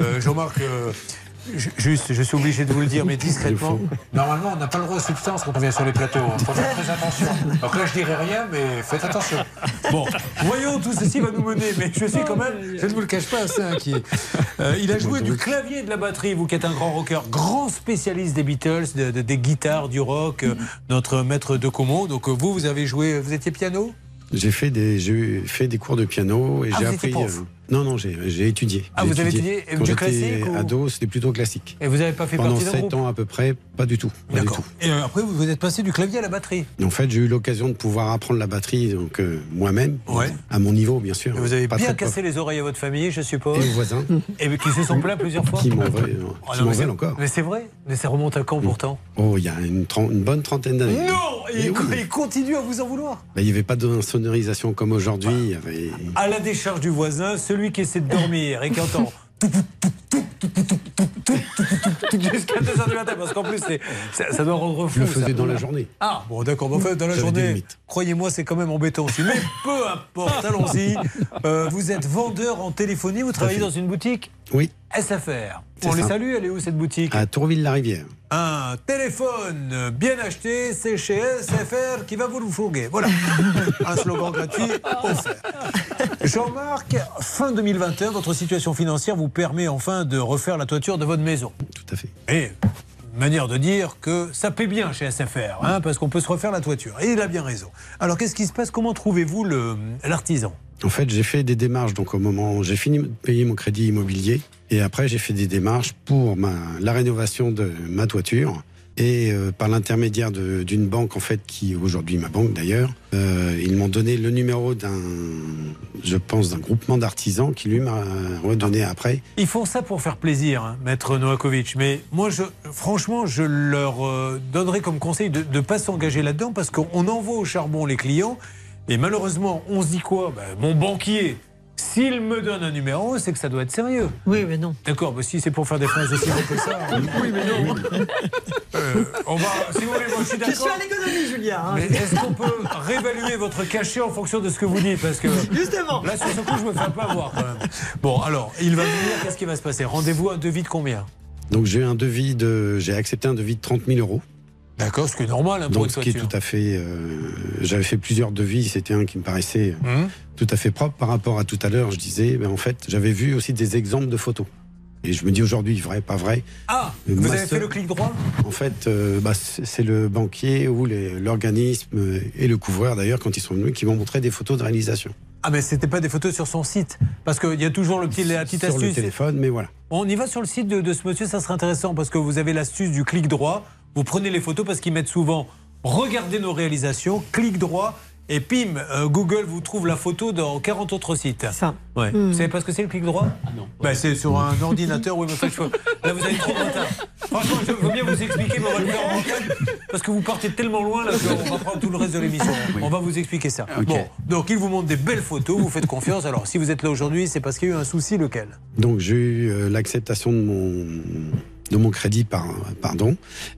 Euh, Jean-Marc, euh, juste, je suis obligé de vous le dire, mais discrètement. Normalement, on n'a pas le droit aux substances quand on vient sur les plateaux. Il faut faire très attention. Donc là, je dirai rien, mais faites attention. Bon, voyons, tout ceci va nous mener, mais je suis quand même, je ne vous le cache pas, assez inquiet. Euh, il a joué du clavier et de la batterie, vous qui êtes un grand rocker, grand spécialiste des Beatles, de- de- des guitares, du rock, euh, notre maître de Como. Donc euh, vous, vous avez joué, vous étiez piano? J'ai fait des, j'ai fait des cours de piano et Ah, j'ai appris. prof non, non, j'ai étudié. Ah, vous avez étudié, et Quand du classique ou- ado, c'était plutôt classique. Et vous n'avez pas fait Pendant partie d'un 7 groupe ans à peu près, pas du tout. D'accord. Et euh, après, vous vous êtes passé du clavier à la batterie. En fait, j'ai eu l'occasion de pouvoir apprendre la batterie donc euh, moi-même, Ouais. à mon niveau bien sûr. Et vous avez Pas bien cassé les oreilles à votre famille, je suppose. Et aux voisins. Et qui se sont plaints plusieurs fois. Qui m'en veulent, mais c'est- veulent encore. Mais c'est vrai. Mais ça remonte à quand pourtant? Oh, il y a une, bonne trentaine d'années. Non Et il, oui. il continue à vous en vouloir. Bah, Il n'y avait pas de sonorisation comme aujourd'hui. avait- À la décharge du voisin, celui qui essaie de dormir et qui entend jusqu'à 2h du matin, parce qu'en plus, ça, ça doit rendre fou. Je le ça. faisais dans la journée. Ah, bon, d'accord. Bon, enfin, dans la journée, croyez-moi, c'est quand même embêtant aussi. Mais peu importe, allons-y. Euh, vous êtes vendeur en téléphonie, vous travaillez dans une boutique Oui, SFR. On les salue, elle est où cette boutique? À Tourville-la-Rivière. Un téléphone bien acheté, c'est chez SFR qui va vous le fourguer. Voilà. Un slogan gratuit offert. Jean-Marc, fin 2021, votre situation financière vous permet enfin de refaire la toiture de votre maison. Tout à fait. Et manière de dire que ça paie bien chez SFR, hein, parce qu'on peut se refaire la toiture. Et il a bien raison. Alors qu'est-ce qui se passe? Comment trouvez-vous l'artisan? En fait, j'ai fait des démarches. Donc, au moment, j'ai fini de payer mon crédit immobilier. Et après, j'ai fait des démarches pour la rénovation de ma toiture. Et euh, par l'intermédiaire d'une banque, en fait, qui est aujourd'hui ma banque d'ailleurs, euh, ils m'ont donné le numéro d'un, je pense, d'un groupement d'artisans qui lui m'a redonné après. Ils font ça pour faire plaisir, hein, maître Novakovic. Mais moi, franchement, je leur euh, donnerais comme conseil de ne pas s'engager là-dedans parce qu'on envoie au charbon les clients. Et malheureusement, on se dit quoi? Ben, Mon banquier, s'il me donne un numéro, c'est que ça doit être sérieux. Oui, mais non. D'accord, bah si c'est pour faire des phrases aussi longues que ça. Oui, mais non. Euh, on va, si vous voulez, moi je suis Je suis d'accord. à l'économie, Julien. hein. Mais est-ce qu'on peut réévaluer votre cachet en fonction de ce que vous dites? Parce que Justement. là, sur ce coup, je me fais peu avoir quand même. Bon, alors, il va venir, qu'est-ce qui va se passer? Rendez-vous un devis de combien? Donc, j'ai un devis de, j'ai accepté un devis de 30 000 euros. D'accord, ce qui est normal hein, pour Donc, une ce qui est tout à fait. euh, J'avais fait plusieurs devis. C'était un qui me paraissait euh, Hum. tout à fait propre par rapport à tout à l'heure. Je disais, ben, en fait, j'avais vu aussi des exemples de photos. Et je me dis aujourd'hui, vrai, pas vrai. Ah, Le vous avez fait le clic droit? En fait, euh, bah, c'est le banquier ou l'organisme et le couvreur d'ailleurs, quand ils sont venus, qui m'ont montré des photos de réalisation. Ah, mais c'était pas des photos sur son site. Parce qu'il y a toujours le petit, la petite Sur le astuce. téléphone, mais voilà. On y va sur le site de, de ce monsieur, ça serait intéressant parce que vous avez l'astuce du clic droit. Vous prenez les photos parce qu'ils mettent souvent regardez nos réalisations, clic droit. Et pim, euh, Google vous trouve la photo dans 40 autres sites. Ça. Ouais. Mm. Vous savez pas ce que c'est le clic droit? Ah non. c'est sur un ordinateur. Oui, mais enfin, je peux- Là, vous avez trop de retard. Franchement, je veux bien vous expliquer, mais on va le faire en parce que vous partez tellement loin là qu'on va prendre tout le reste de l'émission. On va vous expliquer ça. Bon, donc il vous montre des belles photos, vous faites confiance. Alors, si vous êtes là aujourd'hui, c'est parce qu'il y a eu un souci, lequel? Donc j'ai eu euh, l'acceptation de mon, de mon crédit, par, pardon.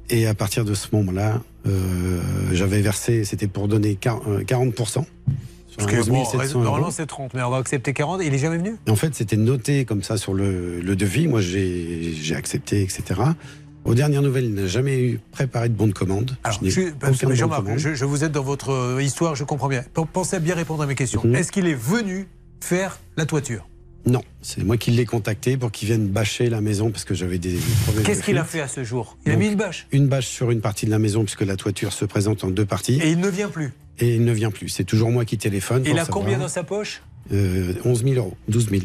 Et à partir de ce moment-là, euh, j'avais versé, c'était pour donner quar- euh, 40%. Parce que bon, 11 700 normalement euros. c'est 30, mais on va accepter 40. Il est jamais venu? Et en fait, c'était noté comme ça sur le, le devis. Moi, j'ai accepté, etc. Aux dernières nouvelles, il n'a jamais eu préparé de bon de commande. Alors, je, aucun bon commande. je, je vous aide dans votre euh, histoire, je comprends bien. Pensez à bien répondre à mes questions. Mhm. Est-ce qu'il est venu faire la toiture? Non, c'est moi qui l'ai contacté pour qu'il vienne bâcher la maison parce que j'avais des problèmes. Qu'est-ce qu'il a fait à ce jour? Il a mis une bâche? Une bâche sur une partie de la maison puisque la toiture se présente en deux parties. et il ne vient plus? Et il ne vient plus. C'est toujours moi qui téléphone. Il a savoir. combien dans sa poche? Euh, 11 000 euros, 12 000.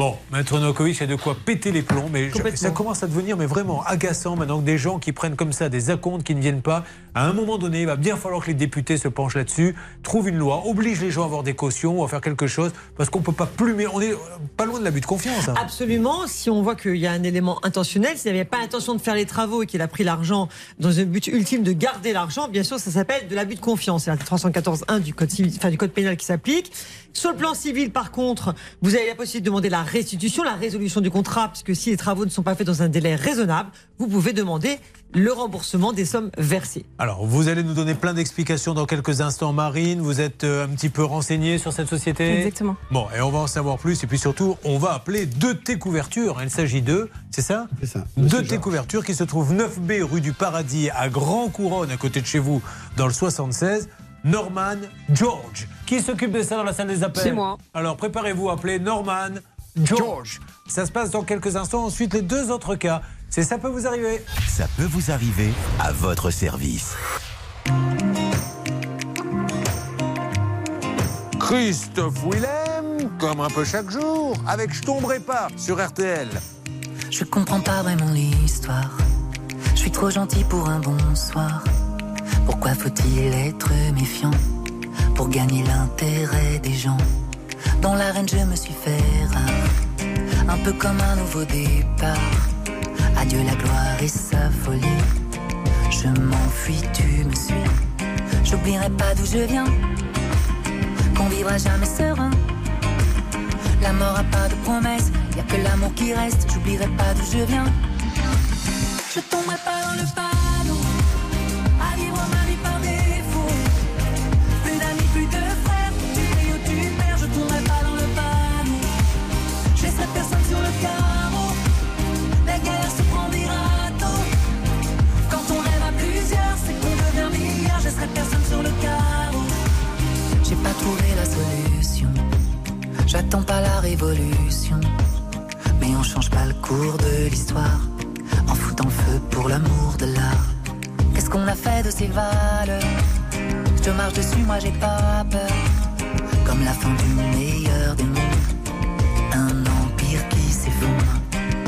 Bon, Maître Nokovic a de quoi péter les plombs, mais je- ça commence à devenir mais vraiment agaçant maintenant que des gens qui prennent comme ça des acomptes qui ne viennent pas. À un moment donné, il va bien falloir que les députés se penchent là-dessus, trouvent une loi, obligent les gens à avoir des cautions ou à faire quelque chose, parce qu'on peut pas plumer. On est pas loin de l'abus de confiance. hein. Absolument. Si on voit qu'il y a un élément intentionnel, s'il n'avait pas intention de faire les travaux et qu'il a pris l'argent dans un but ultime de garder l'argent, bien sûr, ça s'appelle de l'abus de confiance. C'est l'article 314.1 du code civil, enfin du code pénal qui s'applique. Sur le plan civil, par contre, vous avez la possibilité de demander la restitution, la résolution du contrat, puisque si les travaux ne sont pas faits dans un délai raisonnable, vous pouvez demander le remboursement des sommes versées. Alors, vous allez nous donner plein d'explications dans quelques instants, Marine. Vous êtes euh, un petit peu renseignée sur cette société Exactement. Bon, et on va en savoir plus. Et puis surtout, on va appeler deux T couvertures. Il s'agit d'eux, c'est ça C'est ça. Deux T couvertures qui se trouvent 9B rue du Paradis à Grand Couronne, à côté de chez vous, dans le 76. Norman George. Qui s'occupe de ça dans la salle des appels C'est moi. Alors préparez-vous à appeler Norman George. Ça se passe dans quelques instants. Ensuite, les deux autres cas. C'est ça peut vous arriver. Ça peut vous arriver à votre service. Christophe Willem, comme un peu chaque jour, avec Je tomberai pas sur RTL. Je comprends pas vraiment l'histoire. Je suis trop gentil pour un bonsoir. Pourquoi faut-il être méfiant pour gagner l'intérêt des gens? Dans l'arène, je me suis fait rare, un peu comme un nouveau départ. Adieu la gloire et sa folie. Je m'enfuis, tu me suis. J'oublierai pas d'où je viens, qu'on vivra jamais serein. La mort a pas de promesse, y a que l'amour qui reste. J'oublierai pas d'où je viens. Je tomberai pas dans le panneau, J'attends pas la révolution, mais on change pas le cours de l'histoire en foutant le feu pour l'amour de l'art. Qu'est-ce qu'on a fait de ces valeurs? Je marche dessus, moi j'ai pas peur. Comme la fin du meilleur des mondes, un empire qui s'effondre.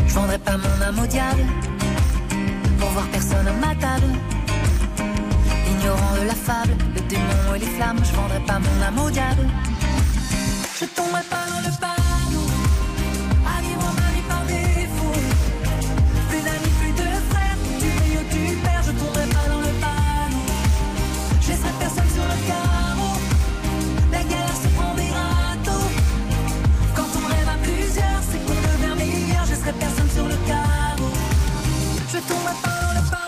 Je vendrai pas mon âme au diable pour voir personne à ma table. Ignorant de la fable, le démon et les flammes, je vendrai pas mon âme au diable. Je tomberai pas dans le panneau, à vivre ma vie par défaut. Plus d'amis, plus de frères, payes ou tu perds, je tomberai pas dans le panneau. Je laisserai personne sur le carreau, la galère se prend des râteaux. Quand on rêve à plusieurs, c'est qu'on devient meilleur, je laisserai personne sur le carreau. Je tomberai pas dans le panneau,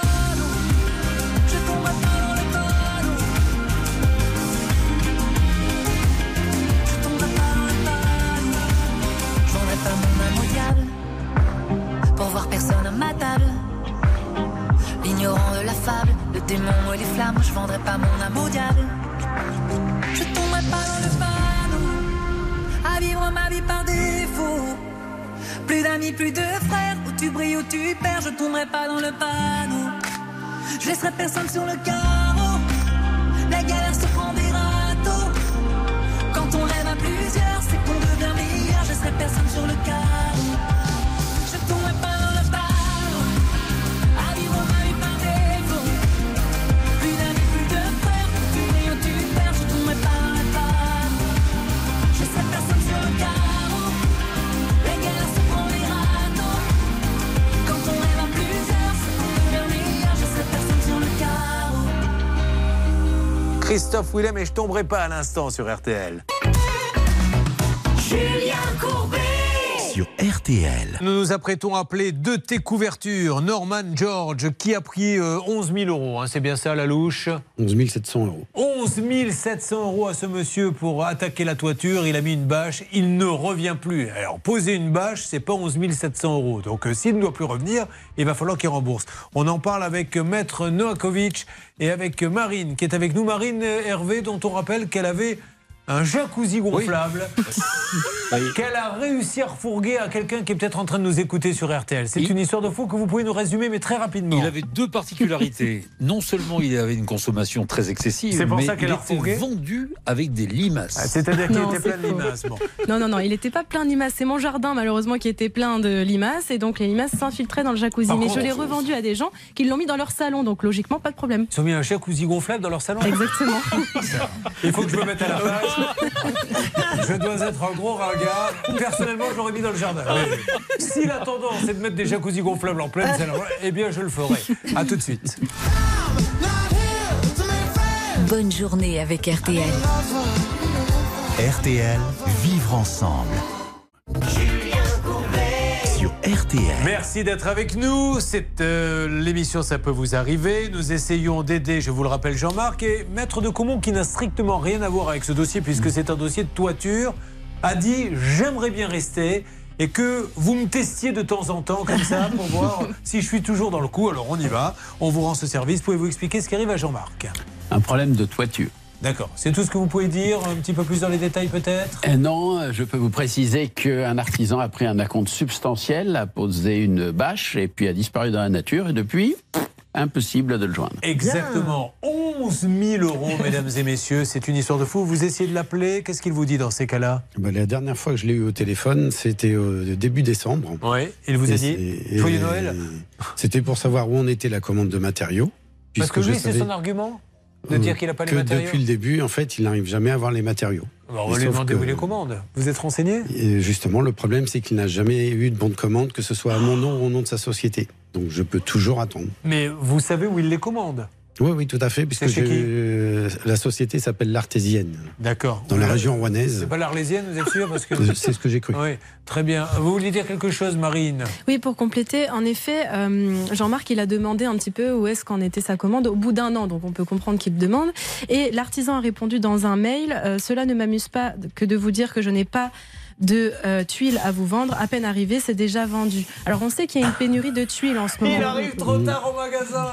Le démon et les flammes, je vendrai pas mon âme au diable. Je tomberai pas dans le panneau, à vivre ma vie par défaut. Plus d'amis, plus de frères, où tu brilles, où tu perds, je tomberai pas dans le panneau. Je laisserai personne sur le carreau, Christophe Willem et je tomberai pas à l'instant sur RTL. Sur RTL. Nous nous apprêtons à appeler deux T couvertures. Norman George, qui a pris euh, 11 000 euros. hein, c'est bien ça, la louche? 11 700 euros. 11 700 euros à ce monsieur pour attaquer la toiture. Il a mis une bâche. Il ne revient plus. Alors, poser une bâche, c'est pas 11 700 euros. Donc, euh, s'il ne doit plus revenir, il va falloir qu'il rembourse. On en parle avec euh, Maître Noakovic et avec euh, Marine, qui est avec nous. Marine euh, Hervé, dont on rappelle qu'elle avait un jacuzzi gonflable qu'elle a réussi à refourguer à quelqu'un qui est peut-être en train de nous écouter sur RTL. C'est une histoire de fou que vous pouvez nous résumer, mais très rapidement. Il avait deux particularités. non seulement il avait une consommation très excessive, C'est pour mais ça qu'elle il a refourgué était vendu avec des limaces. Ah, C'est-à-dire qu'il était plein de limaces. bon. Non, non, non, il n'était pas plein de limaces. C'est mon jardin, malheureusement, qui était plein de limaces. Et donc, les limaces s'infiltraient dans le jacuzzi. Par Mais contre, je l'ai revendu à des gens qui l'ont mis dans leur salon. Donc, logiquement, pas de problème. Ils ont mis un jacuzzi gonflable dans leur salon Exactement. Il faut que je me mette à la page. Je dois être un gros ringard. Personnellement, je l'aurais mis dans le jardin. Mais si la tendance est de mettre des jacuzzis gonflables en pleine salle, eh bien, je le ferai. À tout de suite. Bonne journée avec RTL. RTL, vivre ensemble. RTL. Merci d'être avec nous. C'est euh, l'émission Ça peut vous arriver. Nous essayons d'aider, je vous le rappelle, Jean-Marc et Maître de Comont, qui n'a strictement rien à voir avec ce dossier, puisque c'est un dossier de toiture, a dit J'aimerais bien rester. Et que vous me testiez de temps en temps comme ça pour voir si je suis toujours dans le coup. Alors on y va. On vous rend ce service. Pouvez-vous expliquer ce qui arrive à Jean-Marc? Un problème de toiture. D'accord. C'est tout ce que vous pouvez dire Un petit peu plus dans les détails peut-être? Eh non, je peux vous préciser qu'un artisan a pris un acompte substantiel, a posé une bâche et puis a disparu dans la nature. Et depuis, pff, impossible de le joindre. Exactement. 11 000 euros, mesdames et messieurs. C'est une histoire de fou. Vous essayez de l'appeler. Qu'est-ce qu'il vous dit dans ces cas-là? Bah, la dernière fois que je l'ai eu au téléphone, c'était au début décembre. Oui, il vous a dit Joyeux et- Noël C'était pour savoir où en était la commande de matériaux. Parce que puisque lui, je c'est savais son argument de dire qu'il n'a pas les que matériaux. depuis le début, en fait, il n'arrive jamais à avoir les matériaux. Alors, on va lui demander où il les commande. Vous êtes renseigné Et justement, le problème, c'est qu'il n'a jamais eu de bon de commande, que ce soit à mon nom ou au nom de sa société. Donc, je peux toujours attendre. Mais vous savez où il les commande Oui, oui, tout à fait, puisque je- la société s'appelle l'Artésienne, D'accord. dans la région rouennaise. C'est pas l'Arlésienne, vous êtes sûr Parce que... C'est ce que j'ai cru. Oui, très bien. Vous vouliez dire quelque chose, Marine? Oui, pour compléter, en effet, euh, Jean-Marc, il a demandé un petit peu où est-ce qu'en était sa commande au bout d'un an, donc on peut comprendre qu'il demande. Et l'artisan a répondu dans un mail euh, Cela ne m'amuse pas que de vous dire que je n'ai pas de euh, tuiles à vous vendre. À peine arrivé, c'est déjà vendu. Alors on sait qu'il y a une pénurie de tuiles en ce moment. Il arrive trop tard au magasin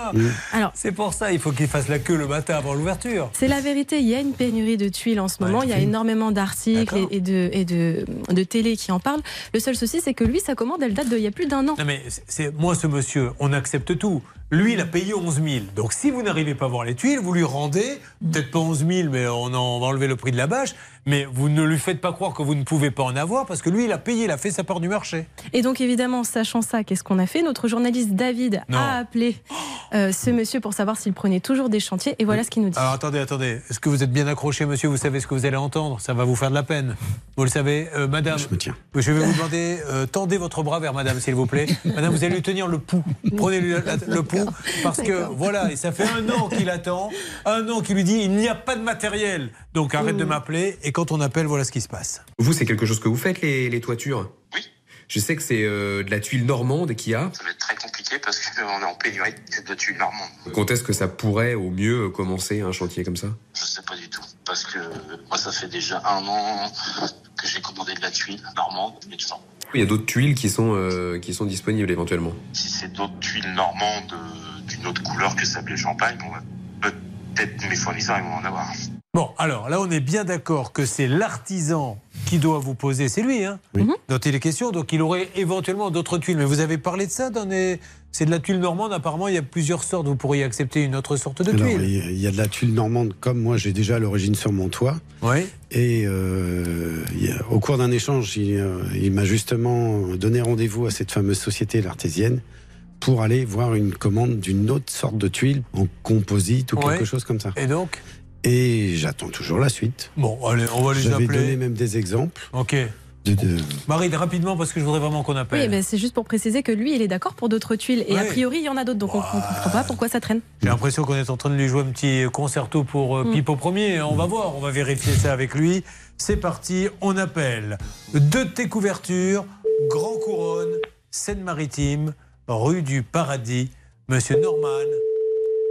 Alors, C'est pour ça, il faut qu'il fasse la queue le matin avant l'ouverture. C'est la vérité, il y a une pénurie de tuiles en ce moment, il y a énormément d'articles et, et de, et de, de télé qui en parlent. Le seul souci, c'est que lui, sa commande, elle date d'il y a plus d'un an. Non mais c'est moi ce monsieur, on accepte tout. Lui, il a payé 11 000. Donc si vous n'arrivez pas à voir les tuiles, vous lui rendez, peut-être pas 11 000, mais on, en, on va enlever le prix de la bâche, mais vous ne lui faites pas croire que vous ne pouvez pas en avoir parce que lui, il a payé, il a fait sa part du marché. Et donc évidemment, sachant ça, qu'est-ce qu'on a fait? Notre journaliste David Non. a appelé euh, ce monsieur pour savoir s'il prenait toujours des chantiers, et voilà ce qu'il nous dit. Alors attendez, attendez. Est-ce que vous êtes bien accroché, monsieur? Vous savez ce que vous allez entendre Ça va vous faire de la peine. Vous le savez, Euh, madame. Je me tiens. Je vais vous demander, euh, tendez votre bras vers madame, s'il vous plaît. Madame, vous allez lui tenir le pouls. La- le pouls. Parce que voilà, et ça fait un an qu'il attend. Un an qu'il lui dit il n'y a pas de matériel. Donc arrête de m'appeler. Et quand on appelle, voilà ce qui se passe. Vous, c'est quelque chose que vous faites, les, les toitures? Oui. Je sais que c'est euh, de la tuile normande qu'il y a. Ça va être très compliqué parce qu'on est en pénurie de tuiles normandes. Quand est-ce que ça pourrait, au mieux, commencer un chantier comme ça? Je sais pas du tout. Parce que moi, ça fait déjà un an que j'ai commandé de la tuile normande et tout ça. Il y a d'autres tuiles qui sont, euh, qui sont disponibles éventuellement. Si c'est d'autres tuiles normandes euh, d'une autre couleur que ça champagne, on va peut-être mes fournisseurs ils vont en avoir. Bon, alors là, on est bien d'accord que c'est l'artisan qui doit vous poser, c'est lui, hein, dont il est question. Donc il aurait éventuellement d'autres tuiles. Mais vous avez parlé de ça dans les... C'est de la tuile normande, apparemment, il y a plusieurs sortes. Vous pourriez accepter une autre sorte de Alors, tuile. il y a- il y a de la tuile normande, comme moi j'ai déjà l'origine sur mon toit. Oui. Et euh, a- au cours d'un échange, il, euh, il m'a justement donné rendez-vous à cette fameuse société, l'artésienne, pour aller voir une commande d'une autre sorte de tuile en composite ou Ouais. quelque chose comme ça. Et donc? Et j'attends toujours la suite. Bon, allez, on va les J'avais appeler. donné même des exemples. Ok. De, de- Marine, rapidement, parce que je voudrais vraiment qu'on appelle. Oui, mais c'est juste pour préciser que lui, il est d'accord pour d'autres tuiles. Et a priori, il y en a d'autres, donc on ne comprend pas pourquoi ça traîne. J'ai l'impression qu'on est en train de lui jouer un petit concerto pour euh, Mm. Pipo Premier. On va voir, on va vérifier ça avec lui. C'est parti, on appelle deux de tes couvertures, Grand Couronne, Seine-Maritime, rue du Paradis, Monsieur Norman.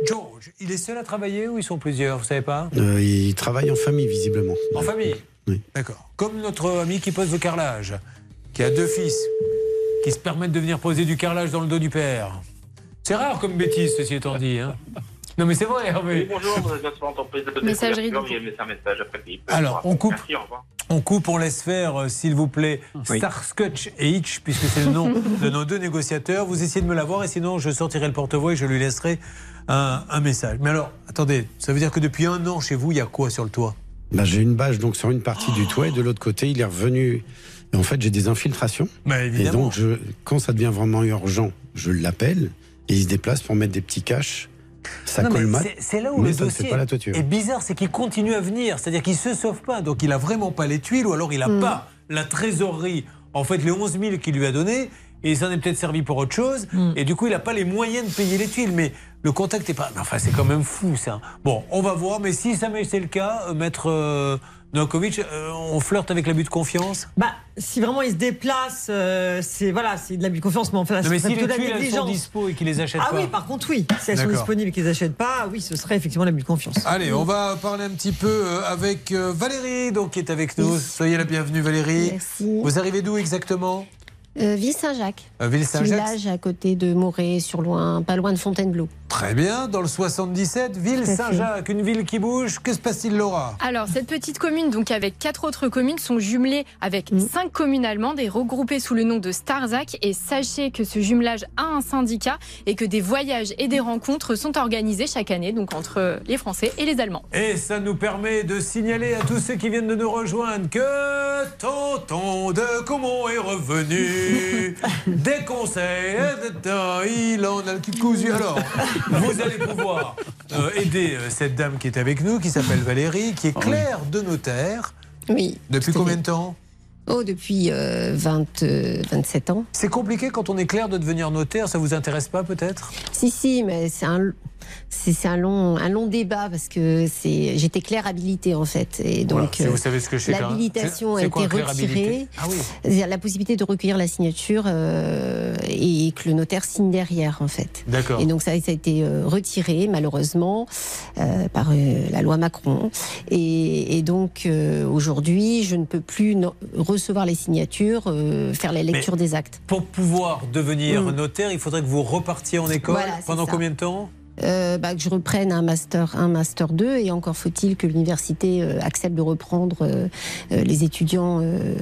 George, il est seul à travailler ou ils sont plusieurs, vous savez pas? Euh, il travaille en famille, visiblement. En famille? Oui. D'accord. Comme notre ami qui pose le carrelage, qui a deux fils, qui se permettent de venir poser du carrelage dans le dos du père. C'est rare comme bêtise, ceci étant dit. hein. Non, mais c'est vrai, Hervé. Oui, bonjour, vous êtes bien sur l'entreprise de Messagerie. Alors, on coupe. Merci, au revoir. On coupe, on laisse faire, euh, s'il vous plaît, Oui. Starscotch et Hitch, puisque c'est le nom de nos deux négociateurs. Vous essayez de me l'avoir et sinon je sortirai le porte-voix et je lui laisserai un, un message. Mais alors, attendez, ça veut dire que depuis un an chez vous, il y a quoi sur le toit? Bah, j'ai une bâche donc sur une partie du toit et de l'autre côté, il est revenu. Et en fait, j'ai des infiltrations. Bah, Et donc, je, quand ça devient vraiment urgent, je l'appelle et il se déplace pour mettre des petits caches. Ça Non, mais colmate. c'est- là où mais le dossier pas la toiture. est bizarre, c'est qu'il continue à venir. C'est-à-dire qu'il se sauve pas. Donc il a vraiment pas les tuiles ou alors il a Mm. pas la trésorerie. En fait, les 11 000 qu'il lui a donné. Et il s'en est peut-être servi pour autre chose. Mm. Et du coup, il n'a pas les moyens de payer les tuiles. Mais le contact n'est pas. mais Enfin, c'est quand même fou, ça. Bon, on va voir. Mais si jamais c'est le cas, euh, maître euh, Novakovic, euh, on flirte avec l'abus de confiance? Bah, si vraiment il se déplace, euh, c'est voilà, c'est de l'abus de confiance, mais en fait, Non, ce mais serait si plutôt de la elles sont négligence. dispo et qu'il les achète Ah pas. oui, par contre, oui. Si elles sont disponibles et qu'ils les achètent pas, oui, ce serait effectivement l'abus de confiance. Allez, on va parler un petit peu euh, avec Valérie, donc, qui est avec nous. Soyez la bienvenue, Valérie. Merci. Vous arrivez d'où exactement? Ville-Saint-Jacques. Euh, Ville-Saint-Jacques. Village à côté de Moret, sur loin, pas loin de Fontainebleau. Très bien, dans le 77, ville. Saint-Jacques, une ville qui bouge. Que se passe-t-il, Laura? Alors, cette petite commune, donc avec quatre autres communes, sont jumelées avec cinq communes allemandes et regroupées sous le nom de Starzac. Et sachez que ce jumelage a un syndicat et que des voyages et des rencontres sont organisés chaque année, donc entre les Français et les Allemands. Et ça nous permet de signaler à tous ceux qui viennent de nous rejoindre que tonton de Comont est revenu. Des conseils, il en a le cul cousu. Alors, vous allez pouvoir euh, aider euh, cette dame qui est avec nous, qui s'appelle Valérie, qui est clerc de notaire. Oui. Depuis combien de temps? Oh, depuis euh, 20, euh, 27 ans. C'est compliqué quand on est clerc de devenir notaire, ça vous intéresse pas peut-être? Si, si, mais c'est un, c'est un, long, un long débat parce que c'est, j'étais claire habilitée en fait. Et Voilà, donc, vous euh, savez ce que même. l'habilitation a quoi, été habilité retirée. Ah oui. C'est-à-dire la possibilité de recueillir la signature euh, et que le notaire signe derrière en fait. D'accord. Et donc ça, ça a été euh, retiré malheureusement euh, par euh, la loi Macron. Et, et donc euh, aujourd'hui, je ne peux plus no- recevoir les signatures, euh, faire la lecture des actes. Pour pouvoir devenir Mm. notaire, il faudrait que vous repartiez en école Voilà, pendant ça. combien de temps? Euh, bah, que je reprenne un master 1, master 2 et encore faut-il que l'université euh, accepte de reprendre euh, les étudiants euh,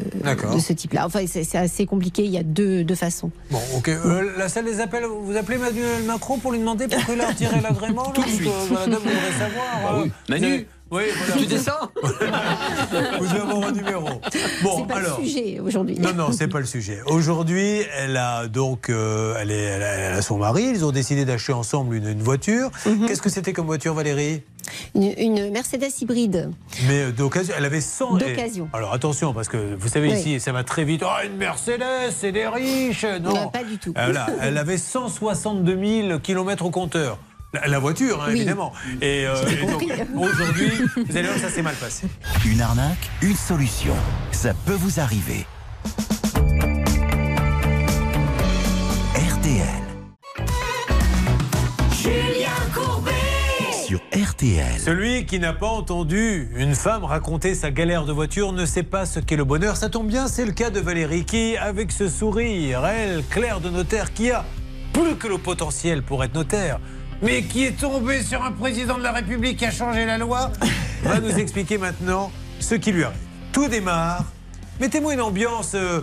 de ce type-là. Enfin, c'est assez compliqué, il y a deux, deux façons. Bon, ok. Euh, la salle des appels, vous appelez Manuel Macron pour lui demander pourquoi il a retiré l'agrément Tout de suite. dame voudrait savoir. euh, oui. vous Manu, avez- Oui, voilà. Tu descends Vous avoir un numéro. Bon, c'est pas alors. le sujet aujourd'hui. Non, non, c'est pas le sujet. Aujourd'hui, elle a donc, euh, elle, est, elle, a, elle a son mari. Ils ont décidé d'acheter ensemble une, une voiture. Mhm. Qu'est-ce que c'était comme voiture, Valérie Une, une Mercedes hybride. Mais euh, d'occasion, elle avait 100. et- D'occasion. Alors attention, parce que vous savez Oui. ici, ça va très vite. Oh, une Mercedes, c'est des riches. Non, Non, pas du tout. Voilà, elle avait 162 000 km au compteur. La, la voiture, hein, Oui. évidemment. Et, euh, et donc, aujourd'hui, vous allez voir que ça s'est mal passé. Une arnaque, une solution. Ça peut vous arriver. RTL. Julien Courbet Sur RTL. Celui qui n'a pas entendu une femme raconter sa galère de voiture ne sait pas ce qu'est le bonheur. Ça tombe bien, c'est le cas de Valérie qui, avec ce sourire, elle, Claire de notaire, qui a plus que le potentiel pour être notaire, mais qui est tombée sur un président de la République qui a changé la loi, va nous expliquer maintenant ce qui lui arrive. Tout démarre. Mettez-moi une ambiance euh,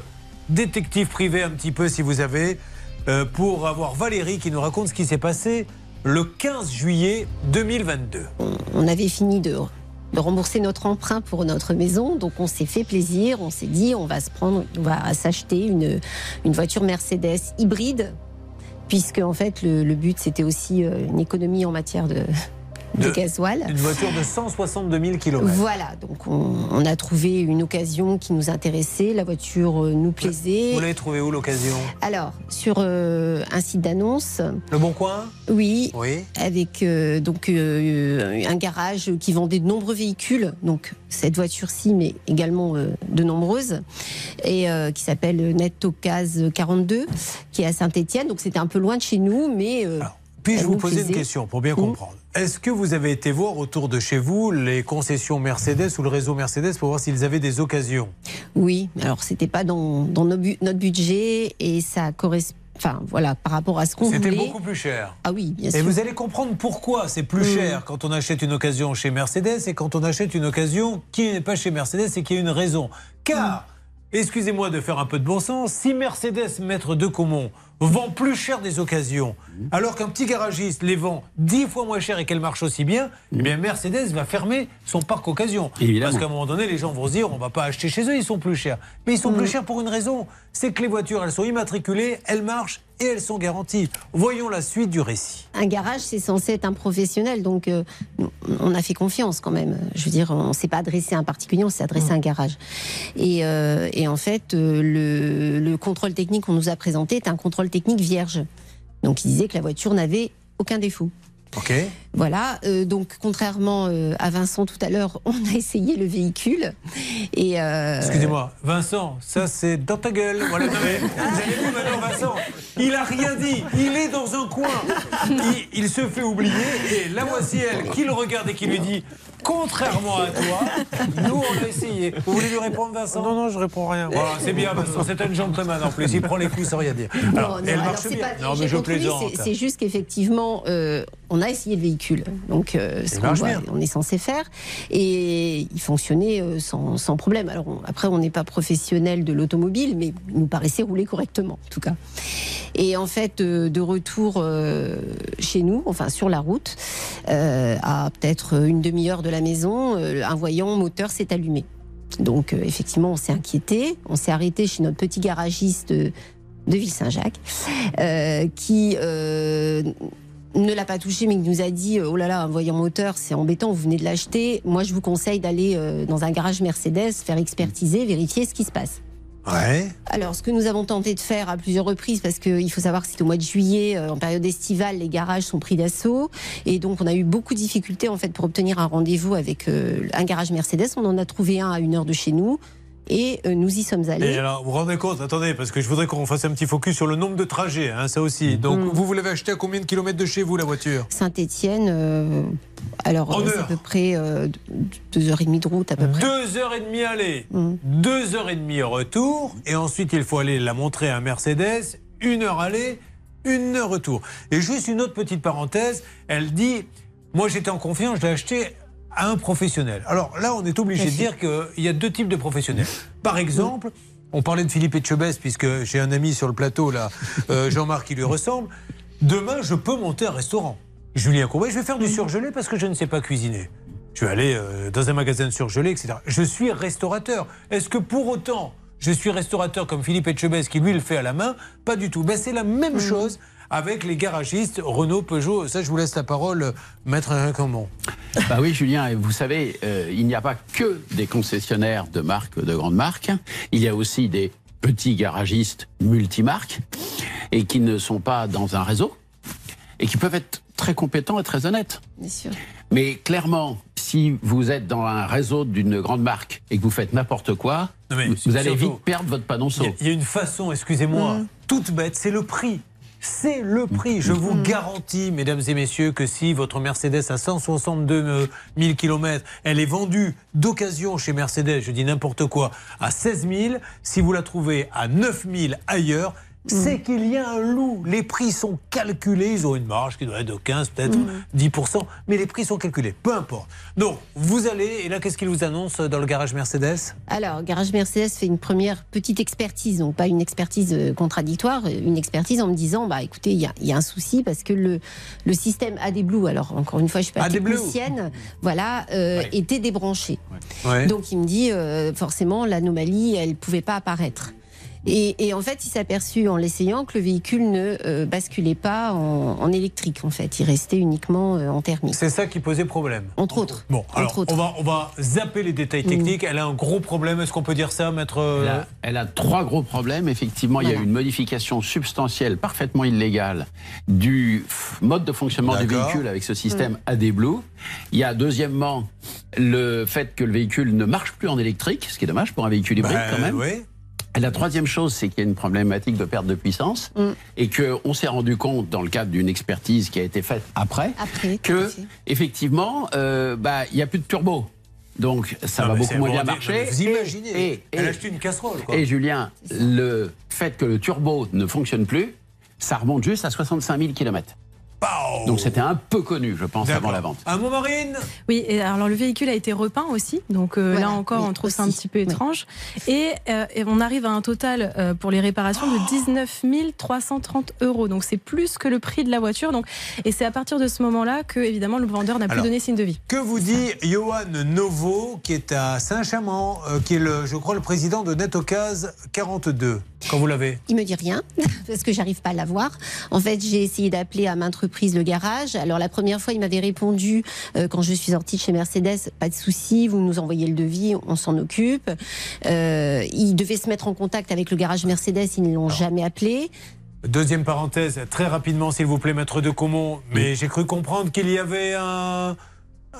détective privé un petit peu si vous avez, euh, pour avoir Valérie qui nous raconte ce qui s'est passé le 15 juillet 2022. On avait fini de, de rembourser notre emprunt pour notre maison, donc on s'est fait plaisir. On s'est dit, on va se prendre, on va s'acheter une, une voiture Mercedes hybride, puisque en fait le, le but c'était aussi euh, une économie en matière de, de De- gasoil. Une voiture de 162 000 km. Voilà, donc on, on a trouvé une occasion qui nous intéressait, la voiture euh, nous plaisait. Vous l'avez trouvé où l'occasion? Alors, sur euh, un site d'annonce, Le Bon Coin? Oui, Oui. avec euh, donc euh, un garage qui vendait de nombreux véhicules, donc cette voiture-ci, mais également de nombreuses, et qui s'appelle Netocase 42, qui est à Saint-Étienne. Donc c'était un peu loin de chez nous, mais Puis-je vous poser une question pour bien Mm. comprendre? Est-ce que vous avez été voir autour de chez vous les concessions Mercedes ou le réseau Mercedes pour voir s'ils avaient des occasions? Oui, alors c'était pas dans, dans nos bu- notre budget et ça correspond. enfin voilà, par rapport à ce qu'on C'était voulait. beaucoup plus cher. Ah oui, bien Et sûr. vous allez comprendre pourquoi c'est plus Mm. cher quand on achète une occasion chez Mercedes et quand on achète une occasion qui n'est pas chez Mercedes et qui a une raison. Car, excusez-moi de faire un peu de bon sens, si Mercedes Maître de Comont vend plus cher des occasions, alors qu'un petit garagiste les vend 10 fois moins cher et qu'elle marche aussi bien, eh bien Mercedes va fermer son parc occasion. Évidemment. Parce qu'à un moment donné, les gens vont se dire, on va pas acheter chez eux, ils sont plus chers. Mais ils sont plus chers pour une raison, c'est que les voitures, elles sont immatriculées, elles marchent et elles sont garanties. Voyons la suite du récit. Un garage, c'est censé être un professionnel, donc euh, on a fait confiance quand même. Je veux dire, on ne s'est pas adressé à un particulier, on s'est adressé à un garage. Et, euh, et en fait, euh, le, le contrôle technique qu'on nous a présenté est un contrôle technique vierge. Donc il disait que la voiture n'avait aucun défaut. Ok. Voilà, euh, donc contrairement euh, à Vincent tout à l'heure, on a essayé le véhicule. Et euh, Excusez-moi, Vincent, ça c'est dans ta gueule. Voilà, non, mais vous avez vu maintenant, Vincent, il a rien dit, il est dans un coin, il, il se fait oublier et la voici elle qui le regarde et qui lui dit. Contrairement à toi, nous on a essayé. Vous voulez lui répondre, Vincent Non, non, je réponds rien. Voilà, c'est bien, Vincent, c'est un gentleman en plus. Il prend les coups sans rien dire. Alors, Non, non, elle alors marche bien. pas- non, mais je plaisante. c'est- juste qu'effectivement, euh, on a essayé le véhicule, donc euh, ce qu'on on est censé faire, et il fonctionnait euh, sans, sans problème. Alors on- après, on n'est pas professionnel de l'automobile, mais il nous paraissait rouler correctement, en tout cas. Et en fait, euh, de retour euh, chez nous, enfin sur la route, euh, à peut-être une demi-heure de la maison, euh, un voyant moteur s'est allumé. Donc euh, effectivement, on s'est inquiété, on s'est arrêté chez notre petit garagiste de Ville-Saint-Jacques, euh, qui ne l'a pas touché, mais qui nous a dit oh là là, un voyant moteur, c'est embêtant, vous venez de l'acheter. Moi, je vous conseille d'aller dans un garage Mercedes, faire expertiser, vérifier ce qui se passe. Ouais. Alors, ce que nous avons tenté de faire à plusieurs reprises, parce qu'il faut savoir que c'est au mois de juillet, euh, en période estivale, les garages sont pris d'assaut. Et donc, on a eu beaucoup de difficultés, en fait, pour obtenir un rendez-vous avec euh, un garage Mercedes. On en a trouvé un à une heure de chez nous. Et euh, nous y sommes allés. Et alors, vous vous rendez compte, attendez, parce que je voudrais qu'on fasse un petit focus sur le nombre de trajets, hein, ça aussi. Donc, Mm. vous, vous l'avez acheté à combien de kilomètres de chez vous, la voiture? Saint-Étienne, euh, alors euh, c'est à peu près euh, deux heures et demie de route, à peu près. Deux heures et demie aller, Mm. deux heures et demie retour, et ensuite il faut aller la montrer à un Mercedes, une heure aller, une heure retour. Et juste une autre petite parenthèse, elle dit, moi j'étais en confiance, je l'ai acheté à un professionnel. Alors là, on est obligé de dire qu'il y a deux types de professionnels. Par exemple, on parlait de Philippe Etchebest, puisque j'ai un ami sur le plateau là, euh, Jean-Marc qui lui ressemble. Demain, je peux monter un restaurant. Julien Courbet, je vais faire du surgelé parce que je ne sais pas cuisiner. Je vais aller euh, dans un magasin de surgelé, etc. Je suis restaurateur. Est-ce que pour autant, je suis restaurateur comme Philippe Etchebest qui lui le fait à la main? Pas du tout. Ben, c'est la même chose avec les garagistes Renault, Peugeot. Ça, je vous laisse la parole, maître Comment Bah oui, Julien, et vous savez, euh, il n'y a pas que des concessionnaires de marques, de grandes marques. Il y a aussi des petits garagistes multimarques et qui ne sont pas dans un réseau et qui peuvent être très compétents et très honnêtes. Bien sûr. Mais clairement, si vous êtes dans un réseau d'une grande marque et que vous faites n'importe quoi, Non, mais vous, allez surtout, vite perdre votre panonceau. Il y a- il y, a une façon, excusez-moi, toute bête, c'est le prix. C'est le prix. Je vous garantis, mesdames et messieurs, que si votre Mercedes a 162 000 km, elle est vendue d'occasion chez Mercedes, je dis n'importe quoi, à 16 000, si vous la trouvez à 9 000 ailleurs, c'est qu'il y a un loup. Les prix sont calculés. Ils ont une marge qui doit être de 15, peut-être 10%, mais les prix sont calculés. Peu importe. Donc, vous allez, et là, qu'est-ce qu'il vous annonce dans le garage Mercedes? Alors, Garage Mercedes fait une première petite expertise, donc pas une expertise euh, contradictoire, euh, une expertise en me disant, bah écoutez, il y a, il y a un souci parce que le, le système AD Blue, alors encore une fois, je suis pas technicienne, voilà, euh, était débranché. Ouais. Donc il me dit, euh, forcément, l'anomalie, elle pouvait pas apparaître. Et, et en fait, il s'est aperçu en l'essayant que le véhicule ne euh, basculait pas en, en électrique, en fait. Il restait uniquement euh, en thermique. C'est ça qui posait problème. Entre autres. Bon, alors, Entre autres. On, va, on va zapper les détails techniques. Elle a un gros problème. Est-ce qu'on peut dire ça, maître euh, Elle a, elle a trois gros problèmes. Effectivement, il y a eu une modification substantielle, parfaitement illégale, du mode de fonctionnement du véhicule avec ce système AD Blue. Il y a deuxièmement le fait que le véhicule ne marche plus en électrique, ce qui est dommage pour un véhicule hybride Ben, quand même. oui. Et la troisième chose, c'est qu'il y a une problématique de perte de puissance et qu'on s'est rendu compte dans le cadre d'une expertise qui a été faite après, que fait. effectivement, euh, bah, il n'y a plus de turbo. Donc ça Non, va beaucoup moins bien marcher. vous Et- imaginez, et- elle a acheté une casserole. Quoi. et Julien, le fait que le turbo ne fonctionne plus ça remonte juste à 65 000 km. Donc c'était un peu connu, je pense, avant la vente. Un mot, Marine Oui, et alors le véhicule a été repeint aussi, donc euh, Voilà, là encore oui, on trouve ça un petit peu étrange. Et, euh, et on arrive à un total euh, pour les réparations de 19 330 euros, donc c'est plus que le prix de la voiture. Donc, et c'est à partir de ce moment-là que évidemment le vendeur n'a plus Alors, donné signe de vie. Que vous dit Johan Novo, qui est à Saint-Chamond, euh, qui est, le, je crois, le président de Netocase 42, quand vous l'avez? Il me dit rien parce que j'arrive pas à l'avoir. En fait, j'ai essayé d'appeler à maintes reprises le garage. Alors la première fois, il m'avait répondu euh, quand je suis sortie de chez Mercedes, pas de souci, vous nous envoyez le devis, on s'en occupe. Euh, il devait se mettre en contact avec le garage Mercedes, ils ne l'ont jamais appelé. Deuxième parenthèse, très rapidement, s'il vous plaît, maître de Comont. Mais j'ai cru comprendre qu'il y avait un.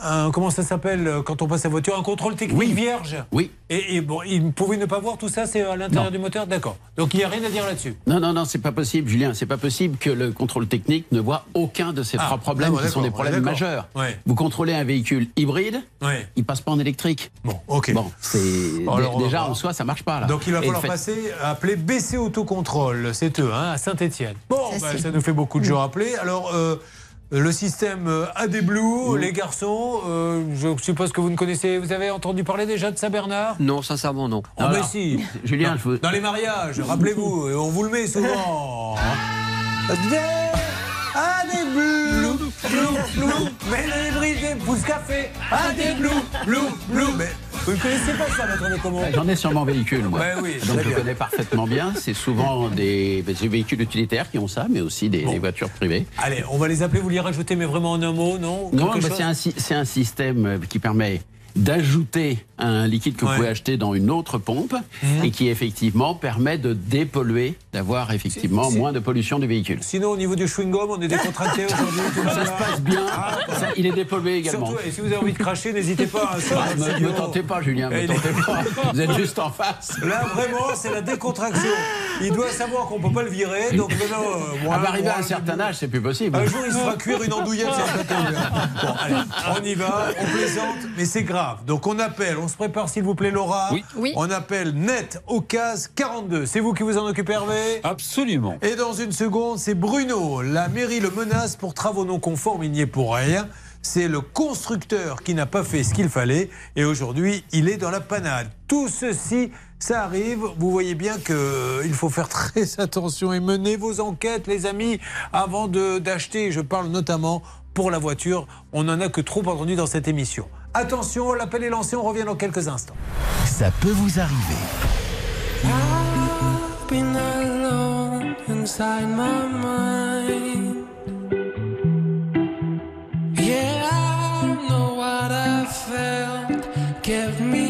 Un- comment ça s'appelle euh, quand on passe la voiture Un contrôle technique vierge Oui. Et, et bon, il pouvait ne pas voir tout ça, c'est à l'intérieur du moteur D'accord. Donc il n'y a rien à dire là-dessus. Non, non, non, c'est pas possible, Julien. C'est pas possible que le contrôle technique ne voit aucun de ces Ah, trois problèmes d'accord, qui sont des d'accord, problèmes majeurs. Ouais. Vous contrôlez un véhicule hybride, Ouais. il passe pas en électrique. Bon, ok. Bon, c'est va déjà en soi, ça marche pas là. Donc il va falloir le fait- passer à appeler BC Autocontrôle, c'est eux, hein, à Saint-Etienne. Bon, Ça, bah, ça nous fait beaucoup de à appeler. Alors, euh, le système euh, AD Blue, les garçons, euh, je suppose que vous ne connaissez, vous avez entendu parler déjà de ça, Bernard Non, sincèrement, non. Oh, mais si. Julien, dans, je veux- dans les mariages, rappelez-vous, et on vous le met souvent. Des AD Blue, Blue, mais les brisés, pousse café, AD Blue, Blue, Blue. Mais vous ne connaissez pas ça, maître de comment J'en ai sur mon véhicule, moi. Ouais, oui, Donc je bien. connais parfaitement bien. C'est souvent des, des véhicules utilitaires qui ont ça, mais aussi des, des voitures privées. Allez, on va les appeler, vous les rajoutez, mais vraiment en un mot, non? Non, bah, chose? c'est un, un système euh, qui permet d'ajouter un liquide que vous pouvez acheter dans une autre pompe et qui effectivement permet de dépolluer, d'avoir effectivement moins de pollution du véhicule. Sinon, au niveau du chewing-gum, on est décontracté aujourd'hui. Ça se passe bien, Ah, ça, il est dépollué également. Surtout, et si vous avez envie de cracher, n'hésitez pas. hein, Ah, studio. me tentez pas, Julien, Et- tentez pas. Vous êtes juste en face. Là, vraiment, c'est la décontraction. Il doit savoir qu'on ne peut pas le virer. Donc, maintenant, euh, À va arriver à un certain âge, c'est plus possible. Un jour, il se fera cuire une andouillette. Bon, allez, on y va, on plaisante, mais c'est grave. Donc, on appelle, on se prépare, s'il vous plaît, Laura. Oui. Oui. On appelle Net au CAS 42. C'est vous qui vous en occupez, Hervé? Absolument. Et dans une seconde, c'est Bruno. La mairie le menace pour travaux non conformes. Il n'y est pour rien. C'est le constructeur qui n'a pas fait ce qu'il fallait. Et aujourd'hui, il est dans la panade. Tout ceci, ça arrive. Vous voyez bien qu'il faut faire très attention et mener vos enquêtes, les amis, avant d'acheter. Je parle notamment pour la voiture. On n'en a que trop entendu dans cette émission. Attention, l'appel est lancé. On revient dans quelques instants. Ça peut vous arriver. been alone inside my mind. Yeah, I know what I felt kept me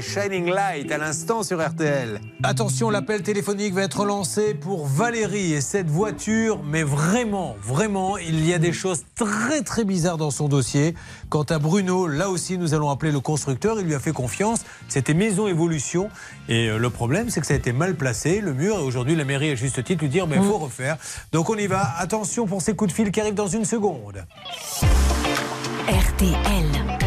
Shining Light à l'instant sur RTL. Attention, l'appel téléphonique va être lancé pour Valérie et cette voiture, mais vraiment, vraiment, il y a des choses très très bizarres dans son dossier. Quant à Bruno, là aussi, nous allons appeler le constructeur, il lui a fait confiance. C'était Maison Évolution et euh, le problème, c'est que ça a été mal placé, le mur, et aujourd'hui, la mairie, à juste titre, lui dire, mais il faut refaire. Donc on y va. Attention pour ces coups de fil qui arrivent dans une seconde. RTL.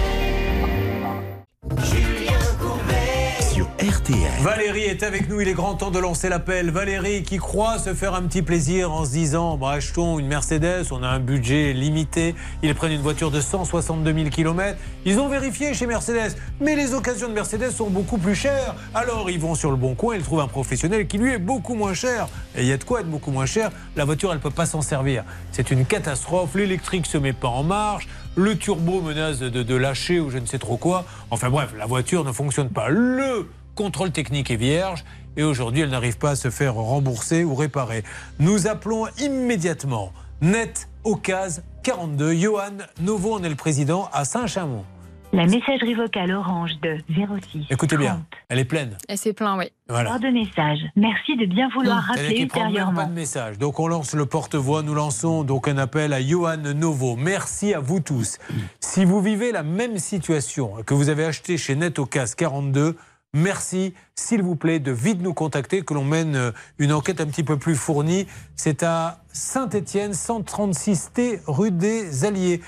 Valérie est avec nous, il est grand temps de lancer l'appel. Valérie qui croit se faire un petit plaisir en se disant bah, achetons une Mercedes, on a un budget limité. Ils prennent une voiture de 162 000 km. Ils ont vérifié chez Mercedes, mais les occasions de Mercedes sont beaucoup plus chères. Alors ils vont sur le bon coin, ils trouvent un professionnel qui lui est beaucoup moins cher. Et il y a de quoi être beaucoup moins cher. La voiture, elle ne peut pas s'en servir. C'est une catastrophe. L'électrique se met pas en marche. Le turbo menace de, de lâcher ou je ne sais trop quoi. Enfin bref, la voiture ne fonctionne pas. Le contrôle technique est vierge et aujourd'hui elle n'arrive pas à se faire rembourser ou réparer. Nous appelons immédiatement Net Ocase 42. Johan Novo en est le président à Saint-Chamond. La messagerie vocale orange de 06. Écoutez bien, elle est pleine. Et c'est plein, oui. Voilà. Hors de message. Merci de bien vouloir C'est-à-dire rappeler ultérieurement. pas de message. Donc on lance le porte-voix, nous lançons donc un appel à Johan Novo. Merci à vous tous. Si vous vivez la même situation que vous avez acheté chez Netocas 42, merci s'il vous plaît de vite nous contacter, que l'on mène euh, une enquête un petit peu plus fournie. C'est à Saint-Étienne, 136T rue des Alliés.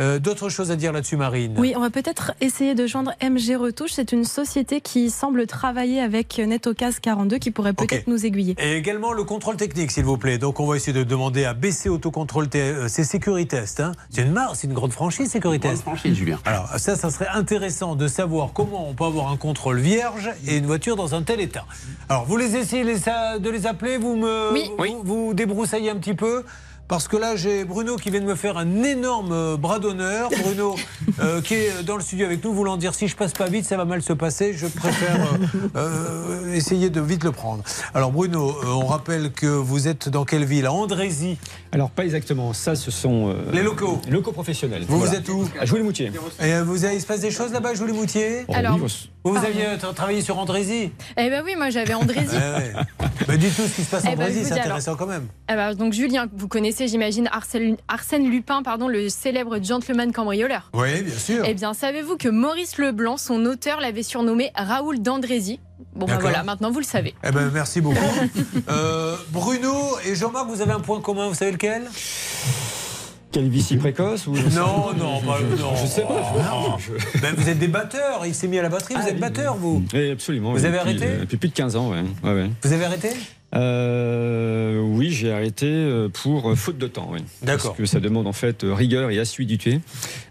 Euh, D'autres choses à dire là-dessus, Marine? Oui, on va peut-être essayer de joindre MG Retouche. C'est une société qui semble travailler avec Netocas 42 qui pourrait peut-être nous aiguiller. Et également le contrôle technique, s'il vous plaît. Donc, on va essayer de demander à BC Autocontrôle, euh, c'est Sécuritest. Hein c'est une marque, c'est une grande franchise, Sécuritest. Grande franchise, Julien. Alors, ça, ça serait intéressant de savoir comment on peut avoir un contrôle vierge et une voiture dans un tel état. Alors, vous les essayez les- de les appeler, vous me vous, vous débroussaillez un petit peu parce que là, j'ai Bruno qui vient de me faire un énorme euh, bras d'honneur. Bruno, euh, qui est dans le studio avec nous, voulant dire si je passe pas vite, ça va mal se passer. Je préfère euh, euh, essayer de vite le prendre. Alors, Bruno, on rappelle que vous êtes dans quelle ville? À Andrézy. Alors, pas exactement. Ça, ce sont. euh, Les locaux. les locaux professionnels. Vous, Voilà. vous êtes où? À Jouy-les-Moutiers. Et vous avez, il se passe des choses là-bas, Julie Moutier Oh, Alors- Vous, aviez tra- travaillé sur Andrézy? Eh ben oui, moi j'avais Andrézy. Ouais, ouais. Bah, Dites-nous ce qui se passe en Eh ben, Andrézy, c'est intéressant quand même. Eh ben, donc Julien, vous connaissez, j'imagine, Arsène, Arsène Lupin, pardon, le célèbre gentleman cambrioleur. Oui, bien sûr. Eh bien, savez-vous que Maurice Leblanc, son auteur, l'avait surnommé Raoul d'Andrézy? Bon, ben voilà, maintenant vous le savez. Eh ben, merci beaucoup. Euh, Bruno et Jean-Marc, vous avez un point commun, vous savez lequel? Calvitie précoce ou Non, non, pas, non. Je sais pas. Non. Ben, vous êtes des batteurs, il s'est mis à la batterie, vous êtes batteur, vous Oui, absolument. Vous oui, avez depuis, arrêté? euh, Depuis plus de 15 ans, ouais. ouais, ouais. Vous avez arrêté? Euh, oui, j'ai arrêté euh, pour euh, faute de temps, oui. D'accord. Parce que ça demande en fait euh, rigueur et assiduité.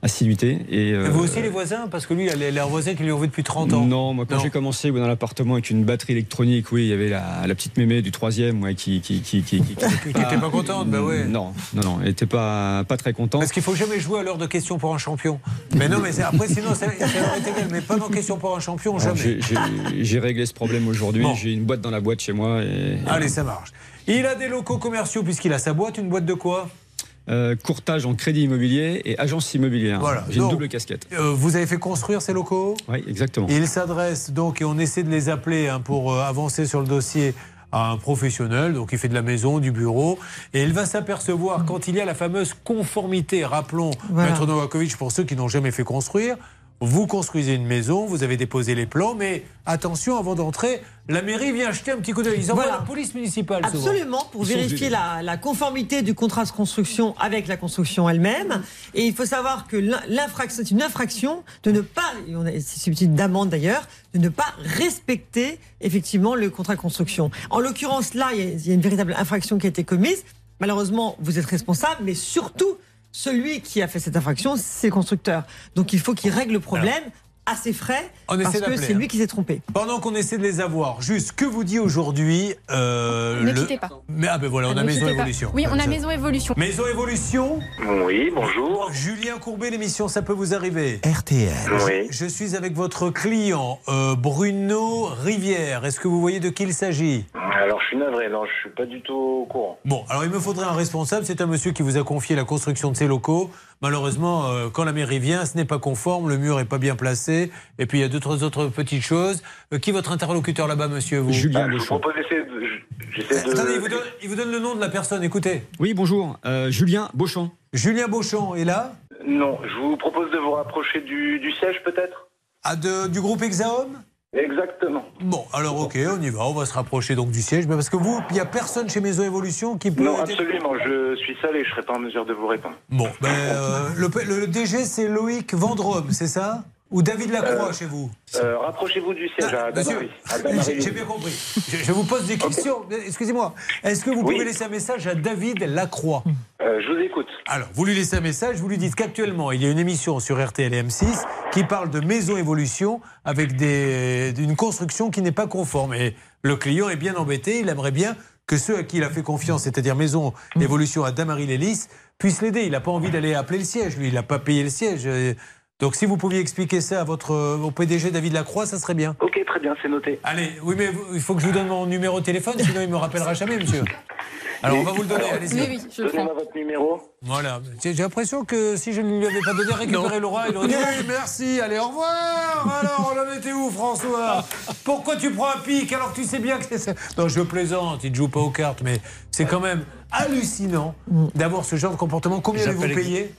assiduité et, euh, Vous aussi, les voisins Parce que lui, il a les- voisins qui lui ont vu depuis 30 ans. Non, moi quand j'ai commencé dans l'appartement avec une batterie électronique, oui, il y avait la, la petite mémé du troisième ouais, qui qui qui qui qui, Qui était pas contente, bah ouais. Non, non, non, elle était pas pas très contente. Parce qu'il faut jamais jouer à l'heure de questions pour un champion. Mais non, mais après, sinon, ça, ça aurait été égal. Mais pas dans question pour un champion, Alors, jamais. j'ai- réglé ce problème aujourd'hui. Bon. J'ai une boîte dans la boîte chez moi. Et, Allez, ça marche. Il a des locaux commerciaux puisqu'il a sa boîte. Une boîte de quoi? Euh, courtage en crédit immobilier et agence immobilière. Voilà. J'ai une double casquette. Euh, vous avez fait construire ces locaux? Oui, exactement. Il s'adresse donc, et on essaie de les appeler hein, pour euh, avancer sur le dossier, à un professionnel, donc il fait de la maison, du bureau, et il va s'apercevoir quand il y a la fameuse conformité, rappelons, Voilà. Maître Novakovic, pour ceux qui n'ont jamais fait construire, vous construisez une maison, vous avez déposé les plans, mais attention, avant d'entrer, la mairie vient jeter un petit coup d'œil. Ils envoient Voilà. la police municipale souvent. Absolument, pour Ils vérifier la, la conformité du contrat de construction avec la construction elle-même. Et il faut savoir que l'in- l'infraction, c'est une infraction de ne pas, et on a- c'est susceptible d'amende d'ailleurs, de ne pas respecter effectivement le contrat de construction. En l'occurrence, là, il y, a, il y a une véritable infraction qui a été commise. Malheureusement, vous êtes responsable, mais surtout, celui qui a fait cette infraction, c'est constructeur. Donc il faut qu'il règle le problème à ses frais, On parce que c'est hein. lui qui s'est trompé. Pendant qu'on essaie de les avoir, juste, que vous dit aujourd'hui euh, Ne le- quittez pas. Mais, ah ben voilà, on a Maison pas. Évolution. Oui, on a Maison Évolution. Maison Évolution Oui, bonjour. Julien Courbet, l'émission, ça peut vous arriver. RTL. Oui. Je suis avec votre client, euh, Bruno Rivière. Est-ce que vous voyez de qui il s'agit? Alors, je suis navré, non, je suis pas du tout au courant. Bon, alors il me faudrait un responsable. C'est un monsieur qui vous a confié la construction de ces locaux. Malheureusement, euh, quand la mairie vient, ce n'est pas conforme, le mur est pas bien placé, passer. Et puis il y a d'autres autres petites choses. Euh, qui est votre interlocuteur là-bas, monsieur vous Julien Ah, je vous Beauchamp. propose d'essayer de. J'essaie de. Attendez, il vous, donne, il vous donne le nom de la personne, écoutez. Oui, bonjour. Euh, Julien Beauchamp. Julien Beauchamp est là Non, je vous propose de vous rapprocher du, du siège peut-être? Ah, de- Du groupe Exaom Exactement. Bon, alors ok, on y va, on va se rapprocher donc du siège. Mais parce que vous, il n'y a personne chez Maison Évolution qui peut... Non, aider- absolument, je suis seul et je serai pas en mesure de vous répondre. Bon, ben, euh, le, le DG, c'est Loïc Vendrome, c'est ça? Ou David Lacroix Euh, chez vous Euh, Rapprochez-vous du siège. À Damary. j'ai bien compris. Je, je vous pose des questions. Excusez-moi. Est-ce que vous Oui. pouvez laisser un message à David Lacroix? Euh, je vous écoute. Alors, vous lui laissez un message, vous lui dites qu'actuellement, il y a une émission sur RTL et M6 qui parle de maison évolution avec des, une construction qui n'est pas conforme. Et le client est bien embêté, il aimerait bien que ceux à qui il a fait confiance, c'est-à-dire maison évolution à Damary-Lélis, puissent l'aider. Il n'a pas envie d'aller appeler le siège, lui, il n'a pas payé le siège. Euh, Donc, si vous pouviez expliquer ça à votre, au PDG David Lacroix, ça serait bien. Ok, très bien, c'est noté. Allez, oui, mais il faut que je vous donne mon numéro de téléphone, sinon il me rappellera jamais, monsieur. Alors, on va vous le donner, allez-y. Oui, oui, je. Donnez-moi votre numéro. Voilà. J'ai l'impression que si je ne lui avais pas donné, récupérer Laura, il aurait dit oui, merci, allez, au revoir. Alors, on en était où, François? Pourquoi tu prends un pic alors que tu sais bien que c'est ça? Non, je plaisante, il ne joue pas aux cartes, mais c'est quand même hallucinant d'avoir ce genre de comportement. Combien avez-vous payé?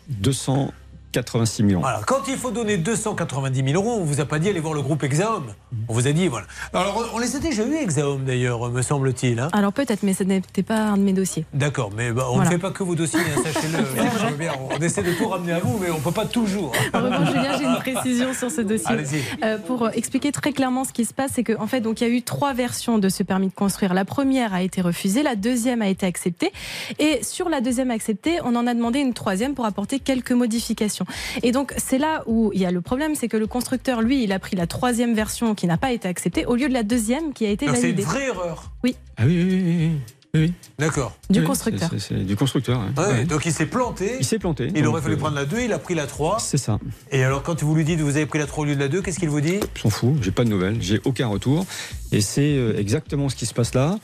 286 millions. voilà. Quand il faut donner 290 000 euros, on vous a pas dit aller voir le groupe Exaom. On vous a dit, voilà. Alors, on les a déjà eu, Exaom, d'ailleurs, me semble-t-il. hein. Alors peut-être, mais ce n'était pas un de mes dossiers. D'accord, mais bah, on Voilà. ne fait pas que vos dossiers, hein, sachez-le. On essaie de tout ramener à vous, mais on ne peut pas toujours. En revanche, Julien, j'ai une précision sur ce dossier. Allez-y. Euh, pour euh, expliquer très clairement ce qui se passe, c'est qu'en fait, donc il y a eu trois versions de ce permis de construire. La première a été refusée, la deuxième a été acceptée, et sur la deuxième acceptée, on en a demandé une troisième pour apporter quelques modifications. Et donc c'est là où il y a le problème, c'est que le constructeur, lui, il a pris la troisième version qui n'a pas été acceptée au lieu de la deuxième qui a été Donc c'est une validée. vraie erreur. Oui, Ah oui, oui, oui. oui, oui, oui. D'accord. du Oui, constructeur. c'est- C'est c'est du constructeur. hein. Ouais, Ouais. Donc il s'est planté. Il s'est planté. Il aurait fallu euh, prendre la 2, il a pris la 3. C'est ça. Et alors quand vous lui dites vous avez pris la 3 au lieu de la 2, qu'est-ce qu'il vous dit? Je m'en fous, j'ai pas de nouvelles, j'ai aucun retour. Et c'est euh, exactement ce qui se passe là,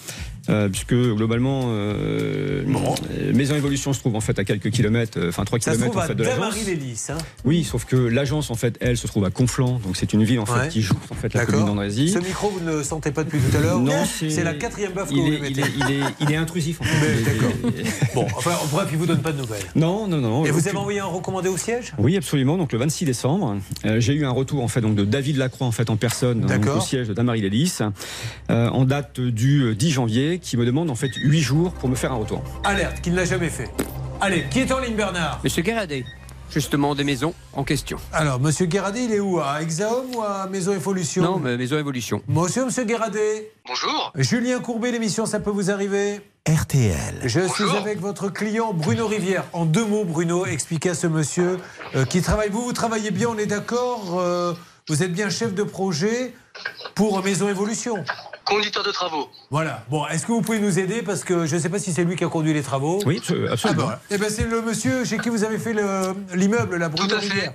euh, puisque globalement, euh, euh, Maison Évolution se trouve en fait à quelques kilomètres, euh, enfin 3 Ça se kilomètres en fait de l'agence. Hein. Oui, sauf que l'agence en fait, elle, se trouve à Conflans, donc c'est une ville en fait Ouais. qui joue en fait la commune d'Andrézy. Ce micro, vous ne le sentez pas depuis tout à l'heure Non, c'est la quatrième baffe que vous est, lui mettez. il, est, il, est, il est intrusif en fait. D'accord. Bon, enfin, bref, il vous donne pas de nouvelles. Non, non, non. Et vous aucune- avez envoyé un recommandé au siège? Oui, absolument. Donc le 26 décembre, euh, j'ai eu un retour en fait donc de David Lacroix en fait en personne donc, au siège de Damary Lélis, en date du 10 janvier, qui me demande en fait 8 jours pour me faire un retour. Alerte, qu'il ne l'a jamais fait. Allez, qui est en ligne, Bernard Monsieur Guéradé, justement des maisons en question. Alors, monsieur Guéradé, il est où? À Exaom ou à Maison Évolution? Non, mais Maison Évolution. Monsieur, monsieur Guéradé. Bonjour. Julien Courbet, l'émission, ça peut vous arriver? RTL. Je suis avec votre client Bruno Rivière. En deux mots, Bruno, expliquez à ce monsieur euh, qui travaille. Vous, vous travaillez bien, on est d'accord euh, Vous êtes bien chef de projet pour Maison Évolution Conducteur de travaux. Voilà. Bon, est-ce que vous pouvez nous aider Parce que je ne sais pas si c'est lui qui a conduit les travaux. Oui, Ah absolument. bah voilà. Eh ben, c'est le monsieur chez qui vous avez fait le- l'immeuble, la Bruno Tout à fait.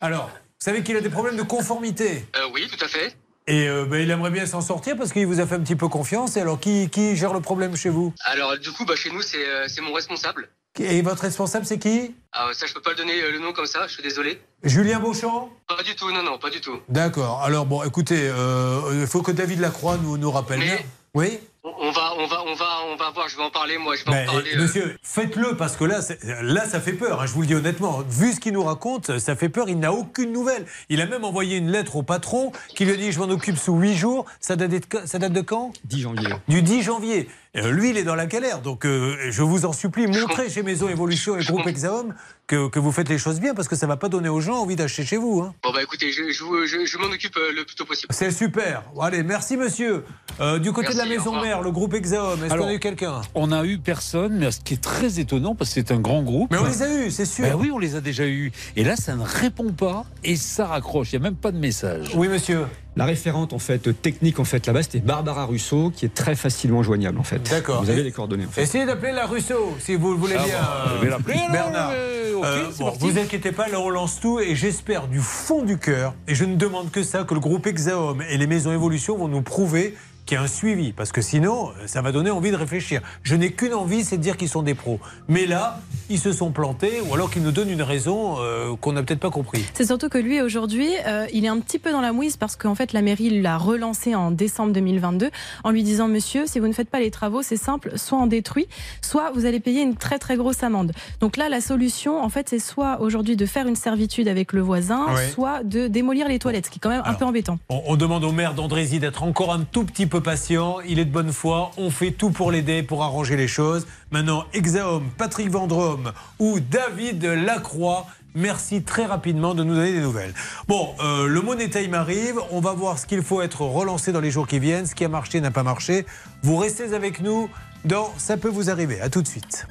Alors, vous savez qu'il a des problèmes de conformité. Euh, oui, tout à fait. Et euh, ben, il aimerait bien s'en sortir parce qu'il vous a fait un petit peu confiance. Et alors, qui, qui gère le problème chez vous? Alors, du coup, bah, chez nous, c'est euh, c'est mon responsable. Et votre responsable, c'est qui? Ah, ça, je peux pas le donner euh, le nom comme ça, je suis désolé. Julien Beauchamp? Pas du tout, non, non, pas du tout. D'accord. Alors, bon, écoutez, euh, il faut que David Lacroix nous, nous rappelle. Mais- Oui? On va, on va, on va, on va voir. Je vais en parler, moi. Je vais Ben, en parler. eh, euh, Monsieur, faites-le parce que là, là, ça fait peur. hein, je vous le dis honnêtement. Vu ce qu'il nous raconte, ça fait peur. Il n'a aucune nouvelle. Il a même envoyé une lettre au patron qui lui a dit Je m'en occupe sous huit jours. Ça date de, ça date de quand? 10 janvier. Du 10 janvier. Euh, lui, il est dans la galère. Donc, euh, je vous en supplie, montrez chez Maison Évolution et Groupe Exaom que, que vous faites les choses bien parce que ça ne va pas donner aux gens envie d'acheter chez vous. hein. Bon, bah, écoutez, je, je, je, je m'en occupe euh, le plus tôt possible. C'est super. Allez, merci monsieur. Euh, du côté de la maison revoir. Le groupe Exaom, est-ce qu'on a eu quelqu'un? On n'a eu personne, mais ce qui est très étonnant, parce que c'est un grand groupe. Mais on les a eus, c'est sûr. Ben oui, on les a déjà eus. Et là, ça ne répond pas et ça raccroche. Il n'y a même pas de message. Oui, monsieur. La référente en fait technique en fait là-bas, c'était Barbara Russo, qui est très facilement joignable en fait. D'accord. Vous avez les coordonnées. En fait. Essayez d'appeler la Russo, si vous le voulez Ah bien. bon, vais l'appeler, Bernard. mais Euh, bon, vous inquiétez pas, là on lance tout et j'espère du fond du cœur, et je ne demande que ça, que le groupe Exaom et les maisons Évolution vont nous prouver qu'il y ait un suivi, parce que sinon, euh, ça va donner envie de réfléchir. Je n'ai qu'une envie, c'est de dire qu'ils sont des pros. Mais là, ils se sont plantés, ou alors qu'ils nous donnent une raison euh, qu'on n'a peut-être pas compris. C'est surtout que lui, aujourd'hui, euh, il est un petit peu dans la mouise parce qu'en fait, la mairie l'a relancé en décembre 2022 en lui disant Monsieur, si vous ne faites pas les travaux, c'est simple, soit on détruit, soit vous allez payer une très très grosse amende. Donc là, la solution, en fait, c'est soit aujourd'hui de faire une servitude avec le voisin, Ouais. soit de démolir les toilettes, ce qui est quand même un peu embêtant. On, on demande au maire d'Andrézy d'être encore un tout petit peu patient. Il est de bonne foi. On fait tout pour l'aider, pour arranger les choses. Maintenant, Exahomme, Patrick Vendrome ou David Lacroix. Merci très rapidement de nous donner des nouvelles. Bon, euh, le Money Time arrive. On va voir ce qu'il faut être relancé dans les jours qui viennent. Ce qui a marché n'a pas marché. Vous restez avec nous dans Ça peut vous arriver. À tout de suite.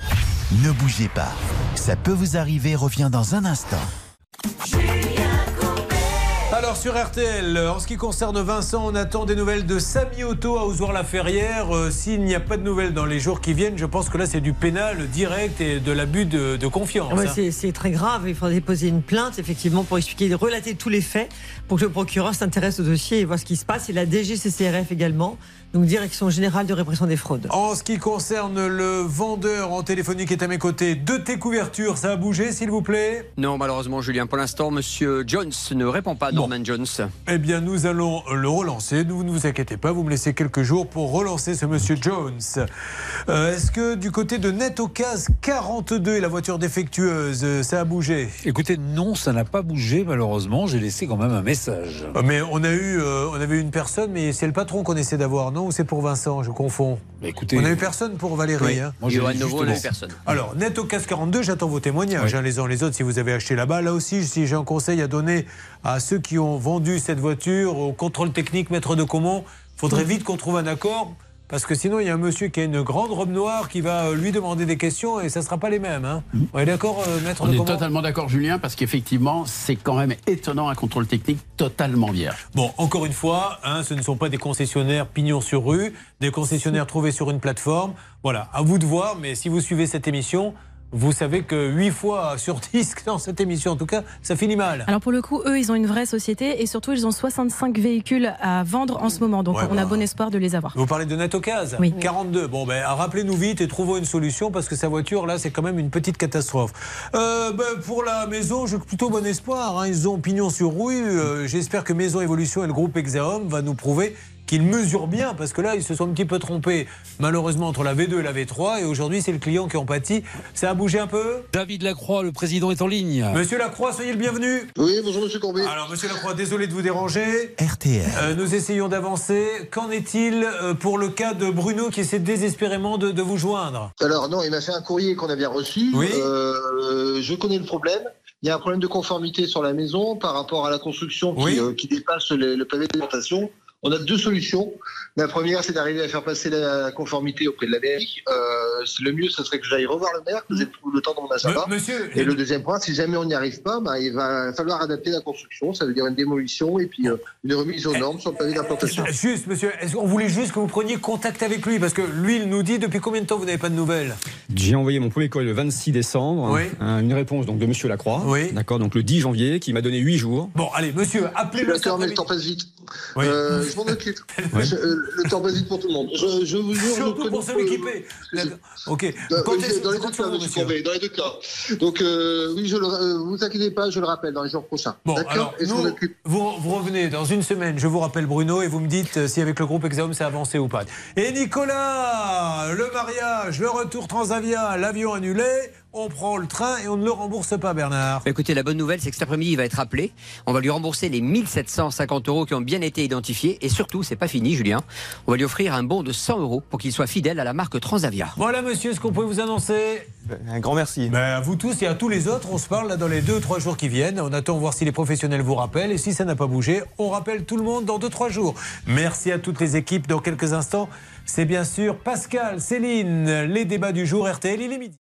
Ne bougez pas. Ça peut vous arriver revient dans un instant. Alors sur RTL, en ce qui concerne Vincent, on attend des nouvelles de Samy Otto à Ozoir-la-Ferrière. Euh, S'il n'y a pas de nouvelles dans les jours qui viennent, je pense que là c'est du pénal direct et de l'abus de, de confiance. Ouais, hein. c'est- très grave. Il faudrait déposer une plainte, effectivement, pour expliquer, relater tous les faits, pour que le procureur s'intéresse au dossier et voit ce qui se passe. Et la DGCCRF également, donc Direction Générale de Répression des Fraudes. En ce qui concerne le vendeur en téléphonique qui est à mes côtés, de tes couvertures, ça a bougé s'il vous plaît? Non, malheureusement, Julien, pour l'instant, monsieur Jones ne répond pas, Norman Jones. Eh bien, nous allons le relancer. Vous ne vous inquiétez pas, vous me laissez quelques jours pour relancer ce monsieur Jones. Euh, Est-ce que du côté de Netocas 42 et la voiture défectueuse, euh, ça a bougé? Écoutez, non, ça n'a pas bougé, malheureusement. J'ai laissé quand même un message. Euh, Mais on a eu, euh, on avait une personne, mais c'est le patron qu'on essaie d'avoir, non? Ou c'est pour Vincent Je confonds. écoutez, on a eu personne pour Valérie. Oui. hein Moi, Johan Novo, on a eu personne. Alors, Net au Cas 42, j'attends vos témoignages, hein, les uns les autres, si vous avez acheté là-bas. Là aussi, si j'ai un conseil à donner à ceux qui ont vendu cette voiture au contrôle technique, maître de Comont, faudrait vite qu'on trouve un accord. Parce que sinon, il y a un monsieur qui a une grande robe noire qui va euh, lui demander des questions et ça ne sera pas les mêmes. Hein. On est d'accord, euh, maître On de est totalement d'accord, Julien, parce qu'effectivement, c'est quand même étonnant un contrôle technique totalement vierge. Bon, encore une fois, hein, ce ne sont pas des concessionnaires pignons sur rue, des concessionnaires trouvés sur une plateforme. Voilà, à vous de voir, mais si vous suivez cette émission, vous savez que 8 fois sur 10 dans cette émission, en tout cas, ça finit mal. Alors pour le coup, eux, ils ont une vraie société et surtout, ils ont 65 véhicules à vendre en ce moment. Donc Ouais, on a bon espoir de les avoir. Vous parlez de Netocase Oui. 42. Bon, ben, rappelez-nous vite et trouvons une solution parce que sa voiture, là, c'est quand même une petite catastrophe. Euh, ben, pour la maison, j'ai plutôt bon espoir. hein. Ils ont pignon sur rue. Euh, J'espère que Maison Évolution et le groupe Exahomme va nous prouver qu'ils mesurent bien parce que là, ils se sont un petit peu trompés, malheureusement, entre la V2 et la V3. Et aujourd'hui, c'est le client qui en pâtit. Ça a bougé un peu David Lacroix, le président, est en ligne. Monsieur Lacroix, soyez le bienvenu. Oui, bonjour Monsieur Courbet. Alors, Monsieur Lacroix, désolé de vous déranger. RTL. Euh, nous essayons d'avancer. Qu'en est-il euh, pour le cas de Bruno qui essaie désespérément de, de vous joindre? Alors non, il m'a fait un courrier qu'on a bien reçu. Oui. Euh, je connais le problème. Il y a un problème de conformité sur la maison par rapport à la construction qui, Oui. euh, qui dépasse le, le pavé d'alimentation. On a deux solutions. La première, c'est d'arriver à faire passer la conformité auprès de la mairie. Euh, c'est le mieux, ce serait que j'aille revoir le maire, que j'ai tout le temps dans mon agenda. Monsieur- Et le deuxième point, si jamais on n'y arrive pas, bah, il va falloir adapter la construction. Ça veut dire une démolition et puis euh, une remise aux normes sur le pavé d'implantation. Juste, monsieur, est-ce qu'on voulait juste que vous preniez contact avec lui? Parce que lui, il nous dit depuis combien de temps vous n'avez pas de nouvelles? J'ai envoyé mon premier courrier le 26 décembre, Oui. hein, une réponse donc de Monsieur Lacroix, Oui. d'accord, donc le 10 janvier, qui m'a donné 8 jours. Bon, allez, monsieur, appelez-le. cet D'accord, mais le temps passe vite. Oui. Euh, je m'en occupe. Je- euh, le temps passe vite pour tout le monde. Je, je vous jure, je Surtout connais pour celui qui paie. Ok. Dans, Quand oui, est-ce- dans les je deux cas, vous, monsieur. Courbet, dans les deux cas. Donc, euh, oui, je le, euh, vous inquiétez pas, je le rappelle dans les jours prochains. Bon, D'accord alors, Et je m'en nous, occupe. vous, vous revenez dans une semaine, je vous rappelle Bruno, et vous me dites si avec le groupe Exaum a avancé ou pas. Et Nicolas, le mariage, le retour Transavia, l'avion annulé, on prend le train et on ne le rembourse pas, Bernard. Écoutez, la bonne nouvelle, c'est que cet après-midi, il va être appelé. On va lui rembourser les 1750 euros qui ont bien été identifiés. Et surtout, c'est pas fini, Julien. On va lui offrir un bon de 100 euros pour qu'il soit fidèle à la marque Transavia. Voilà, monsieur, ce qu'on peut vous annoncer. Un grand merci. Ben, à vous tous et à tous les autres, on se parle là dans les 2-3 jours qui viennent. On attend voir si les professionnels vous rappellent. Et si ça n'a pas bougé, on rappelle tout le monde dans 2-3 jours. Merci à toutes les équipes. Dans quelques instants, c'est bien sûr Pascal, Céline, les débats du jour RTL, il est midi.